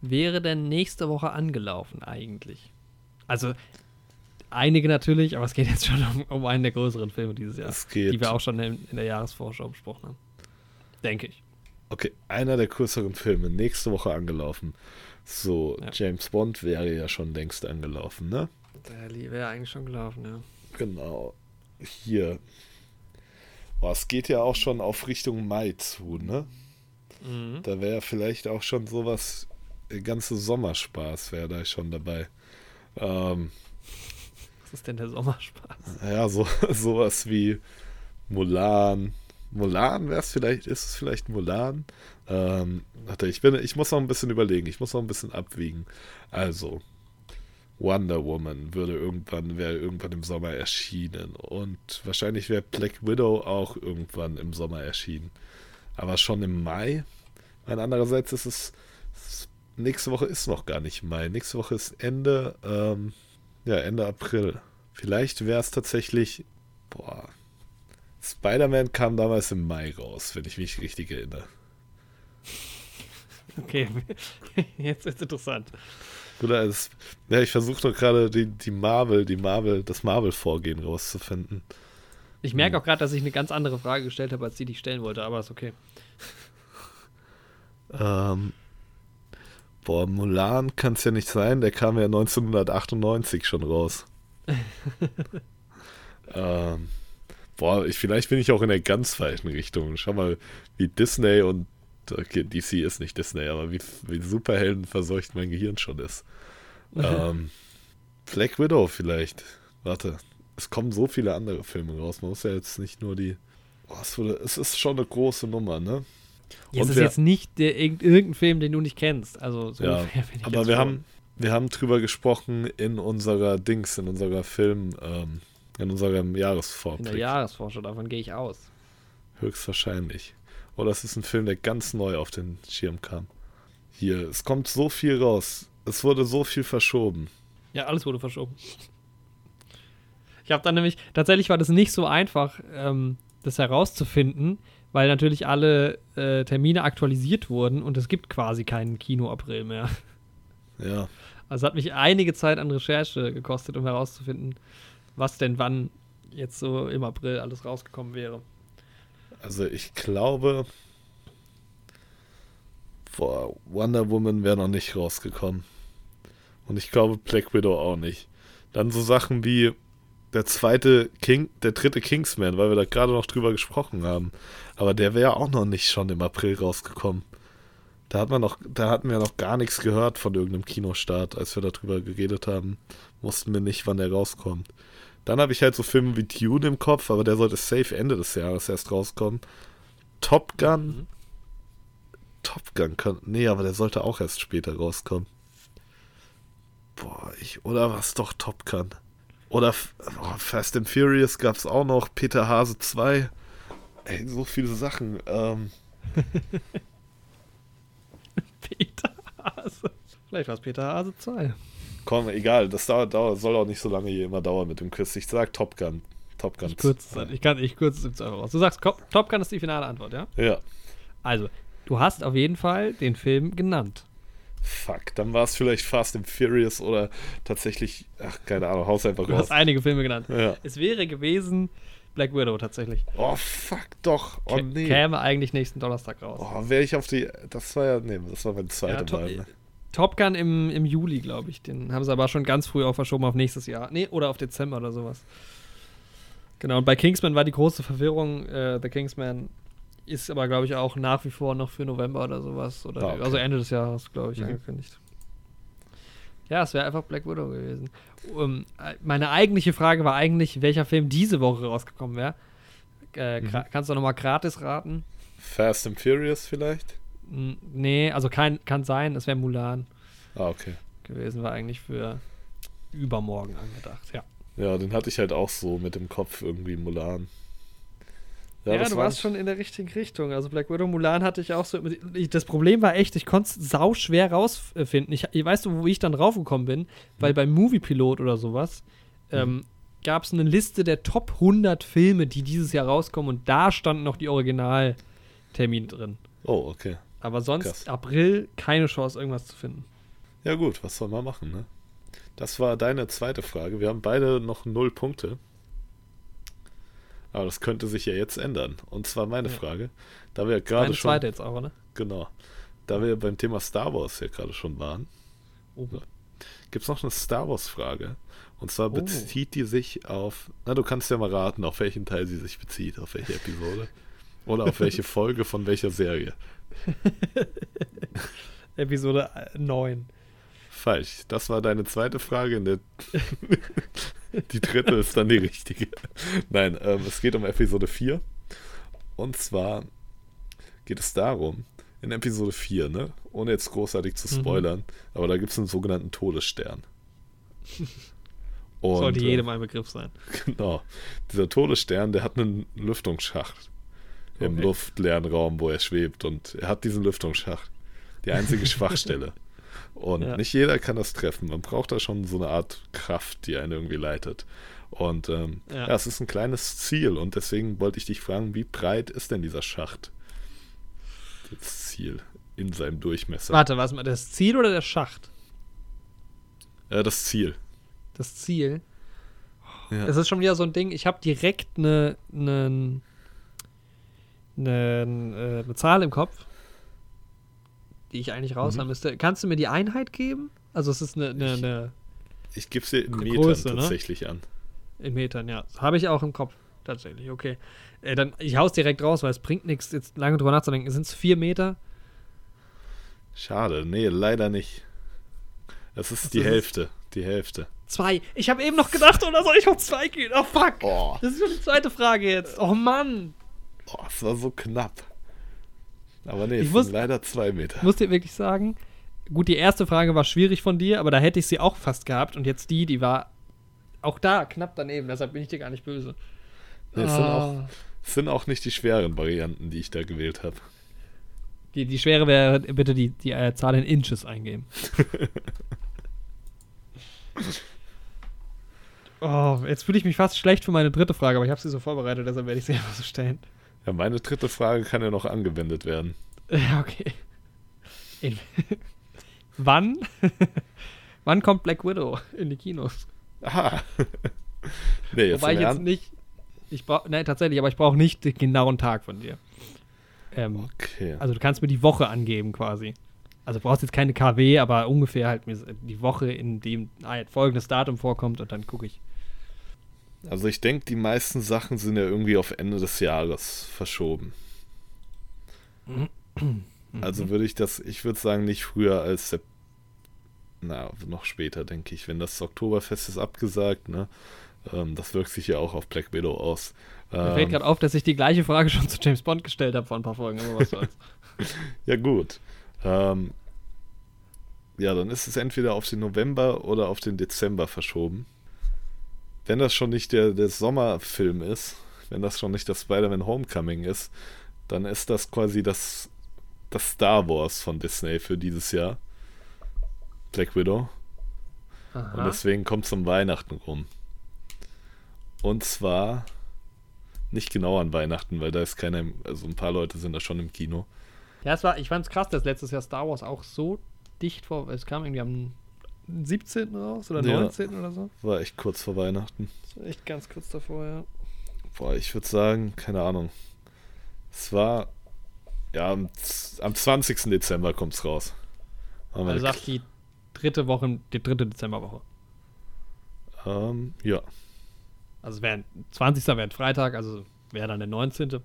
wäre denn nächste Woche angelaufen eigentlich? Also einige natürlich, aber es geht jetzt schon um, um einen der größeren Filme dieses Jahr, die wir auch schon in, in der Jahresvorschau besprochen haben. Denke ich. Okay, einer der größeren Filme, nächste Woche angelaufen. So, Ja. James Bond wäre ja schon längst angelaufen, ne? Der wäre eigentlich schon gelaufen, ja. Genau. Hier. Boah, es geht ja auch schon auf Richtung Mai zu, ne? Mhm. Da wäre vielleicht auch schon sowas, der ganze Sommerspaß wäre da schon dabei. Ähm, Was ist denn der Sommerspaß? ja, so, sowas wie Mulan. Mulan wäre es vielleicht, ist es vielleicht Mulan? Ähm, warte, ich bin, ich muss noch ein bisschen überlegen, ich muss noch ein bisschen abwiegen. Also, Wonder Woman würde irgendwann, wäre irgendwann im Sommer erschienen. Und wahrscheinlich wäre Black Widow auch irgendwann im Sommer erschienen. Aber schon im Mai. Und andererseits ist es, nächste Woche ist noch gar nicht Mai. Nächste Woche ist Ende, ähm, ja, Ende April. Vielleicht wäre es tatsächlich, boah, Spider-Man kam damals im Mai raus, wenn ich mich richtig erinnere. Okay, jetzt ist interessant. Oder es, ja, ich versuche doch gerade die, die Marvel, die Marvel, das Marvel-Vorgehen rauszufinden. Ich merke auch gerade, dass ich eine ganz andere Frage gestellt habe, als die, die ich stellen wollte, aber ist okay. Ähm, boah, Mulan kann es ja nicht sein, der kam ja 1998 schon raus. ähm, boah, ich, vielleicht bin ich auch in der ganz falschen Richtung. Schau mal, wie Disney und okay, DC ist nicht Disney, aber wie, wie Superhelden verseucht mein Gehirn schon ist. ähm, Black Widow vielleicht. Warte, es kommen so viele andere Filme raus. Man muss ja jetzt nicht nur die. Oh, es, wurde, es ist schon eine große Nummer, ne? Ja, es ist jetzt nicht der, irg- irgendein Film, den du nicht kennst. Also so Ja, aber wir haben, wir haben drüber gesprochen in unserer Dings, in unserer Film, ähm, in unserem in der. Jahresvorschau, davon gehe ich aus. Höchstwahrscheinlich. Oder es ist ein Film, der ganz neu auf den Schirm kam. Hier, es kommt so viel raus. Es wurde so viel verschoben. Ja, alles wurde verschoben. Ich habe dann nämlich, tatsächlich war das nicht so einfach, ähm, das herauszufinden, weil natürlich alle äh, Termine aktualisiert wurden und es gibt quasi keinen Kino-April mehr. Ja. Also hat mich einige Zeit an Recherche gekostet, um herauszufinden, was denn wann jetzt so im April alles rausgekommen wäre. Also ich glaube, boah, Wonder Woman wäre noch nicht rausgekommen. Und ich glaube Black Widow auch nicht. Dann so Sachen wie der zweite King, der dritte Kingsman, weil wir da gerade noch drüber gesprochen haben. Aber der wäre auch noch nicht schon im April rausgekommen. Da hat man noch, da hatten wir noch gar nichts gehört von irgendeinem Kinostart, als wir darüber geredet haben. Wussten wir nicht, wann der rauskommt. Dann habe ich halt so Filme wie Dune im Kopf, aber der sollte safe Ende des Jahres erst rauskommen. Top Gun. Mhm. Top Gun kann. Nee, aber der sollte auch erst später rauskommen. Boah, ich. Oder was doch Top Gun? Oder oh, Fast and Furious gab's auch noch. Peter Hase 2. Ey, so viele Sachen. Ähm, Peter Hase. Vielleicht war es Peter Hase 2. komm, egal. Das dauert, dauert, soll auch nicht so lange hier immer dauern mit dem Quiz. Ich sag Top Gun. Top Gun. Ich kürze es dann. Ich, kann, ich kürze es einfach raus. Du sagst, Top Gun ist die finale Antwort, ja? Ja. Also, du hast auf jeden Fall den Film genannt. Fuck, dann war es vielleicht Fast and Furious oder tatsächlich, ach, keine Ahnung, haus einfach Du raus. hast einige Filme genannt. Ja. Es wäre gewesen Black Widow tatsächlich. Oh, fuck, doch. Oh, nee. Käme eigentlich nächsten Donnerstag raus. Oh, wäre ich auf die, das war ja, nee, das war meine Ja, zweite to Wahl. Ne? Top Gun im, im Juli, glaube ich. Den haben sie aber schon ganz früh auch verschoben auf nächstes Jahr. Nee, oder auf Dezember oder sowas. Genau, und bei Kingsman war die große Verwirrung. Äh, The Kingsman ist aber, glaube ich, auch nach wie vor noch für November oder sowas. Oder, Ah, okay. Also Ende des Jahres, glaube ich, Mhm. angekündigt. Ja, es wäre einfach Black Widow gewesen. Um, äh, meine eigentliche Frage war eigentlich, welcher Film diese Woche rausgekommen wäre. Äh, gra- Kannst du nochmal gratis raten? Fast and Furious vielleicht? Nee, also kein, kann sein, es wäre Mulan Ah, okay. gewesen, war eigentlich für übermorgen angedacht, ja. Ja, den hatte ich halt auch so mit dem Kopf irgendwie Mulan. Ja, das du war warst schon in der richtigen Richtung. Also Black Widow Mulan hatte ich auch so. Ich, das Problem war echt, ich konnte es sau schwer rausfinden. Ich, ich weißt du, wo ich dann draufgekommen bin? Weil beim Movie Pilot oder sowas ähm, gab es eine Liste der Top 100 Filme, die dieses Jahr rauskommen und da standen noch die Originaltermine drin. Oh, okay. Aber sonst Krass. April keine Chance, irgendwas zu finden. Ja gut, was soll man machen, ne? Das war deine zweite Frage. Wir haben beide noch null Punkte. Aber das könnte sich ja jetzt ändern. Und zwar meine Ja. Frage, da wir gerade Meine schon zweite jetzt auch, ne? genau, da wir beim Thema Star Wars ja gerade schon waren, Oh. gibt es noch eine Star Wars Frage. Und zwar Oh. bezieht die sich auf, na du kannst ja mal raten, auf welchen Teil sie sich bezieht, auf welche Episode oder auf welche Folge von welcher Serie. Episode 9. Falsch. Das war deine zweite Frage. In der die dritte ist dann die richtige. Nein, ähm, es geht um Episode 4. Und zwar geht es darum, in Episode 4, ne? Ohne jetzt großartig zu Mhm. spoilern, aber da gibt es einen sogenannten Todesstern. Und, Sollte äh, jedem ein Begriff sein. Genau. Dieser Todesstern, der hat einen Lüftungsschacht im Okay. luftleeren Raum, wo er schwebt. Und er hat diesen Lüftungsschacht. Die einzige Schwachstelle. Und Ja. nicht jeder kann das treffen. Man braucht da schon so eine Art Kraft, die einen irgendwie leitet. Und ähm, Ja. ja. es ist ein kleines Ziel und deswegen wollte ich dich fragen, wie breit ist denn dieser Schacht? Das Ziel in seinem Durchmesser. Warte, was mal, das Ziel oder der Schacht? Äh, das Ziel. Das Ziel. Ja. Es ist schon wieder so ein Ding, ich habe direkt eine, eine, äh, eine Zahl im Kopf, die ich eigentlich raus Mhm. haben müsste. Kannst du mir die Einheit geben? Also es ist eine, eine, Ich- eine Ich gebe es dir in Metern Größe, ne? tatsächlich an. in Metern, ja. Habe ich auch im Kopf. Tatsächlich, okay. Äh, dann, ich hau's direkt raus, weil es bringt nichts, jetzt lange drüber nachzudenken. Sind es vier Meter? Schade, nee, leider nicht. Es ist Was die ist es? Hälfte. Die Hälfte. Zwei. Ich habe eben noch gedacht, oder soll ich auf zwei gehen? Oh fuck. Oh, Das ist schon die zweite Frage jetzt. Oh Mann. oh es war so knapp. Aber nee, Ich es muss- sind leider zwei Meter. Ich muss dir wirklich sagen, gut, die erste Frage war schwierig von dir, aber da hätte ich sie auch fast gehabt. Und jetzt die, die war auch da knapp daneben. Deshalb bin ich dir gar nicht böse. Nee, es sind, auch, Ah. es sind auch nicht die schweren Varianten, die ich da gewählt habe. Die, die schwere wäre bitte die, die äh, Zahl in Inches eingeben. oh, jetzt fühle ich mich fast schlecht für meine dritte Frage, aber ich habe sie so vorbereitet, deshalb werde ich sie einfach so stellen. Ja, meine dritte Frage kann ja noch angewendet werden. Ja, okay. In, wann? wann kommt Black Widow in die Kinos? Aha. nee, jetzt Wobei ich jetzt nicht. Ich brauche, nein, tatsächlich, aber ich brauche nicht den genauen Tag von dir. Ähm, Okay. also du kannst mir die Woche angeben quasi. Also du brauchst jetzt keine KW, aber ungefähr halt mir die Woche, in dem ah, folgendes Datum vorkommt und dann gucke ich. Also ich denke, die meisten Sachen sind ja irgendwie auf Ende des Jahres verschoben. Also würde ich das, ich würde sagen, nicht früher als Sep na, noch später, denke ich. Wenn das Oktoberfest ist abgesagt, ne? Ähm, das wirkt sich ja auch auf Black Widow aus. Mir fällt Ähm, gerade auf, dass ich die gleiche Frage schon zu James Bond gestellt habe vor ein paar Folgen, aber was soll's. ja, gut. Ähm, ja, dann ist es entweder auf den November oder auf den Dezember verschoben. Wenn das schon nicht der, der Sommerfilm ist, wenn das schon nicht das Spider-Man Homecoming ist, dann ist das quasi das, das Star Wars von Disney für dieses Jahr. Black Widow. Und Aha. deswegen kommt es um Weihnachten rum. Und zwar nicht genau an Weihnachten, weil da ist keiner, also ein paar Leute sind da schon im Kino. Ja, es war, ich fand's krass, dass letztes Jahr Star Wars auch so dicht vor, es kam irgendwie am 17. raus oder Ja. 19. oder so. War echt kurz vor Weihnachten. Echt ganz kurz davor, ja. Boah, ich würde sagen, keine Ahnung. Es war, ja, am, am 20. Dezember kommt es raus. Haben Also sagt die dritte Woche, die dritte Dezemberwoche. Ähm, ja. Also wäre 20. wäre ein Freitag, also wäre dann der 19.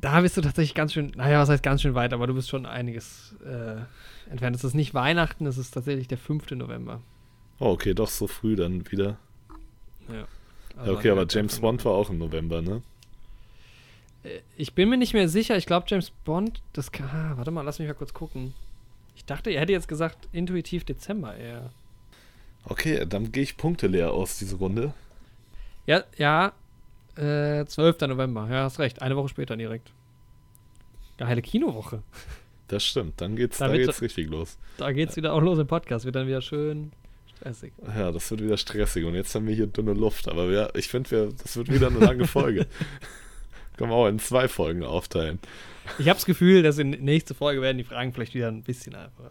Da bist du tatsächlich ganz schön, naja, was heißt ganz schön weit, aber du bist schon einiges äh, entfernt. Es ist nicht Weihnachten, es ist tatsächlich der 5. November. Oh, okay, doch so früh dann wieder. Ja. Ja, okay, aber James Bond war auch im November, ne? Äh, Ich bin mir nicht mehr sicher. Ich glaube, James Bond, das kann. Ah, warte mal, lass mich mal kurz gucken. Ich dachte, er hätte jetzt gesagt, intuitiv Dezember eher. Okay, dann gehe ich punkteleer aus diese Runde. Ja, ja. Äh, 12. November. Ja, hast recht. Eine Woche später direkt. Geile Kinowoche. Das stimmt, dann geht's, Da da geht's richtig los. Da geht's wieder auch los im Podcast. Wird dann wieder schön stressig. Ja, das wird wieder stressig und jetzt haben wir hier dünne Luft, aber wir, ich finde, wir, das wird wieder eine lange Folge. Können wir auch in zwei Folgen aufteilen. Ich habe das Gefühl, dass in nächste Folge werden die Fragen vielleicht wieder ein bisschen einfacher.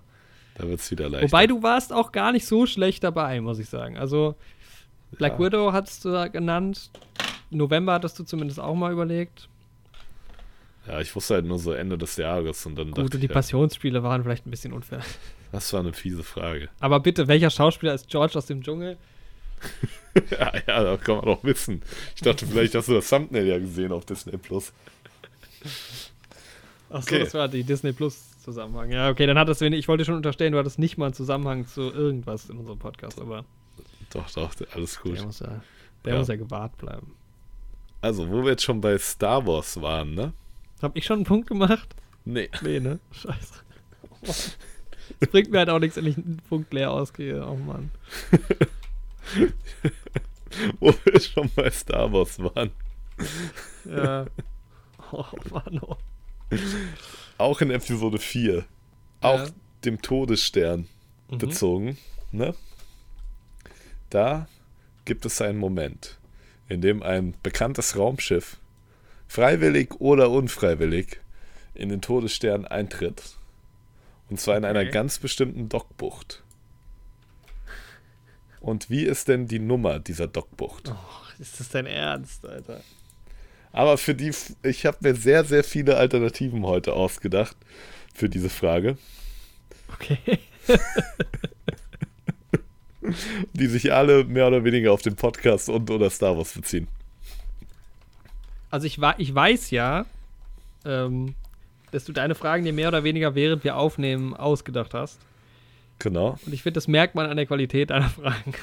Da wird es wieder leichter. Wobei du warst auch gar nicht so schlecht dabei, muss ich sagen. Also Black Ja. Widow hattest du da genannt. November hattest du zumindest auch mal überlegt. Ja, ich wusste halt nur so Ende des Jahres und dann Gut, und die ich, Passionsspiele waren vielleicht ein bisschen unfair. das war eine fiese Frage. Aber bitte, welcher Schauspieler ist George aus dem Dschungel? ja, ja, das kann man doch wissen. Ich dachte, vielleicht hast du das Thumbnail ja gesehen auf Disney Plus. Achso, Okay. das war die Disney Plus Zusammenhang. Ja, okay, dann hattest du, ich wollte schon unterstellen, du hattest nicht mal einen Zusammenhang zu irgendwas in unserem Podcast, aber Doch, doch, alles gut. der muss ja, der Ja. muss ja gewahrt bleiben. Also, wo wir jetzt schon bei Star Wars waren, ne? Hab ich schon einen Punkt gemacht? Nee. Nee, ne? Scheiße. Das bringt mir halt auch nichts, wenn ich einen Punkt leer ausgehe. Oh Mann. wo wir schon bei Star Wars waren. Ja. Oh Mann, oh. Auch in Episode 4. auch Ja. dem Todesstern Mhm. bezogen, ne? Da gibt es einen Moment, in dem ein bekanntes Raumschiff freiwillig oder unfreiwillig in den Todesstern eintritt. Und zwar in einer Okay. ganz bestimmten Dockbucht. Und wie ist denn die Nummer dieser Dockbucht? Oh, ist das dein Ernst, Alter? Aber für die, ich habe mir sehr, sehr viele Alternativen heute ausgedacht für diese Frage, Okay. die sich alle mehr oder weniger auf den Podcast und oder Star Wars beziehen. Also ich, ich weiß ja, ähm, dass du deine Fragen dir mehr oder weniger während wir aufnehmen ausgedacht hast. Genau. Und ich finde, das merkt man an der Qualität deiner Fragen.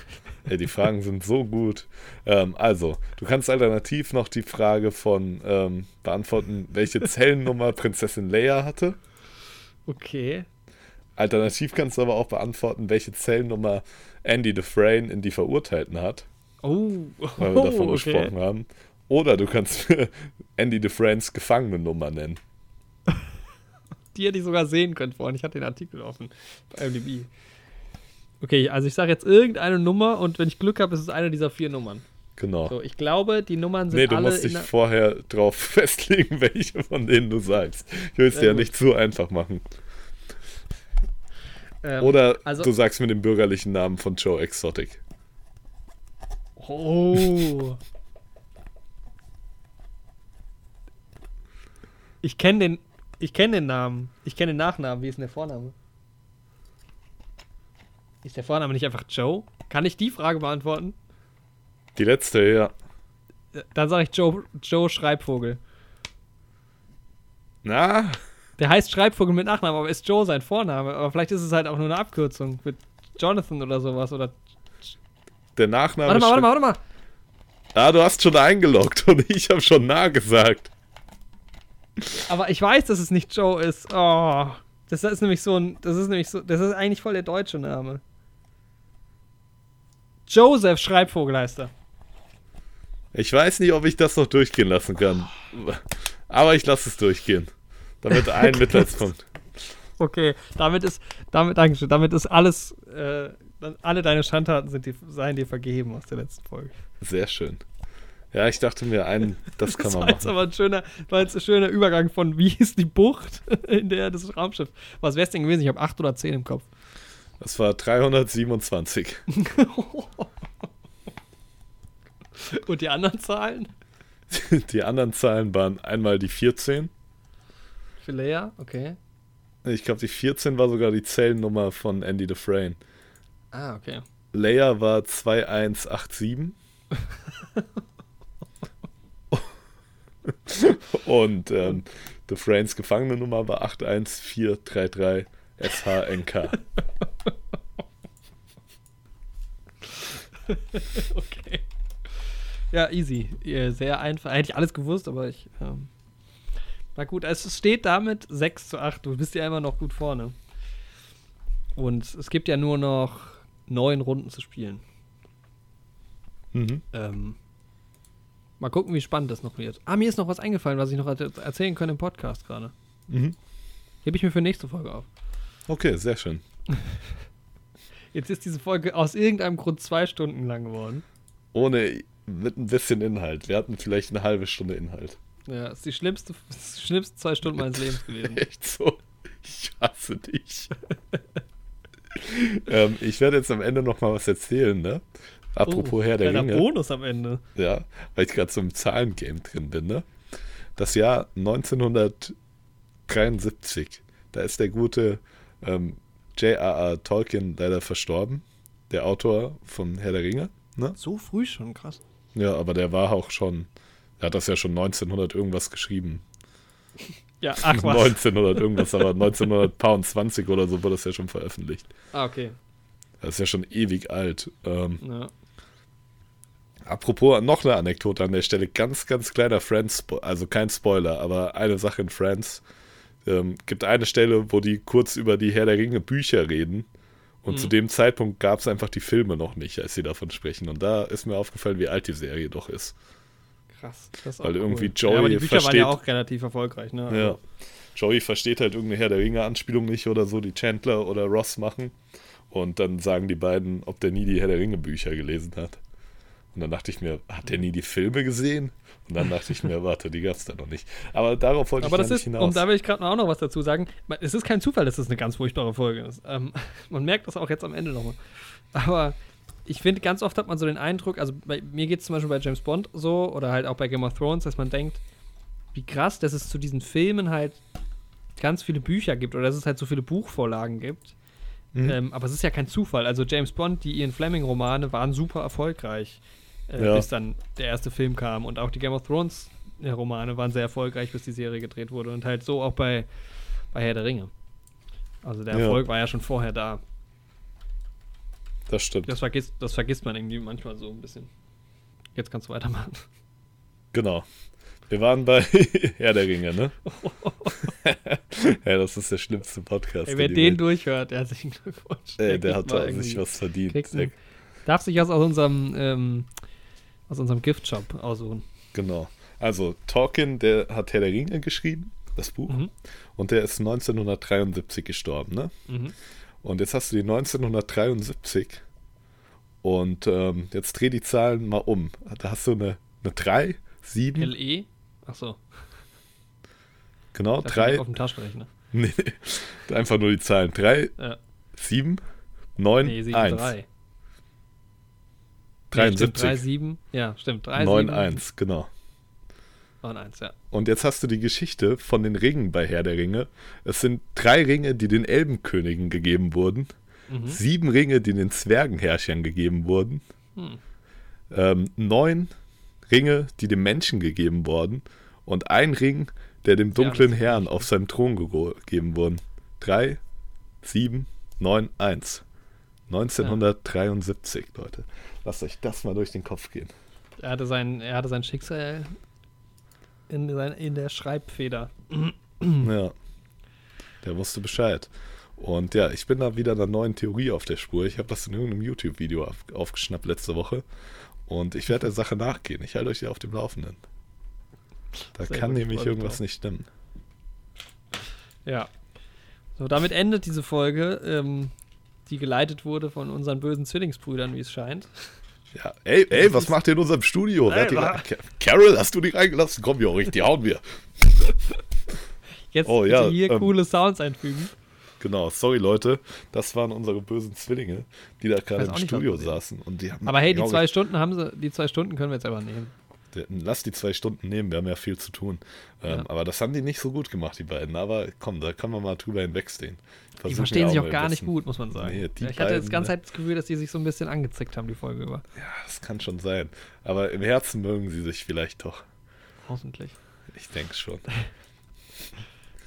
Ey, die Fragen sind so gut. Ähm, also, du kannst alternativ noch die Frage von ähm, beantworten, welche Zellennummer Prinzessin Leia hatte. Okay. Alternativ kannst du aber auch beantworten, welche Zellennummer Andy Dufresne in die Verurteilten hat, Oh, weil wir davon okay. gesprochen haben. Oder du kannst Andy Dufresnes Gefangenennummer nennen. Die hätte ich sogar sehen können vorhin. Ich hatte den Artikel offen bei IMDb. Okay, also ich sage jetzt irgendeine Nummer und wenn ich Glück habe, ist es eine dieser vier Nummern. Genau. So, ich glaube, die Nummern sind Nee, du alle musst dich vorher drauf festlegen, welche von denen du sagst. Ich will es dir ja gut. nicht zu einfach machen. Ähm, Oder also- du sagst mir den bürgerlichen Namen von Joe Exotic. Oh. Ich kenne den, ich kenne den Namen. Ich kenne den Nachnamen. Wie ist denn der Vorname? Ist der Vorname nicht einfach Joe? Kann ich die Frage beantworten? Die letzte, ja. Dann sage ich Joe, Joe Schreibvogel. Na, Der heißt Schreibvogel mit Nachnamen, aber ist Joe sein Vorname? Aber vielleicht ist es halt auch nur eine Abkürzung mit Jonathan oder sowas. Oder der Nachname. warte mal, warte mal, warte mal. Ah, du hast schon eingeloggt und ich habe schon nah gesagt. Aber ich weiß, dass es nicht Joe ist. Oh, das ist nämlich so ein, das ist nämlich so, das ist eigentlich voll der deutsche Name. Joseph Schreibvogel heißt er. Ich weiß nicht, ob ich das noch durchgehen lassen kann. Aber ich lasse es durchgehen. Damit ein Mitleidspunkt. Okay, damit ist, damit, Dankeschön, damit ist alles, äh, alle deine Schandtaten sind dir, seien dir vergeben aus der letzten Folge. Sehr schön. Ja, ich dachte mir, ein, das kann Das man war jetzt machen. aber ein schöner, war jetzt ein schöner Übergang von, wie hieß die Bucht, in der das Raumschiff. Was wär's denn gewesen? Ich habe 8 oder 10 im Kopf. Das war 327. Und die anderen Zahlen? Die anderen Zahlen waren einmal die 14. Für Lea, okay. Ich glaube, die 14 war sogar die Zellennummer von Andy Dufresne. Ah, okay. Leia war 2187. Und ähm, Dufresnes Gefangenennummer war 81433 SHNK. Okay. Ja, easy. Ja, Sehr einfach. Hätte ich alles gewusst, aber ich. Ähm, na gut, es steht damit 6 zu 8. Du bist ja immer noch gut vorne. Und es gibt ja nur noch neun Runden zu spielen. Mhm. Ähm, mal gucken, wie spannend das noch wird. Ah, mir ist noch was eingefallen, was ich noch er- erzählen kann im Podcast gerade. Mhm. Hebe ich mir für nächste Folge auf. Okay, sehr schön. Jetzt ist diese Folge aus irgendeinem Grund zwei Stunden lang geworden. Ohne, mit ein bisschen Inhalt. Wir hatten vielleicht eine halbe Stunde Inhalt. Ja, ist die schlimmste, ist die schlimmsten zwei Stunden meines Lebens gewesen. Echt so. Ich hasse dich. ähm, ich werde jetzt am Ende noch mal was erzählen, ne? Apropos Oh, Herr der kleiner Ringe. Bonus am Ende. Ja, weil ich gerade so im Zahlengame drin bin, ne? Das Jahr 1973, da ist der gute ähm, J.R.R. Tolkien leider verstorben, der Autor von Herr der Ringe, ne? So früh schon, krass. Ja, aber der war auch schon, er hat das ja schon 1900 irgendwas geschrieben. Ja, ach was. 1900 irgendwas, aber 1920 oder so wurde das ja schon veröffentlicht. Ah, okay. Das ist ja schon ewig alt. Ähm, Ja. Apropos noch eine Anekdote an der Stelle, ganz, ganz kleiner Friends, also kein Spoiler, aber eine Sache in Friends. Ähm, gibt eine Stelle, wo die kurz über die Herr der Ringe Bücher reden. Und Mhm. zu dem Zeitpunkt gab es einfach die Filme noch nicht, als sie davon sprechen. Und da ist mir aufgefallen, wie alt die Serie doch ist. Krass. Weil auch irgendwie cool. Joey ja, aber die Bücher waren ja versteht- auch relativ erfolgreich, ne? Ja. Joey versteht halt irgendeine Herr der Ringe-Anspielung nicht oder so, die Chandler oder Ross machen. Und dann sagen die beiden, ob der nie die Herr der Ringe-Bücher gelesen hat. Und dann dachte ich mir, hat der nie die Filme gesehen? Und dann dachte ich mir, warte, die gab es da noch nicht. Aber darauf wollte Aber ich das ist, nicht hinaus. und da will ich gerade auch noch was dazu sagen. Es ist kein Zufall, dass das eine ganz furchtbare Folge ist. Ähm, man merkt das auch jetzt am Ende nochmal. Aber ich finde, ganz oft hat man so den Eindruck, also bei mir geht es zum Beispiel bei James Bond so oder halt auch bei Game of Thrones, dass man denkt, wie krass, dass es zu diesen Filmen halt ganz viele Bücher gibt oder dass es halt so viele Buchvorlagen gibt. Mhm. Ähm, aber es ist ja kein Zufall. Also James Bond, die Ian Fleming-Romane waren super erfolgreich, äh, Ja. bis dann der erste Film kam. Und auch die Game of Thrones äh, Romane waren sehr erfolgreich, bis die Serie gedreht wurde. Und halt so auch bei, bei Herr der Ringe. Also der Ja. Erfolg war ja schon vorher da. Das stimmt. Das vergisst, das vergisst man irgendwie manchmal so ein bisschen. Jetzt kannst du weitermachen. Genau. Wir waren bei Herr der Ringe, ne? ja, das ist der schlimmste Podcast. Ey, wer den Welt- durchhört, herzlichen Glückwunsch. Ey, der hat da sich was verdient. einen- Darf sich was aus unserem, ähm, aus unserem Giftshop aussuchen. genau. Also, Tolkien, der hat Herr der Ringe geschrieben, das Buch. Mhm. Und der ist 1973 gestorben, ne? Mhm. Und jetzt hast du die 1973. Und ähm, jetzt dreh die Zahlen mal um. Da hast du eine, eine 3, 7, LE? Achso, genau, das 3, auf dem Taschenrechner. nee, einfach nur die Zahlen. 3, Ja. 7, 9, Nee, 7, 1. 3. 73, 3, 7. Ja, stimmt. 3, 9, 7, 1, genau. 9, 1, ja. Und jetzt hast du die Geschichte von den Ringen bei Herr der Ringe. Es sind drei Ringe, die den Elbenkönigen gegeben wurden. Mhm. Sieben Ringe, die den Zwergenherrschern gegeben wurden. Hm. Ähm, neun Ringe, die dem Menschen gegeben wurden. Und ein Ring, der dem dunklen ist Herrn auf seinem Thron gegeben wurden. Drei, sieben, neun, eins. 1973, Leute. Lasst euch das mal durch den Kopf gehen. Er hatte sein, er hatte sein Schicksal in, sein, in der Schreibfeder. Ja. Der wusste Bescheid. Und ja, ich bin da wieder einer neuen Theorie auf der Spur. Ich habe das in irgendeinem YouTube-Video auf, aufgeschnappt letzte Woche. Und ich werde der Sache nachgehen. Ich halte euch hier auf dem Laufenden. Da Sehr kann gut, ich nämlich irgendwas drauf. nicht stimmen. Ja. So, damit endet diese Folge, ähm, die geleitet wurde von unseren bösen Zwillingsbrüdern, wie es scheint. Ja, ey, ey, was macht ihr in unserem Studio? Ey, Carol, hast du die reingelassen? Komm, Jorik, die hauen wir. Jetzt Oh, ja, hier ähm, coole Sounds einfügen. Genau, sorry Leute, das waren unsere bösen Zwillinge, die da gerade im Studio saßen. Und die haben Aber hey, die Jorik, zwei Stunden haben sie, die zwei Stunden können wir jetzt aber nehmen. Lass die zwei Stunden nehmen, wir haben ja viel zu tun. Ähm, Ja. Aber das haben die nicht so gut gemacht, die beiden. Aber komm, da kann man mal drüber hinwegstehen. Die Versuchen verstehen ja sich auch gar nicht gut, muss man sagen. Nee, die ich hatte jetzt ganz ne? Zeit das Gefühl, dass die sich so ein bisschen angezickt haben, die Folge über. Ja, das kann schon sein. Aber im Herzen mögen sie sich vielleicht doch. Hoffentlich. Ich denke schon.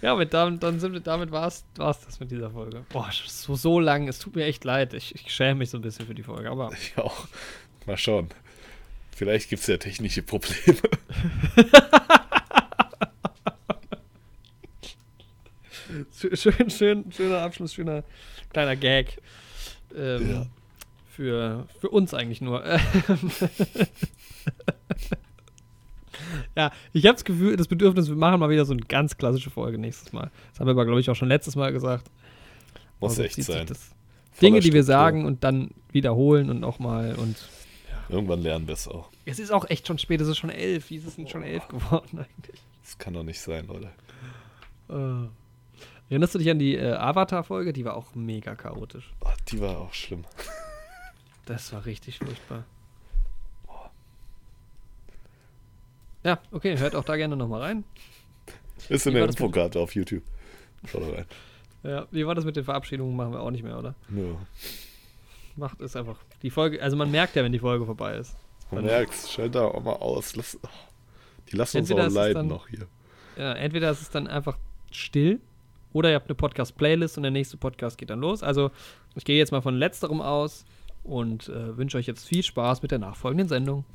Ja, mit damit, dann sind wir, damit war es das mit dieser Folge. Boah, so, so lang, es tut mir echt leid. Ich, ich schäme mich so ein bisschen für die Folge, aber Ich auch. Mal schauen. Vielleicht gibt es ja technische Probleme. schön, schön, schöner Abschluss, schöner kleiner Gag. Ähm, Ja. für, für uns eigentlich nur. ja, ich habe das Gefühl, das Bedürfnis, wir machen mal wieder so eine ganz klassische Folge nächstes Mal. Das haben wir aber, glaube ich, auch schon letztes Mal gesagt. Muss Aber so echt sein. Dinge, die wir sagen und dann wiederholen und nochmal und Irgendwann lernen wir es auch. Es ist auch echt schon spät, es ist schon elf. Wie ist es denn schon elf geworden eigentlich? Das kann doch nicht sein, oder? Äh. Erinnerst du dich an die äh, Avatar-Folge? Die war auch mega chaotisch. Oh, die war auch schlimm. Das war richtig furchtbar. Ja, okay, hört auch da gerne nochmal rein. Ist in der Infokarte auf YouTube. Schau da rein. Ja, wie war das mit den Verabschiedungen? Machen wir auch nicht mehr, oder? Nö. Macht es einfach. Die Folge, also man merkt ja, wenn die Folge vorbei ist. Man Dann- merkt's, schalt da auch mal aus. Lass, oh, die lassen uns auch ist es leiden dann- noch hier. Ja, entweder ist es dann einfach still oder ihr habt eine Podcast-Playlist und der nächste Podcast geht dann los. Also ich gehe jetzt mal von letzterem aus und äh, wünsche euch jetzt viel Spaß mit der nachfolgenden Sendung.